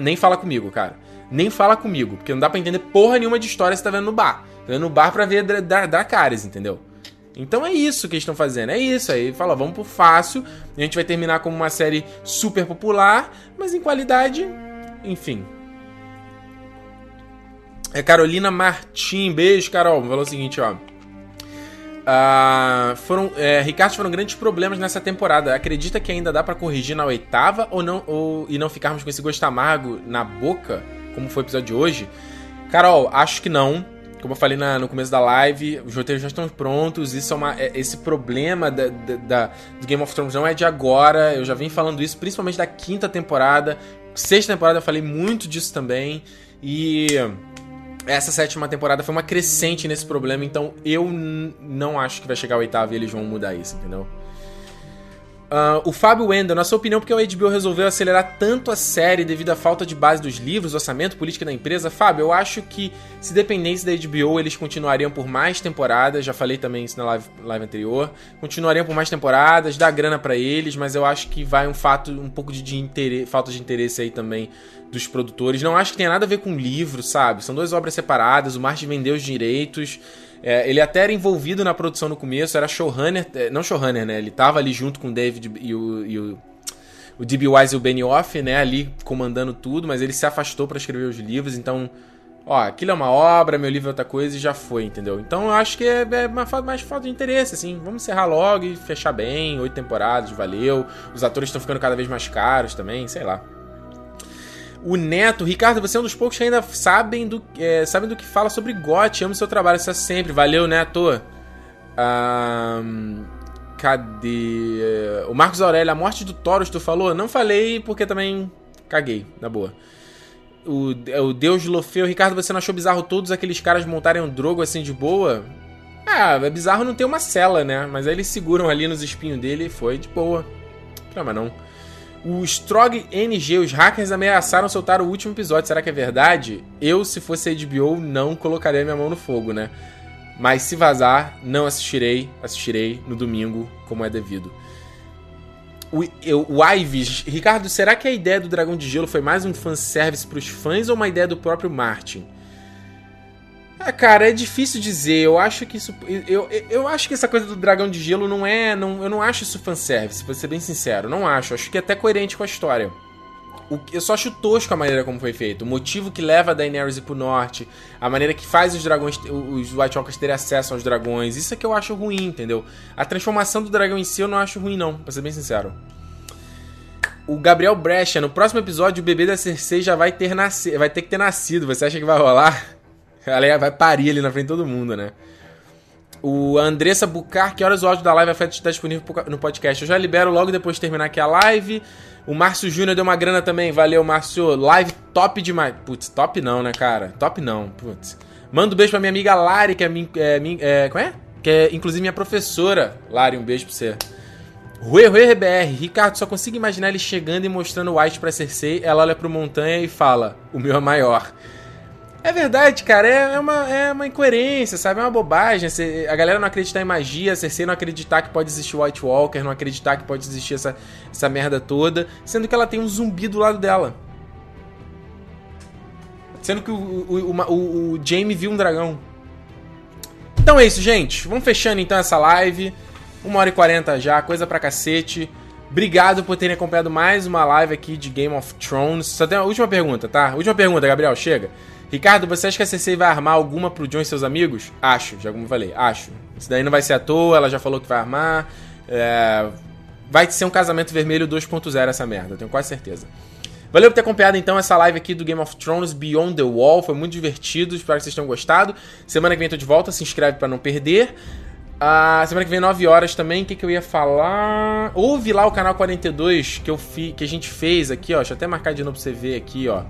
nem fala comigo, cara. Nem fala comigo, porque não dá pra entender porra nenhuma de história se tá vendo no bar. Tá vendo no bar pra ver Dracarys, entendeu? Então é isso que eles estão fazendo, é isso. Aí fala, vamos pro fácil, a gente vai terminar como uma série super popular, mas em qualidade, enfim, é Carolina Martim. Beijo, Carol. Falou o seguinte, ó. Uh, foram, é, Ricardo, foram grandes problemas nessa temporada. Acredita que ainda dá para corrigir na oitava ou não ou, e não ficarmos com esse gosto amargo na boca, como foi o episódio de hoje? Carol, acho que não. como eu falei na, no começo da live, os roteiros já estão prontos. Isso é uma, é, esse problema da, da, da, do Game of Thrones não é de agora. Eu já vim falando isso, principalmente da quinta temporada. Sexta temporada eu falei muito disso também. E essa sétima temporada foi uma crescente nesse problema. Então eu não acho que vai chegar a oitava e eles vão mudar isso, entendeu? Uh, o Fábio Wendel, na sua opinião, por que o HBO resolveu acelerar tanto a série devido à falta de base dos livros, orçamento, política da empresa? Fábio, eu acho que se dependesse da HBO, eles continuariam por mais temporadas. Já falei também isso na live, live anterior. Continuariam por mais temporadas, dá grana para eles, mas eu acho que vai um fato, um pouco de, de falta de interesse aí também dos produtores. Não acho que tenha nada a ver com livro, sabe? São duas obras separadas, o Martin vendeu os direitos. É, ele até era envolvido na produção no começo, era showrunner, é, não showrunner, né? Ele tava ali junto com o David e o, e o, o D.B. Wise e o Benioff, né? Ali comandando tudo, mas ele se afastou para escrever os livros, então... Ó, aquilo é uma obra, meu livro é outra coisa e já foi, entendeu? Então eu acho que é, é uma, mais falta de interesse, assim. Vamos encerrar logo e fechar bem, oito temporadas, valeu. Os atores estão ficando cada vez mais caros também, sei lá. O Neto, Ricardo, você é um dos poucos que ainda sabem do, é, sabem do que fala sobre GOT. Amo seu trabalho, isso é sempre. Valeu, Neto. Um, cadê? O Marcos Aurélio, a morte do Taurus, tu falou? Não falei porque também caguei, na boa. O, é o Deus Lofeu, Ricardo, você não achou bizarro todos aqueles caras montarem um drogo assim de boa? Ah, é bizarro não ter uma cela, né? Mas aí eles seguram ali nos espinhos dele e foi de boa. Não, mas não. O Strog NG, os hackers ameaçaram soltar o último episódio. Será que é verdade? Eu, se fosse HBO, não colocaria minha mão no fogo, né? Mas se vazar, não assistirei. Assistirei no domingo, como é devido. O, eu, o Ives, Ricardo, será que a ideia do Dragão de Gelo foi mais um fanservice para os fãs ou uma ideia do próprio Martin? Ah, cara, é difícil dizer. Eu acho que isso. Eu, eu, acho que essa coisa do dragão de gelo não é. Não, eu não acho isso fanservice, pra ser bem sincero. Não acho. Acho que é até coerente com a história. O, eu só acho tosco a maneira como foi feito. O motivo que leva a Daenerys ir pro norte, a maneira que faz os dragões, os White Walkers terem acesso aos dragões, isso é que eu acho ruim, entendeu? A transformação do dragão em si eu não acho ruim, não, pra ser bem sincero. O Gabriel Brecha, no próximo episódio, o bebê da Cersei já vai ter, nasce... vai ter que ter nascido. Você acha que vai rolar? Ela vai parir ali na frente de todo mundo, né? O Andressa Bucar, que horas o áudio da live vai estar disponível no podcast? Eu já libero logo depois de terminar aqui a live. O Márcio Júnior deu uma grana também. Valeu, Márcio. Live top demais. Putz, top não, né, cara? Top não. Putz. Manda um beijo pra minha amiga Lari, que é, minha, é, é, como é? Que é inclusive minha professora. Lari, um beijo pra você. Rui Rui RBR. Ricardo, só consigo imaginar ele chegando e mostrando o White pra Cersei. Ela olha pro Montanha e fala: O meu é maior. É verdade, cara, é, é, uma, é uma incoerência, sabe? É uma bobagem. A galera não acreditar em magia, Cersei não acreditar que pode existir White Walker, não acreditar que pode existir essa, essa merda toda, sendo que ela tem um zumbi do lado dela. Sendo que o, o, o, o Jaime viu um dragão. Então é isso, gente. Vamos fechando então essa live. 1 hora e 40 já, coisa pra cacete. Obrigado por terem acompanhado mais uma live aqui de Game of Thrones. Só tem uma última pergunta, tá? Última pergunta, Gabriel, chega. Ricardo, você acha que a CC vai armar alguma pro John e seus amigos? Acho, já como eu falei, acho. Isso daí não vai ser à toa, ela já falou que vai armar. É... Vai ser um casamento vermelho 2.0 essa merda, tenho quase certeza. Valeu por ter acompanhado então essa live aqui do Game of Thrones Beyond the Wall. Foi muito divertido, espero que vocês tenham gostado. Semana que vem tô de volta, se inscreve para não perder. A semana que vem, 9 horas também, o que, que eu ia falar? Ouve lá o canal 42 que, eu fi, que a gente fez aqui, ó. Deixa eu até marcar de novo pra você ver aqui, ó.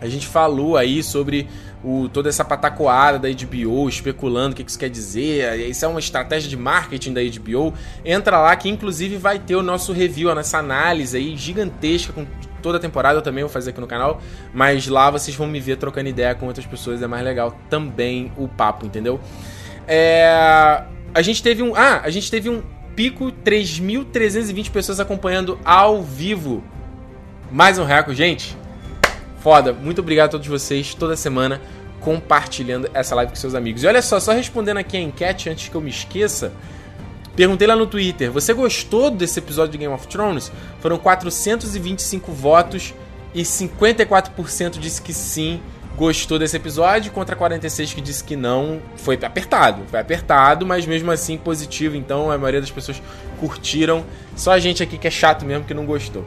A gente falou aí sobre o, toda essa patacoada da HBO, especulando o que isso quer dizer. Isso é uma estratégia de marketing da HBO. Entra lá que inclusive vai ter o nosso review, a nossa análise aí gigantesca com toda a temporada. Eu também vou fazer aqui no canal. Mas lá vocês vão me ver trocando ideia com outras pessoas. É mais legal também o papo, entendeu? É... A gente teve um. Ah, a gente teve um pico 3.320 pessoas acompanhando ao vivo. Mais um recorde, gente foda. Muito obrigado a todos vocês, toda semana, compartilhando essa live com seus amigos. E olha só, só respondendo aqui a enquete antes que eu me esqueça. Perguntei lá no Twitter, você gostou desse episódio de Game of Thrones? Foram 425 votos e 54% disse que sim, gostou desse episódio, contra 46 que disse que não. Foi apertado, foi apertado, mas mesmo assim positivo, então a maioria das pessoas curtiram. Só a gente aqui que é chato mesmo que não gostou.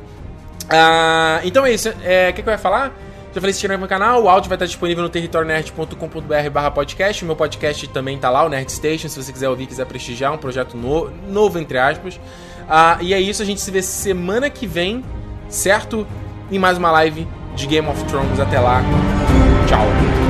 Ah, então é isso. É, o que, que eu ia falar? Já falei se inscreve no canal, o áudio vai estar disponível no territorionerd.com.br barra podcast. O meu podcast também tá lá, o Nerd Station, se você quiser ouvir, quiser prestigiar, um projeto no, novo, entre aspas. Ah, e é isso, a gente se vê semana que vem, certo? Em mais uma live de Game of Thrones. Até lá. Tchau.